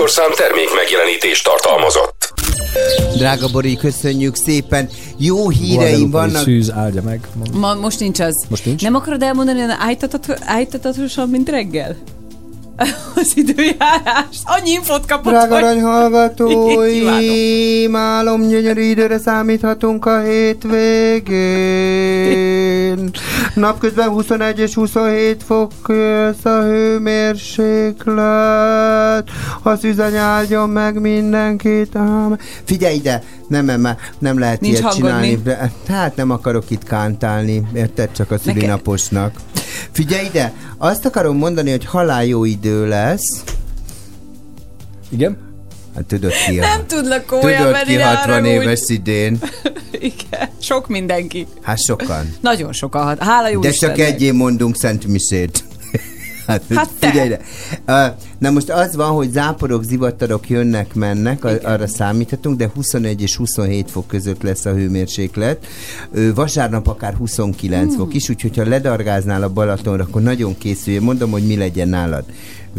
műsorszám termék megjelenítést tartalmazott. Drága Bori, köszönjük szépen. Jó híreim Guadalupe vannak. Szűz áldja meg. Ma, most nincs az. Most nincs? Nem akarod elmondani olyan állítatat- állítatosan, mint reggel? Az időjárás. Annyi infót kapott, Drága hogy... arany Kívánom. hallgatóim, álom gyönyörű időre számíthatunk a hétvégén. Napközben 21 és 27 fok lesz a hőmérséklet. A szüzeny áldjon meg mindenkit. Ám. Figyelj ide, nem, nem, nem lehet Nincs ilyet hangod csinálni. hát nem akarok itt kántálni, érted? Csak a szülinaposnak. Figyelj ide, azt akarom mondani, hogy halál jó idő lesz. Igen? Hát tudod ki a... Nem tudlak komolyan Tudod ki ne 60 haragudj. éves idén? Igen, sok mindenki. Hát sokan. Nagyon sokan. Hála jó De Istennek. csak egyén mondunk Szent Misét. Hát, Hát te. figyelj ide. Na most az van, hogy záporok, zivatarok jönnek, mennek, a, arra számíthatunk, de 21 és 27 fok között lesz a hőmérséklet. Vasárnap akár 29 Hmm. fok is, úgyhogy ha ledargáznál a Balatonra, akkor nagyon készülj. Mondom, hogy mi legyen nálad.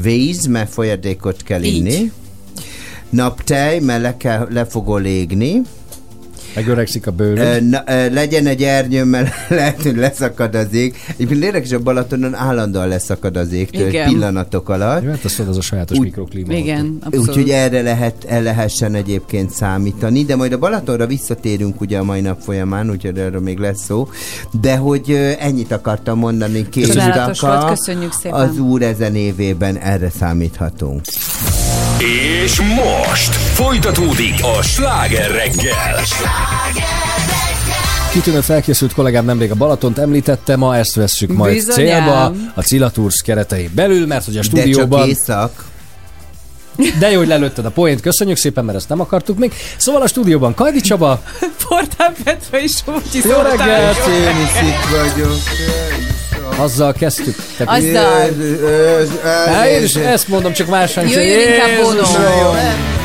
Víz, mert folyadékot kell Így. inni. Naptej, mert le, kell, le fogol égni. Megöregszik a bőröd. Na, legyen egy ernyőm, mert lehet, hogy leszakad az ég. Egyébként érdekes, a Balatonon állandóan leszakad az ég, Igen. pillanatok alatt. Jó, hát tudod, az a sajátos Úgy- mikroklíma. Igen. Úgyhogy erre lehet, el lehessen egyébként számítani, de majd a Balatonra visszatérünk ugye a mai nap folyamán, úgyhogy erről még lesz szó, de hogy ennyit akartam mondani, két volt, köszönjük szépen. az úr ezen évében erre számíthatunk. És most folytatódik a sláger reggel. Kitűnő felkészült kollégám nemrég a Balatont említette, ma ezt vesszük majd Bizonyám. célba a Cilaturs keretei belül, mert hogy a stúdióban... De csak. De jó, hogy lelőtted a poént, köszönjük szépen, mert ezt nem akartuk még. Szóval a stúdióban Kajdi Csaba. Portán Petra és Somogyi Jó reggelt, én is itt vagyok. Azzal kezdtük. Tehát, Azzal. Ez is ezt mondom, csak más. Jöjjön inkább bódom.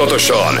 Változatosan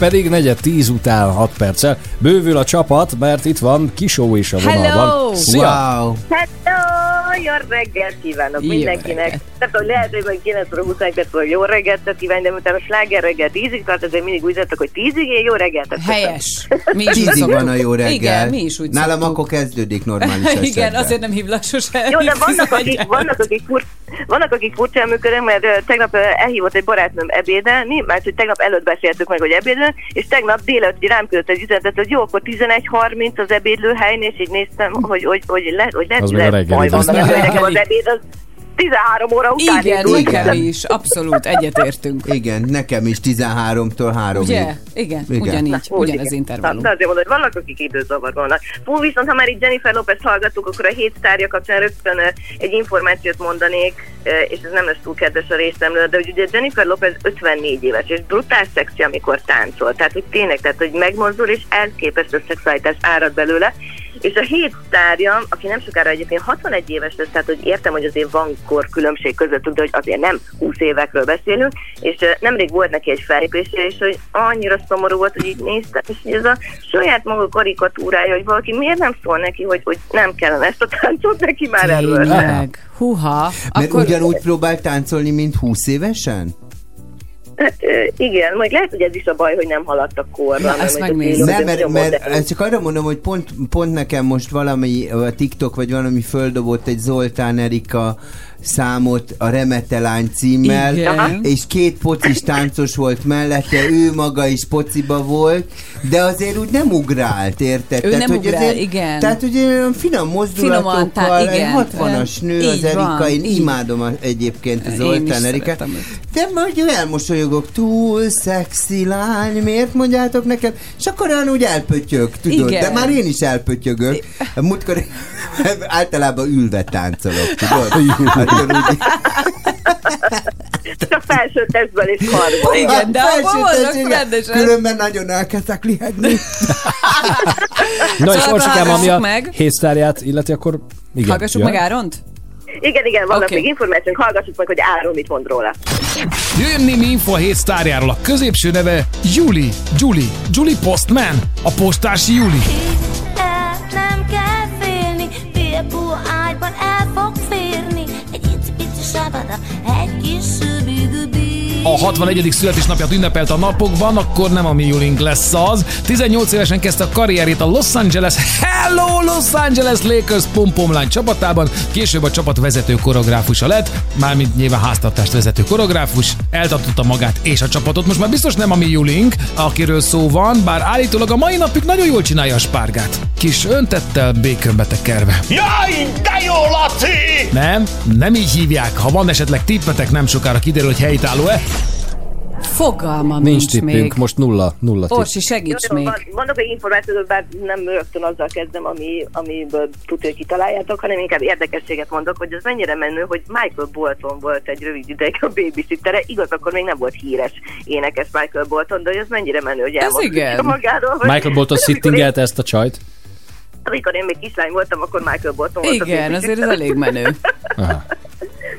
Mégpedig negyed tíz után 6 perccel bővül a csapat, mert itt van Kisó is a vonalban. Szia! Wow. Hello! Jó reggelt kívánok Jó mindenkinek! reggelt. Nem tudom, lehet, hogy majd 9 óra 20 perc jó reggelt kívánni, de utána a sláger reggel 10-ig tart, ezért mindig úgy zettek, hogy 10-ig én jó reggelt. Helyes. Mi is Tízig van a jó reggel. Igen, mi is úgy Nálam szoktuk. akkor kezdődik normális esetben. Igen, azért nem hívlak sose. Jó, de vannak, akik, vannak, akik, fur, vannak, akik furcsán működnek, mert tegnap elhívott egy barátnőm ebédelni, mert hogy tegnap előtt beszéltük meg, hogy ebédelni, és tegnap délelőtt rám küldött egy üzenetet, hogy jó, akkor 11.30 az ebédlőhelyen, és így néztem, hogy, hogy, hogy, le, hogy lehet, Az hogy baj nem hogy nekem az ebéd az 13 óra után Igen, indul. nekem is. Abszolút, egyetértünk. Igen, nekem is 13-tól 3 Ugye? Igen, ugyanígy, Na, ugyanez igen. intervallum. Na, de azért mondom, hogy vannak, akik időzavarban vannak. Fú, viszont ha már itt Jennifer Lopez hallgattuk, akkor a hét sztárja kapcsán rögtön egy információt mondanék, és ez nem lesz túl kedves a részemről, de hogy ugye Jennifer Lopez 54 éves, és brutál szexi, amikor táncol. Tehát, hogy tényleg, tehát, hogy megmozdul, és elképesztő szexualitás árad belőle. És a hét sztárja, aki nem sokára egyébként 61 éves lesz, tehát hogy értem, hogy azért van kor különbség közöttük, de hogy azért nem 20 évekről beszélünk, és nemrég volt neki egy fellépése, és hogy annyira szomorú volt, hogy így néztem, és így ez a saját maga karikatúrája, hogy valaki miért nem szól neki, hogy, hogy nem kellene ezt a táncot neki már erről. Tényleg. Húha. Mert Akkor ugyanúgy próbált táncolni, mint 20 évesen? Hát igen, majd lehet, hogy ez is a baj, hogy nem haladt a korra. Na, mert ezt megnézzük. Nem, mert, mert ezt csak arra mondom, hogy pont, pont nekem most valami a TikTok vagy valami földobott egy Zoltán Erika számot a Remetelány címmel, Igen. és két pocis táncos volt mellette, ő maga is pociba volt, de azért úgy nem ugrált, érted? Ő nem hogy ugrál, azért, igen. Tehát ugye olyan finom mozdulatokkal, igen. 60-as nő Így az Erika, van, én így. imádom a, egyébként a Én is Zoltán őt. de majd elmosolyogok, túl szexi lány, miért mondjátok nekem? És akkor olyan úgy elpötyög, tudod, Igen. de már én is elpötyögök. Múltkor általában ülve táncolok, tudod? Akkor úgy, Csak felső testben és karban. Igen, de Felső abban vannak rendesen. Különben nagyon elkezdtek lihegni. Na és Szóval most ami hallgassuk a meg. hétsztárját illeti, akkor igen. Hallgassuk jön. meg Áront? Igen, igen, vannak Oké. még információk, hallgassuk meg, hogy Áron mit mond róla. Jöjjön némi info a hét sztárjáról. A középső neve Juli. Julie. Julie Postman. A postársi Juli. Nem kell félni, sabada, egy kis szübigübi. A 61. születésnapját ünnepelt a napokban, akkor nem a mi Julink lesz az. 18 évesen kezdte a karrierét a Los Angeles Hello Los Angeles Lakers pompomlány csapatában, később a csapat vezető koreográfusa lett, mármint nyilván háztartást vezető koreográfus, eltartotta magát és a csapatot. Most már biztos nem a mi Julink, akiről szó van, bár állítólag a mai napig nagyon jól csinálja a spárgát. Kis öntettel békönbe tekerve. Jaj, de jó, Laci! Nem, nem így hívják. Ha van esetleg tippetek, nem sokára kiderül, hogy helytálló-e. Fogalmam Nincs nincs, tippünk, még. most nulla, nulla tipp. Orsi, segíts Jó, jó, még. Mondok egy információt, bár nem rögtön azzal kezdem, ami, amiből tudja, hogy kitaláljátok, hanem inkább érdekességet mondok, hogy ez mennyire menő, hogy Michael Bolton volt egy rövid ideig a babysittere, igaz, akkor még nem volt híres énekes Michael Bolton, de hogy ez mennyire menő, hogy igen. magáról. hogy- Michael Bolton amikor én- ezt a csajt. Amikor én még kislány voltam, akkor Michael Bolton volt a Igen, azért ez elég menő. Aha.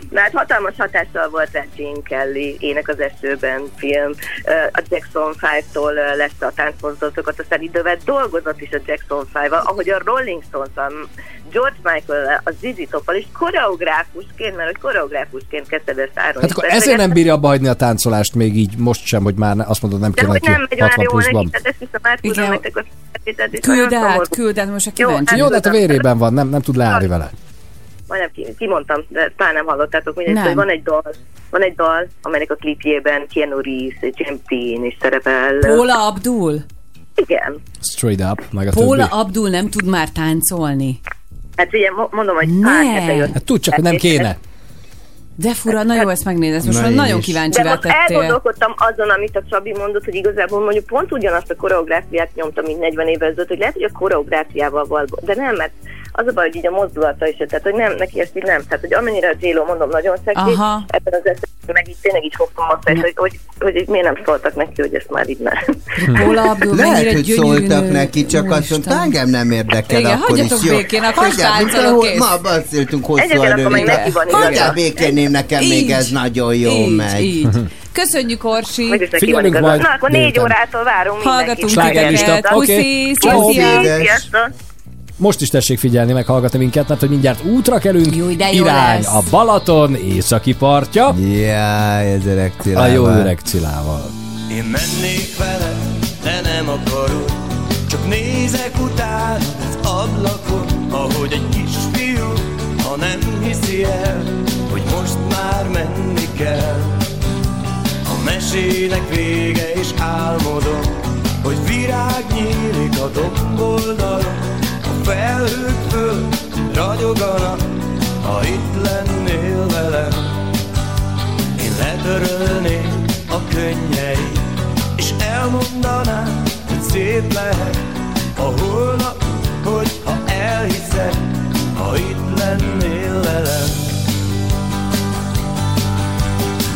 Na hát hatalmas hatással volt rá Gene Kelly, Ének az esőben film, a Jackson 5-tól lesz a táncmozdulatokat aztán idővel dolgozott is a Jackson 5-val, ahogy a Rolling stones George michael a ZZ Top-val, és koreográfusként, mert hogy koreográfusként kezdted ezt Áron Hát is akkor ezért nem bírja hagyni a táncolást még így most sem, hogy már azt mondod nem de kéne neki nem megy olyan 60 jól neki, pluszban. tehát ezt nektek a feltételt, és Küld át, küld át, most a Jó, kíváncsi. hát- Jó, de hát a vérében van, nem, nem tud leállni vele. Majdnem ki, kimondtam, de talán nem hallottátok, mindegy, hogy van egy dal, van egy dal, amelynek a klipjében Keanu Reeves, James Dean is szerepel. Póla Abdul? Igen. Straight up, meg a Póla többi. Abdul nem tud már táncolni. Hát ugye mo- mondom, hogy Ne. pár. Hát tud csak, hogy nem kéne. De fura, na jó, ezt megnézed. Most már nagyon kíváncsi De most tettél. elgondolkodtam azon, amit a Csabi mondott, hogy igazából mondjuk pont ugyanazt a koreográfiát nyomta, mint 40 évvel ezelőtt, hogy lehet, hogy a koreográfiával val, de nem, mert az a baj, hogy így a mozdulata is, tehát hogy nem, neki ezt így nem, tehát hogy amennyire a J-Lo mondom nagyon szexi, Aha. ebben az esetben meg így tényleg így fogtam a fejt, hogy, hogy, hogy így miért nem szóltak neki, hogy ezt már így ne. Paula Abdul Lehet, hogy szóltak neki, csak azt mondta, engem nem érdekel, Igen, akkor is jó. békén, akkor ahol- kész. Ma beszéltünk hosszú Egyébként akkor meg neki van igaza. Hagyjál békén, nekem még ez nagyon jó megy. így. Köszönjük, Orsi. Van igaza. Na, akkor négy órától várunk Hallgatunk Slágerlista. titeket. Puszi, szia. Sziasztok! Most is tessék figyelni, meg hallgatni minket, mert hogy mindjárt útra kelünk. Jó, de jó Irány lesz. a Balaton északi partja. Jaj, ez öreg A jó öreg Cilával. Én mennék vele, de nem akarod Csak nézek utána az ablakon Ahogy egy kisfiú, ha nem hiszi el Hogy most már menni kell A mesének vége és álmodom Hogy virág nyílik a domboldalon felhők föl ragyoganak Ha itt lennél velem. Én letörölném a könnyeit És elmondanám, hogy szép lehet A holnap, hogyha elhiszed Ha itt lennél velem.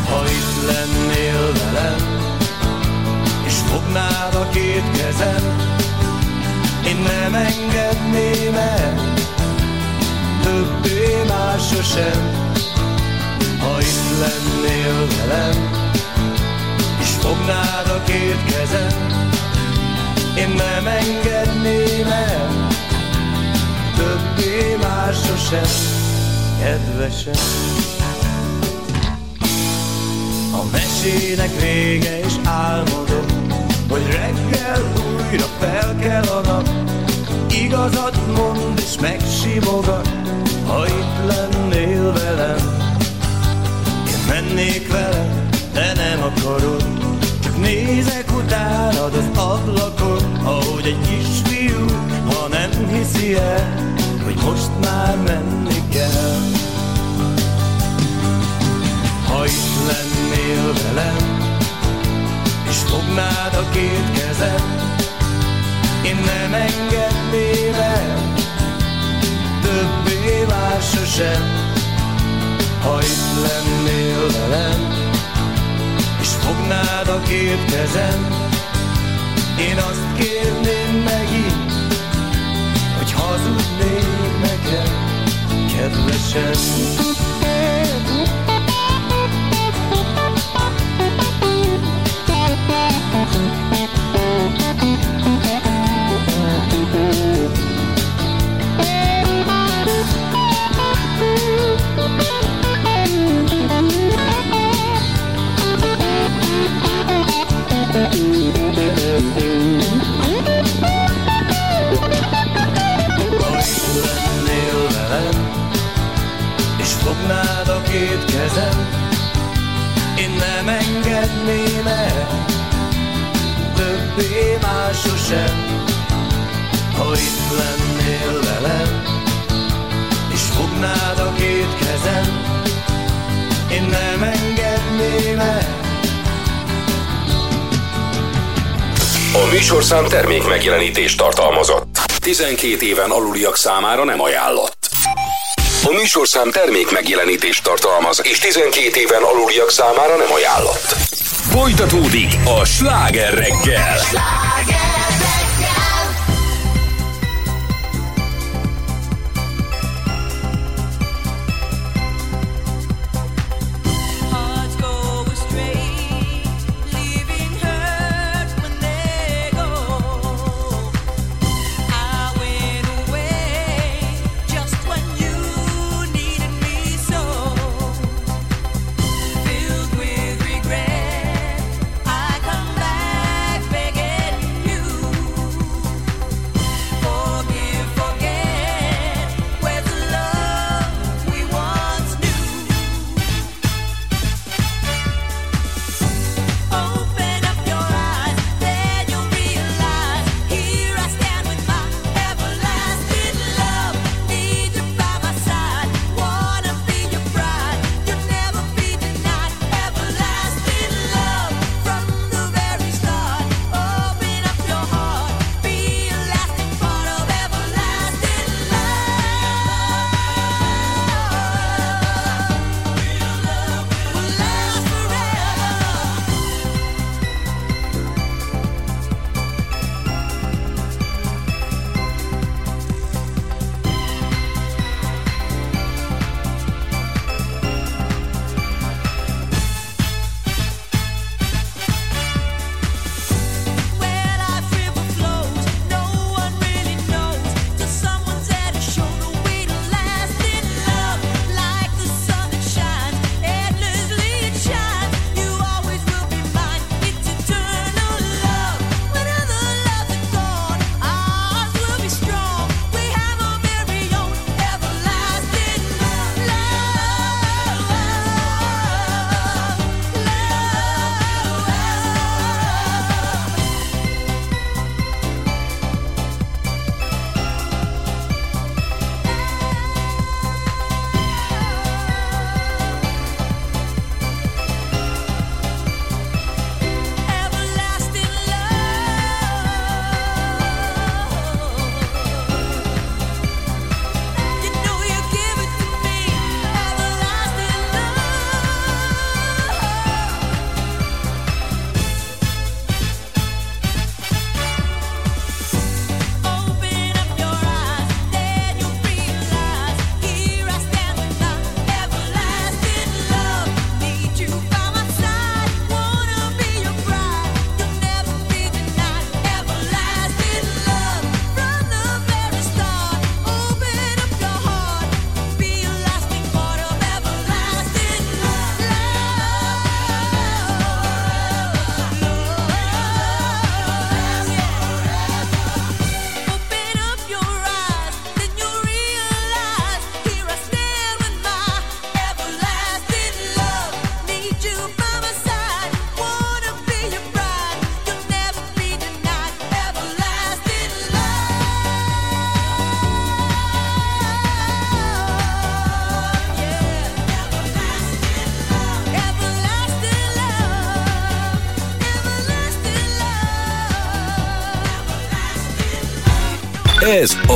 Ha itt lennél velem És fognád a két kezem Én nem engedném el Többé már sosem ha itt lennél velem, és fognád a két kezem, én nem engedném el, többé már sosem, kedvesem. A mesének vége és álmodom, hogy reggel újra fel kell a nap, igazat mond és megsimogat, ha itt lennél velem. Én mennék vele, de nem akarod. Csak nézek utánad az ablakon Ahogy egy kisfiú, ha nem hiszi el Hogy most már menni kell. Ha itt lennél velem fognád a két kezem Én nem engedném el Többé már sosem ha itt lennél velem, és fognád a két kezem, én azt kérném megint, hogy hazudnék nekem, kedvesem. Két kezem, én nem engedném el, többé már sosem. Ha itt lennél velem, és fognád a két kezem, én nem engedném el, A műsorszám termék megjelenítést tartalmazott. 12 éven aluliak számára nem ajánlott. A műsorszám termék megjelenítést tartalmaz, és 12 éven aluliak számára nem ajánlott. Folytatódik a sláger reggel. Hearts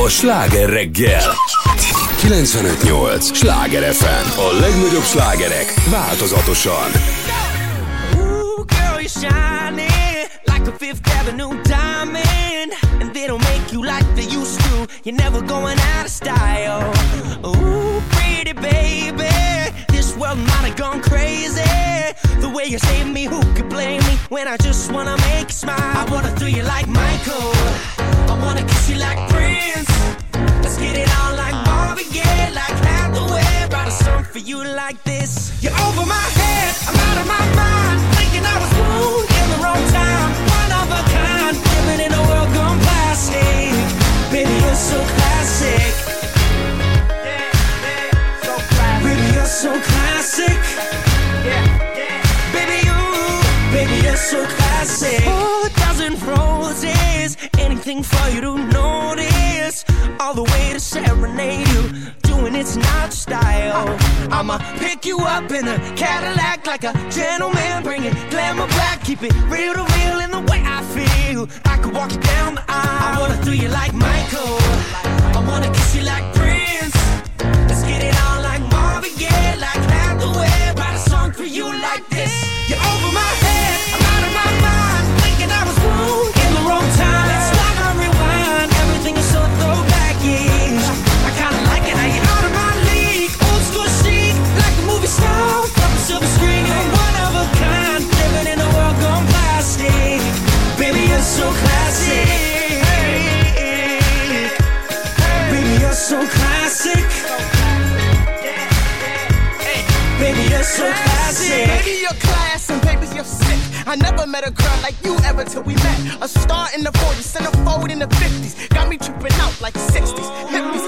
a Sláger reggel. 95.8. Sláger FM. A legnagyobb slágerek változatosan. Fifth Avenue diamond, and they don't make you like they used to. You're never going out of style. Ooh, pretty baby, this world might have gone crazy. The way you save me, who could blame me when I just wanna make you smile? I wanna throw you like Michael. You like this. You're over my head, I'm out of my mind. Thinking I was born in the wrong time. One of a kind, living in a world gone plastic. Baby, you're so classic. Baby, you're so classic. Baby, you, baby, you're so classic. A dozen roses, anything for you to notice. I'ma pick you up in a Cadillac like a gentleman, bring it glamour back, keep it real to real in the way I feel. I could walk you down the aisle. I wanna do you like Michael. I wanna kiss you like Prince. Let's get it on like Marvin Gaye, like Hathaway. Write a song for you like this. So classic. Baby, you're class and baby, you're sick. I never met a girl like you ever till we met. A star in the 40s, centerfold in the 50s. Got me tripping out like 60s. Hippies,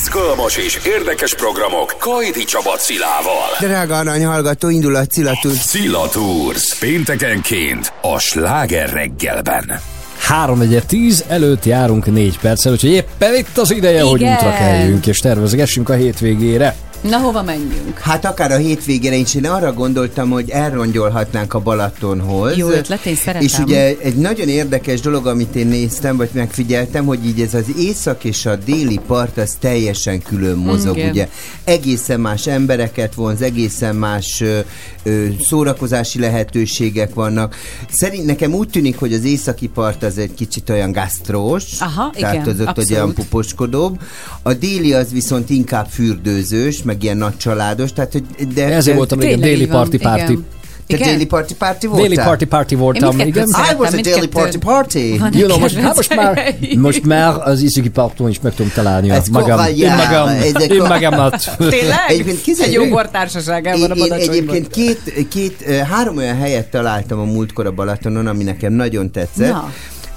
Izgalmas és érdekes programok Kajdi Csaba Cilával. Drága arany hallgató, indul a Cilla Tour. Szila Tours. Péntekenként a Sláger reggelben. 3 10 előtt járunk 4 perccel, úgyhogy éppen itt az ideje, hogy Igen. útra keljünk és tervezgessünk a hétvégére. Na, hova menjünk? Hát akár a hétvégére is, én arra gondoltam, hogy elrongyolhatnánk a Balatonhoz. Jó ötlet, én szeretem. És ugye egy nagyon érdekes dolog, amit én néztem, vagy megfigyeltem, hogy így ez az észak és a déli part az teljesen külön mozog, Igen. ugye. Egészen más embereket vonz, egészen más ö, ö, szórakozási lehetőségek vannak. Szerint nekem úgy tűnik, hogy az északi part az egy kicsit olyan gasztrós, Aha, tehát igen, az ott abszolút. olyan puposkodóbb. A déli az viszont inkább fürdőzős, meg ilyen nagy családos, tehát hogy de... Ezért de- voltam régen déli party. igen. Te Igen? déli party party voltál? Déli party party voltam, Én igen. I was a daily party party. Jó, no, most, hát most már, most már az északi parton is meg tudom találni a magam, én magam, én magamat. Tényleg? Egyébként kizel- Egy jó bortársaságában a Én, én egyébként két, két, három olyan helyet találtam a múltkor a Balatonon, ami nekem nagyon tetszett. Na.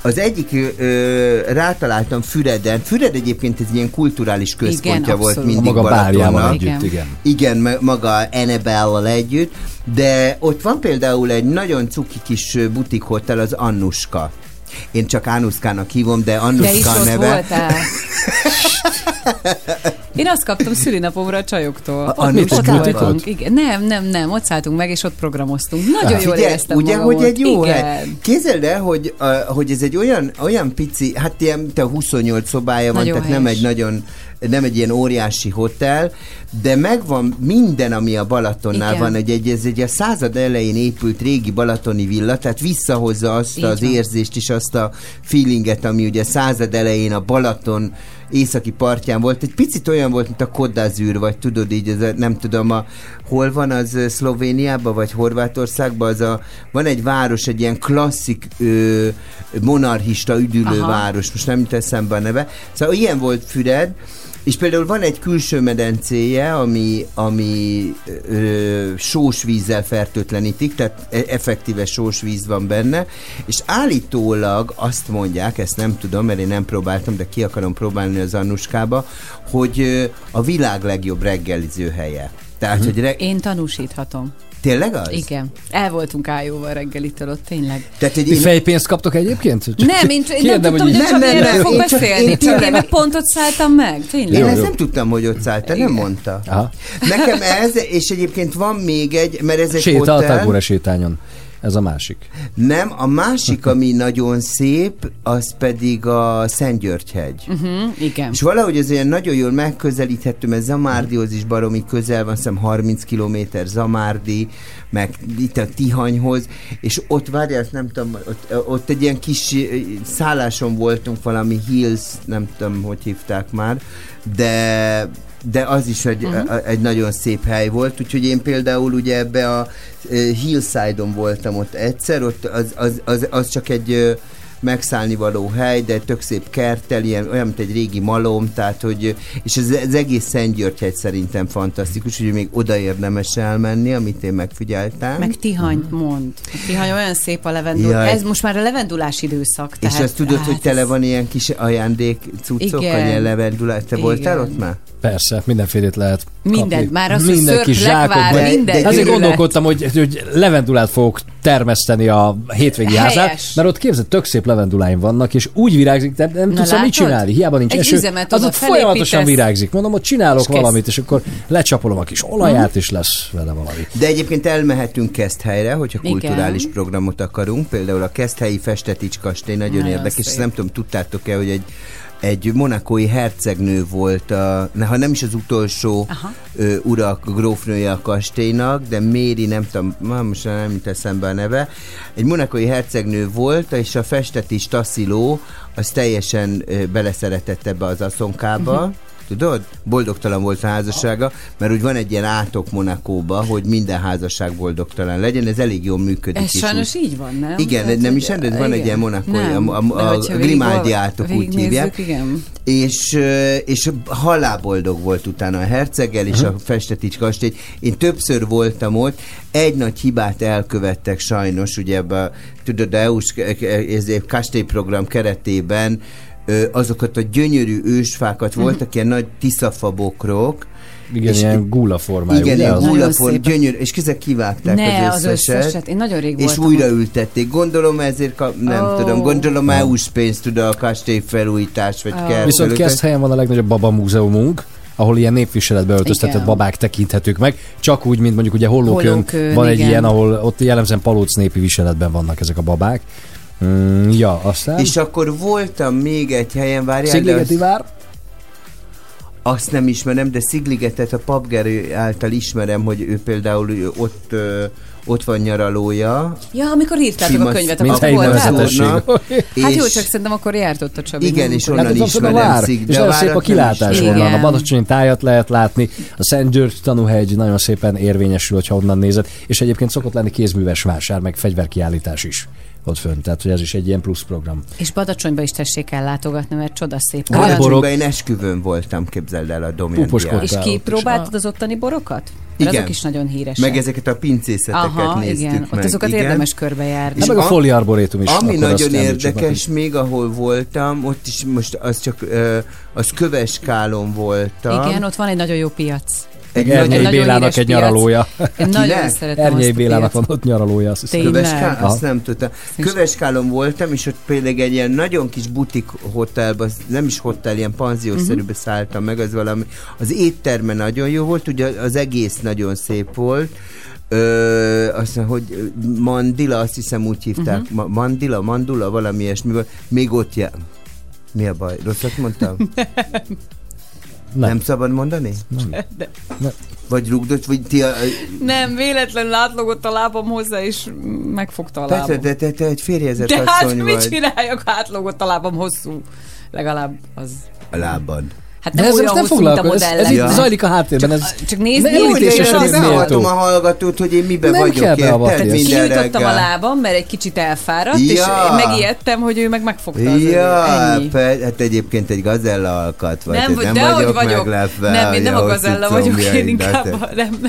Az egyik ö, rátaláltam Füreden. Füred egyébként egy ilyen kulturális központja volt abszolút. mindig A maga bárjával Balatonnak. együtt, Igen. igen. Igen, maga Annabelle-val együtt, de ott van például egy nagyon cuki kis ö, butik hotel, az Annuska. Én csak Anuszkának hívom, de De is Annuska a ott neve. voltál. Én azt kaptam szülinapomra a csajoktól. A- a Ott, ott butikot? Igen. Nem, nem, nem. Ott szálltunk meg, és ott programoztunk. Nagyon jól Figyelj, éreztem ugye, magam hogy egy ott. jó Igen. hely. Képzeld el, hogy, uh, hogy ez egy olyan, olyan pici, hát ilyen te 28 szobája van, Nagyon tehát nem egy nagyon nem egy ilyen óriási hotel, de megvan minden, ami a Balatonnál Igen. van. Egy, egy, ez egy a század elején épült régi balatoni villa, tehát visszahozza azt Így az van. érzést és azt a feelinget, ami ugye század elején a Balaton északi partján volt. Egy picit olyan volt, mint a Kodazűr, vagy tudod így, ez nem tudom, a, hol van az Szlovéniában, vagy Horvátországban, az a, van egy város, egy ilyen klasszik ö, monarchista üdülő Aha. város, most nem jut eszembe a neve. Szóval ilyen volt Füred, és például van egy külső medencéje, ami, ami ö, sós vízzel fertőtlenítik, tehát e- effektíve sós víz van benne, és állítólag azt mondják, ezt nem tudom, mert én nem próbáltam, de ki akarom próbálni az Annuskába, hogy ö, a világ legjobb reggeliző helye. Tehát, Mhm. hogy re- Én tanúsíthatom. Tényleg az? Igen. El voltunk ájóval reggelitől ott, tényleg. Tehát, hogy Ti fejpénzt kaptok egyébként? Csak Nem, én, én nem tudtam, hogy Nem, nem, nem, fog én csak- beszélni. én csak- Én meg pont ott szálltam meg, tényleg. Én ezt nem tudtam, hogy ott szállt, te nem mondta. Aha. Nekem ez, és egyébként van még egy, mert ez egy a hotel. Tagore sétányon. Ez a másik. Nem, a másik, ami nagyon szép, az pedig a Szentgyörgyhegy. Uh-huh, igen. És valahogy ez olyan nagyon jól megközelíthető, mert Zamárdihoz is baromi közel van, hiszem 30 kilométer Zamárdi, meg itt a Tihanyhoz, és ott várjál, nem tudom, ott, ott egy ilyen kis ö, szálláson voltunk, valami Hills, nem tudom, hogy hívták már, de de az is egy, Mhm. uh-huh. egy nagyon szép hely volt, úgyhogy én például ugye ebbe a Hillside-on voltam ott egyszer, ott az, az, az, az csak egy megszállni való hely, de tök szép kerttel, ilyen, olyan, mint egy régi malom, tehát, hogy, és ez, ez egész Szentgyörgyhegy szerintem fantasztikus, hogy még oda érdemes elmenni, amit én megfigyeltem. Meg Tihany mond. A Tihany olyan szép a levendul. Jaj. Ez most már a levendulás időszak. és Tehát, azt tudod, hát hogy tele van ilyen kis ajándék cuccok, ilyen levendulás. Te Igen. voltál ott már? Persze, mindenfélét lehet Mindent, kapni. már az, hogy Minden kis zsákokban. minden Azért gondolkodtam, hogy, hogy levendulát fogok termeszteni a hétvégi Helyes. házán, mert ott képzeld, tök szép levenduláim vannak, és úgy virágzik, nem, nem Na tudsz mit csinálni, hiába nincs Egy eső, az ott folyamatosan virágzik. Mondom, ott csinálok És valamit, és akkor lecsapolom a kis olaját, és lesz vele valami. De egyébként elmehetünk Keszthelyre, hogyha Igen. kulturális programot akarunk. Például a Keszthelyi Festetics kastély nagyon, Nagyon érdekes, és nem tudom, tudtátok-e, hogy egy egy monakói hercegnő volt, a, ha nem is az utolsó ö, urak, grófnője a kastélynak, de Méri, nem tudom, most nem jut eszembe a neve, egy monakói hercegnő volt, és a festetis Tassilo az teljesen ö, beleszeretett ebbe az aszonkába, Mhm. Tudod? Boldogtalan volt a házassága, mert úgy van egy ilyen átok Monakóba, hogy minden házasság boldogtalan legyen, ez elég jól működik. Ez is sajnos úgy. így van, nem? Igen, Tehát, nem is rendben, van egy igen. ilyen monakói, Nem, a, a, a, Grimaldi átok úgy hívják. Igen. És, és halálboldog volt utána a herceggel és a Festetics kastély. Én többször voltam ott, egy nagy hibát elkövettek sajnos, ugye ebbe, a- tudod, a EU-s ez egy kastélyprogram keretében ö, azokat a gyönyörű ősfákat voltak, ilyen nagy tiszafabokrok, Igen, és- ilyen gula formájú. igen, ilyen gulaform, szép. gyönyörű, és kizek kivágták Ne, az az összeset. összeset. Én nagyon rég És voltam újra ott. ültették. Gondolom ezért, kap, nem Ó. tudom, gondolom EU-s pénzt tud a kastély felújítás, vagy Ó. kell Viszont kezd helyen van a legnagyobb baba múzeumunk, ahol ilyen népviseletbe öltöztetett Igen. babák tekinthetők meg, csak úgy, mint mondjuk ugye Hollókön, Hollókön, van egy igen. ilyen, ahol ott jellemzően palóc népi viseletben vannak ezek a babák. Mm, ja, aztán... És akkor voltam még egy helyen, várjál, Szigligeti azt, vár? azt nem ismerem, de Szigligetet a Papgerő által ismerem, hogy ő például ott, ö, ott van nyaralója. Ja, amikor írtátok a Simasz- könyvet, Mint akkor voltál? Hát És- jó, csak szerintem akkor járt ott a Csabi. Igen, és Akkor- onnan Hát a ismerem vár, és a nagyon szép a kilátás ismerem. onnan. A Igen. Badacsonyi tájat lehet látni, a Szent György tanúhegy nagyon szépen érvényesül, hogyha onnan nézed, és egyébként szokott lenni kézműves vásár, meg fegyverkiállítás is ott fönt, tehát hogy ez is egy ilyen plusz program. És Badacsonyba is tessék el látogatni, mert csodaszép. Borok. Badacsonyban én esküvőn voltam, képzeld el a Domján. És kipróbáltad az ottani borokat? Mert Igen. azok is nagyon híresek. Meg ezeket a pincészeteket Aha, néztük igen. meg. Ott azokat igen. érdemes körbejárni. Hát meg a a- Foli Arborétum is. Ami nagyon említsük meg, érdekes, még ahol voltam, ott is most az csak, az Köveskálon voltam. Igen, ott van egy nagyon jó piac. Egy Ernyei nagyon Bélának egy nyaralója. Én nagyon szeretem a Bélának van ott nyaralója, azt hiszem. Köveskál? Azt nem tudtam. Köveskálon voltam, és ott például egy ilyen nagyon kis butik hotelba, nem is hotel, ilyen panziószerűbe szálltam meg, az valami. Az étterme nagyon jó volt, ugye az egész nagyon szép volt. Ö, azt mondja, hogy Mandila, azt hiszem úgy hívták, Mhm. Ma- Mandila, Mandula, valami ilyesmi volt. Még ott jár. Mi a baj? Rosszat mondtam? Nem. Nem szabad mondani? De- Vagy rugdott, vagy ti a... Nem, véletlenül átlogott a lábam hozzá, és megfogta a Persze, lábam. de te, te egy férjezett De hát asszony mit vagy. csináljak, ha átlogott a lábam hosszú? Legalább az a lábad. Hát De nem ez olyan most nem hosszú, mint a foglalkoz, ez, ez itt zajlik a háttérben. Ez Csak nézd, ne hogy nem én. Hallgatom a hallgatót, hogy én miben Nem vagyok, kell? Minden Kinyitottam a lábam, mert egy kicsit elfáradt, és Ja. megijedtem, hogy ő meg megfogta az Ja, övé. Ennyi. pe- hát egyébként egy gazella alkat vagy. Nem, nem dehogy vagyok, vagyok. meglepve. Nem, én nem a gazella vagyok, én de inkább nem, nem,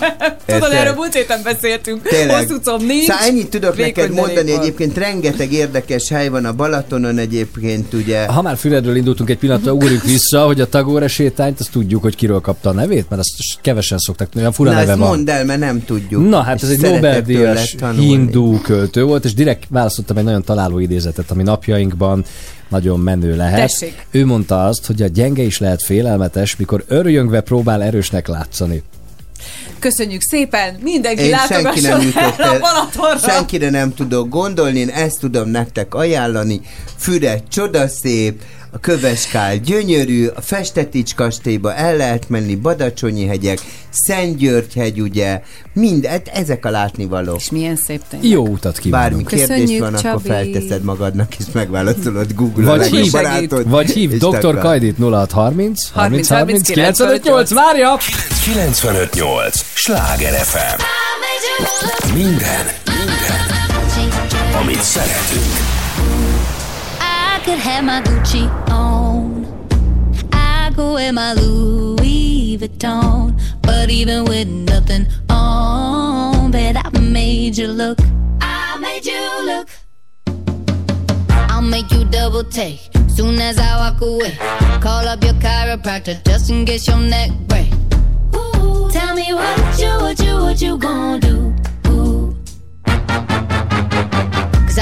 nem. Tudod, erről múlt héten beszéltünk. Hosszú comb nincs. Szóval ennyit tudok neked mondani, egyébként rengeteg érdekes hely van a Balatonon egyébként, ugye. Ha már Füredről indultunk egy pillanatra, ugorjuk vissza, hogy a Tagore sétányt, azt tudjuk, hogy kiről kapta a nevét, mert azt kevesen szokták tudni, olyan fura Na, neve ezt van. mondd el, mert nem tudjuk. Na, hát És ez egy Nobel-díjas hindu költő volt, és direkt választottam egy nagyon találó idézetet, ami napjainkban nagyon menő lehet. Tessék. Ő mondta azt, hogy a gyenge is lehet félelmetes, mikor örjöngve próbál erősnek látszani. Köszönjük szépen, mindenki Én senki nem jutott el a Balatonra. senkire nem tudok gondolni, én ezt tudom nektek ajánlani. Füred csodaszép, a Köveskál gyönyörű, a Festetics kastélyba el lehet menni, Badacsonyi hegyek, Szentgyörgy hegy, ugye, mind, hát ezek a látnivalók. És milyen szép tényleg. Jó utat kívánunk. Bármi kérdés Köszönjük, van, akkor Csabi. felteszed magadnak, és megválaszolod Google Vagy a hív, barátod. vagy hív Dr. Kajdit 0630 30 30 95 958, várja! 958! Sláger FM! Minden, minden, amit szeretünk. I could have my Gucci on. I go wear my Louis Vuitton. But even with nothing on, bet I made you look. I made you look. I'll make you double take soon as I walk away. Call up your chiropractor just in case your neck break. Ooh, tell me what you, what you, what you gonna do?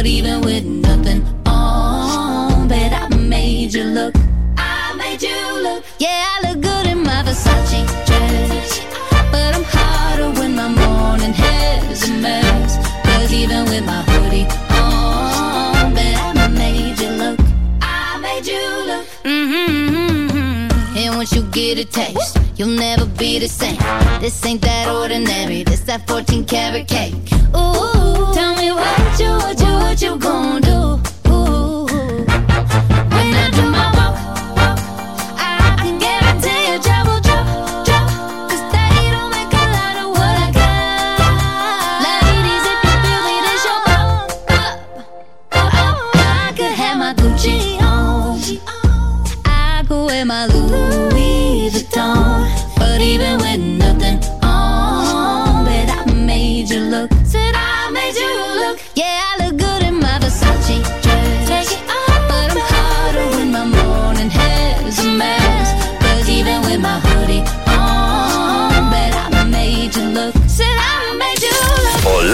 But even with nothing on, bet I made you look. I made you look. Yeah, I look good in my Versace dress. But I'm hotter when my morning hair's a mess. Cause even with my hoodie on, bet I made you look. I made you look. Mm-hmm. And once you get a taste, you'll never be the same. This ain't that ordinary. This that 14 karat cake. Ooh, tell me what you, what you, what you gonna do?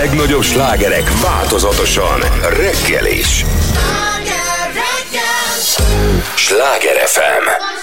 Legnagyobb slágerek változatosan reggel is. Sláger FM.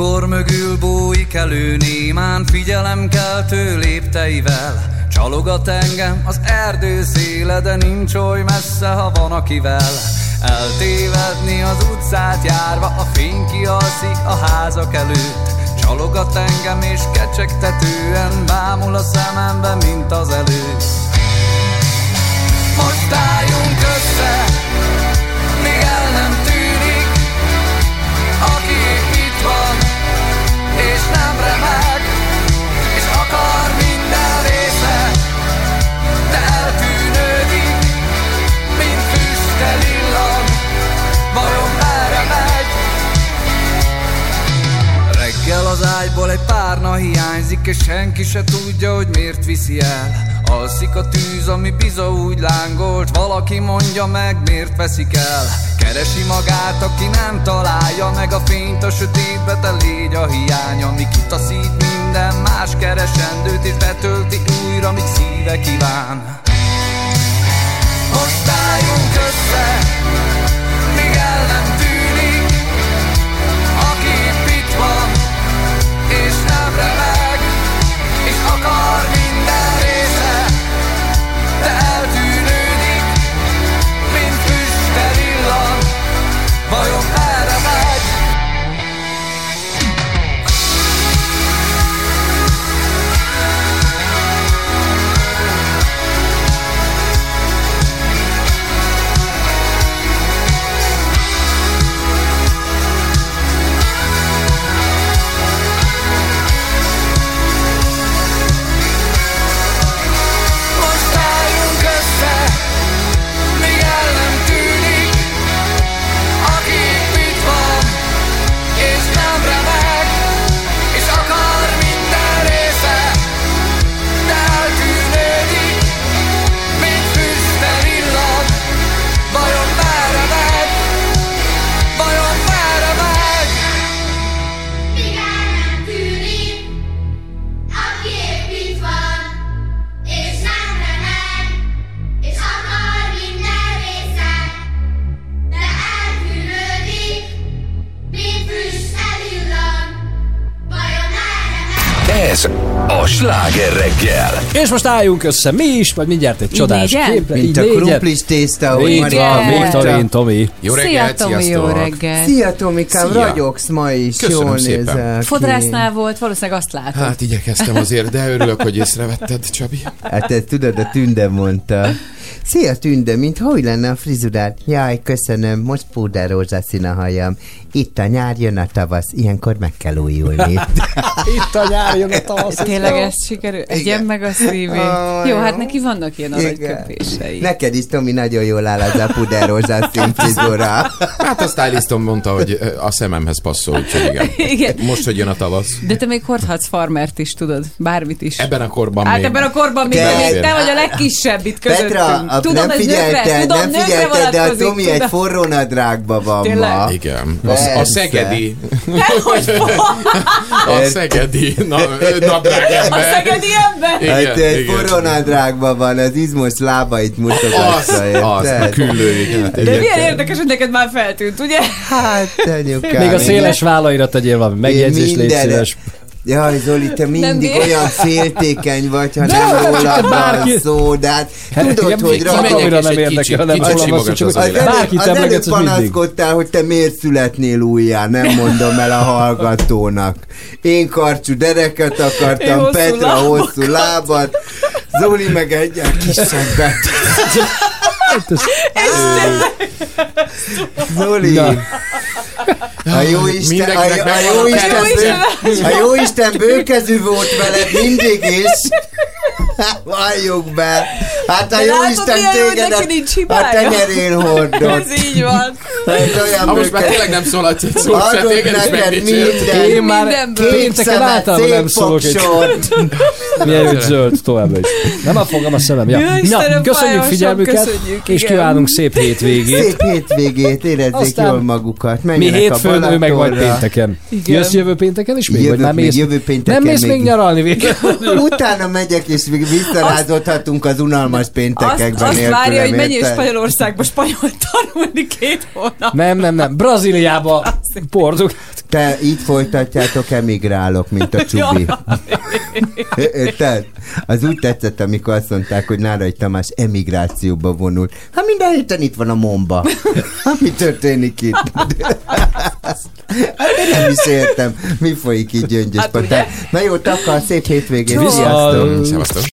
Akkor mögül bújik elő némán figyelemkeltő lépteivel. Csalogat engem az erdő széle, de nincs oly messze, ha van akivel. Eltévedni az utcát járva, a fény kialszik a házak előtt. Csalogat engem és kecsegtetően bámul a szemembe, mint az előtt. Most álljunk össze, még el nem tűnik, aki itt van nem remeg És akar minden része De eltűnődik Mint füstel illan Vajon merre megy? Reggel az ágyból egy párna hiányzik És senki se tudja, hogy miért viszi el Alszik a tűz, ami biza úgy lángolt Valaki mondja meg, miért veszik el Keresi magát, aki nem találja meg a fényt A sötétbe te légy a hiány, ami kitaszít minden más keresendőt És betölti újra, míg szíve kíván. Most álljunk össze, sláger reggel. És most álljunk össze mi is, majd mindjárt egy csodás négyen? képre. Mint a krumplis tészta, ahogy Így van. Viktorin, Tomi. Jó Szia, reggelt, Tomi, jó sziasztok! reggel. Szia Tomikám, Szia. ragyogsz ma is, Köszönöm jól szépen. Fodrásznál volt, valószínűleg azt látod. Hát igyekeztem azért, de örülök, hogy észrevetted, Csabi. Hát ezt tudod, a Tünde mondta. Szia Tünde, mint hogy lenne a frizurád? Jaj, köszönöm, most púder rózsaszín a hajam. Itt a nyár, jön a tavasz, ilyenkor meg kell újulni. Itt a nyár, jön a tavasz. Tényleg ez sikerül? Egyen meg a szívét. Ah, Jó, jó. hát neki vannak ilyen aranyköpései. Neked is, Tomi, nagyon jól áll az a puder rózsaszín frizura. Hát a stylistom mondta, hogy a szememhez passzol, úgyhogy igen. Igen. Most, hogy jön a tavasz. De te még hordhatsz farmert is, tudod? Bármit is. Ebben a korban Hát még... ebben a korban még te vagy a legkisebb itt közöttünk. Petra, a, tudom, nem ez nőkre, figyelted, tudom, nem nőkre figyelted, de a Tomi egy forró nadrágban van Tényleg? ma. Igen. A, a szegedi... Dehogy! A szegedi na, ö, nadrágember. A szegedi ember! Igen, Hát egy igen. forró nadrágban van, az izmos lábait Az, mutogatja, az, a érted? küllőig. De milyen érdekes, hogy neked már feltűnt, ugye? Hát, anyukám. Még a széles vállaira tegyél valami megjegyzést, légy szíves. Jaj, Zoli, te mindig bír. olyan féltékeny vagy, ha De, nem rólad van bárki- szó, de hát Hát, tudod, igen, hogy rá... menjek nem érdekel, hanem rólam van szó, csak bárkit emlegetsz, mindig. panaszkodtál, hogy te miért születnél újjá, nem mondom el a hallgatónak. Én karcsú dereket akartam, hosszú Petra lábak. hosszú lábat, Zoli meg egy kis szebbet. Zoli, Na. a jó Isten, a, a, jó Isten, bő, a jó Isten bőkezű volt veled mindig is. Valljuk be. Hát a jó Isten tégedet a tenyerén hordott. Ez így van. Ez olyan Ha most már tényleg nem szólhatsz egy szót, se téged is minden. Én már pénteken általában nem szólok egy hogy zöld továbbra is. Nem a fogam a szemem. Ja. Na, köszönjük figyelmüket, köszönjük, és kívánunk szép hétvégét. Szép hétvégét, érezzék Aztán jól magukat. Mi hétfőn, a ő meg majd pénteken. Igen. Jössz jövő pénteken is még? Jövök vagy már még, jövő pénteken Nem mész még. nyaralni véletlenül? Utána megyek, és visszarázódhatunk az unalmas Azt, péntekekben. azt nélkülem, várja, hogy menjél? Spanyolországba spanyol tanulni két hónap. Nem, nem, nem. Brazíliába, Portugál. Te így folytatjátok, emigrálok, mint a csubi. Érted? Az úgy tetszett, amikor azt mondták, hogy Nárai Tamás emigrációba vonul. Hát minden héten itt van a momba. Hát mi történik itt? Hát én nem is értem, mi folyik így gyöngyös Hát? Na jó, takar, szép hétvégét. Viszont. Sziasztok!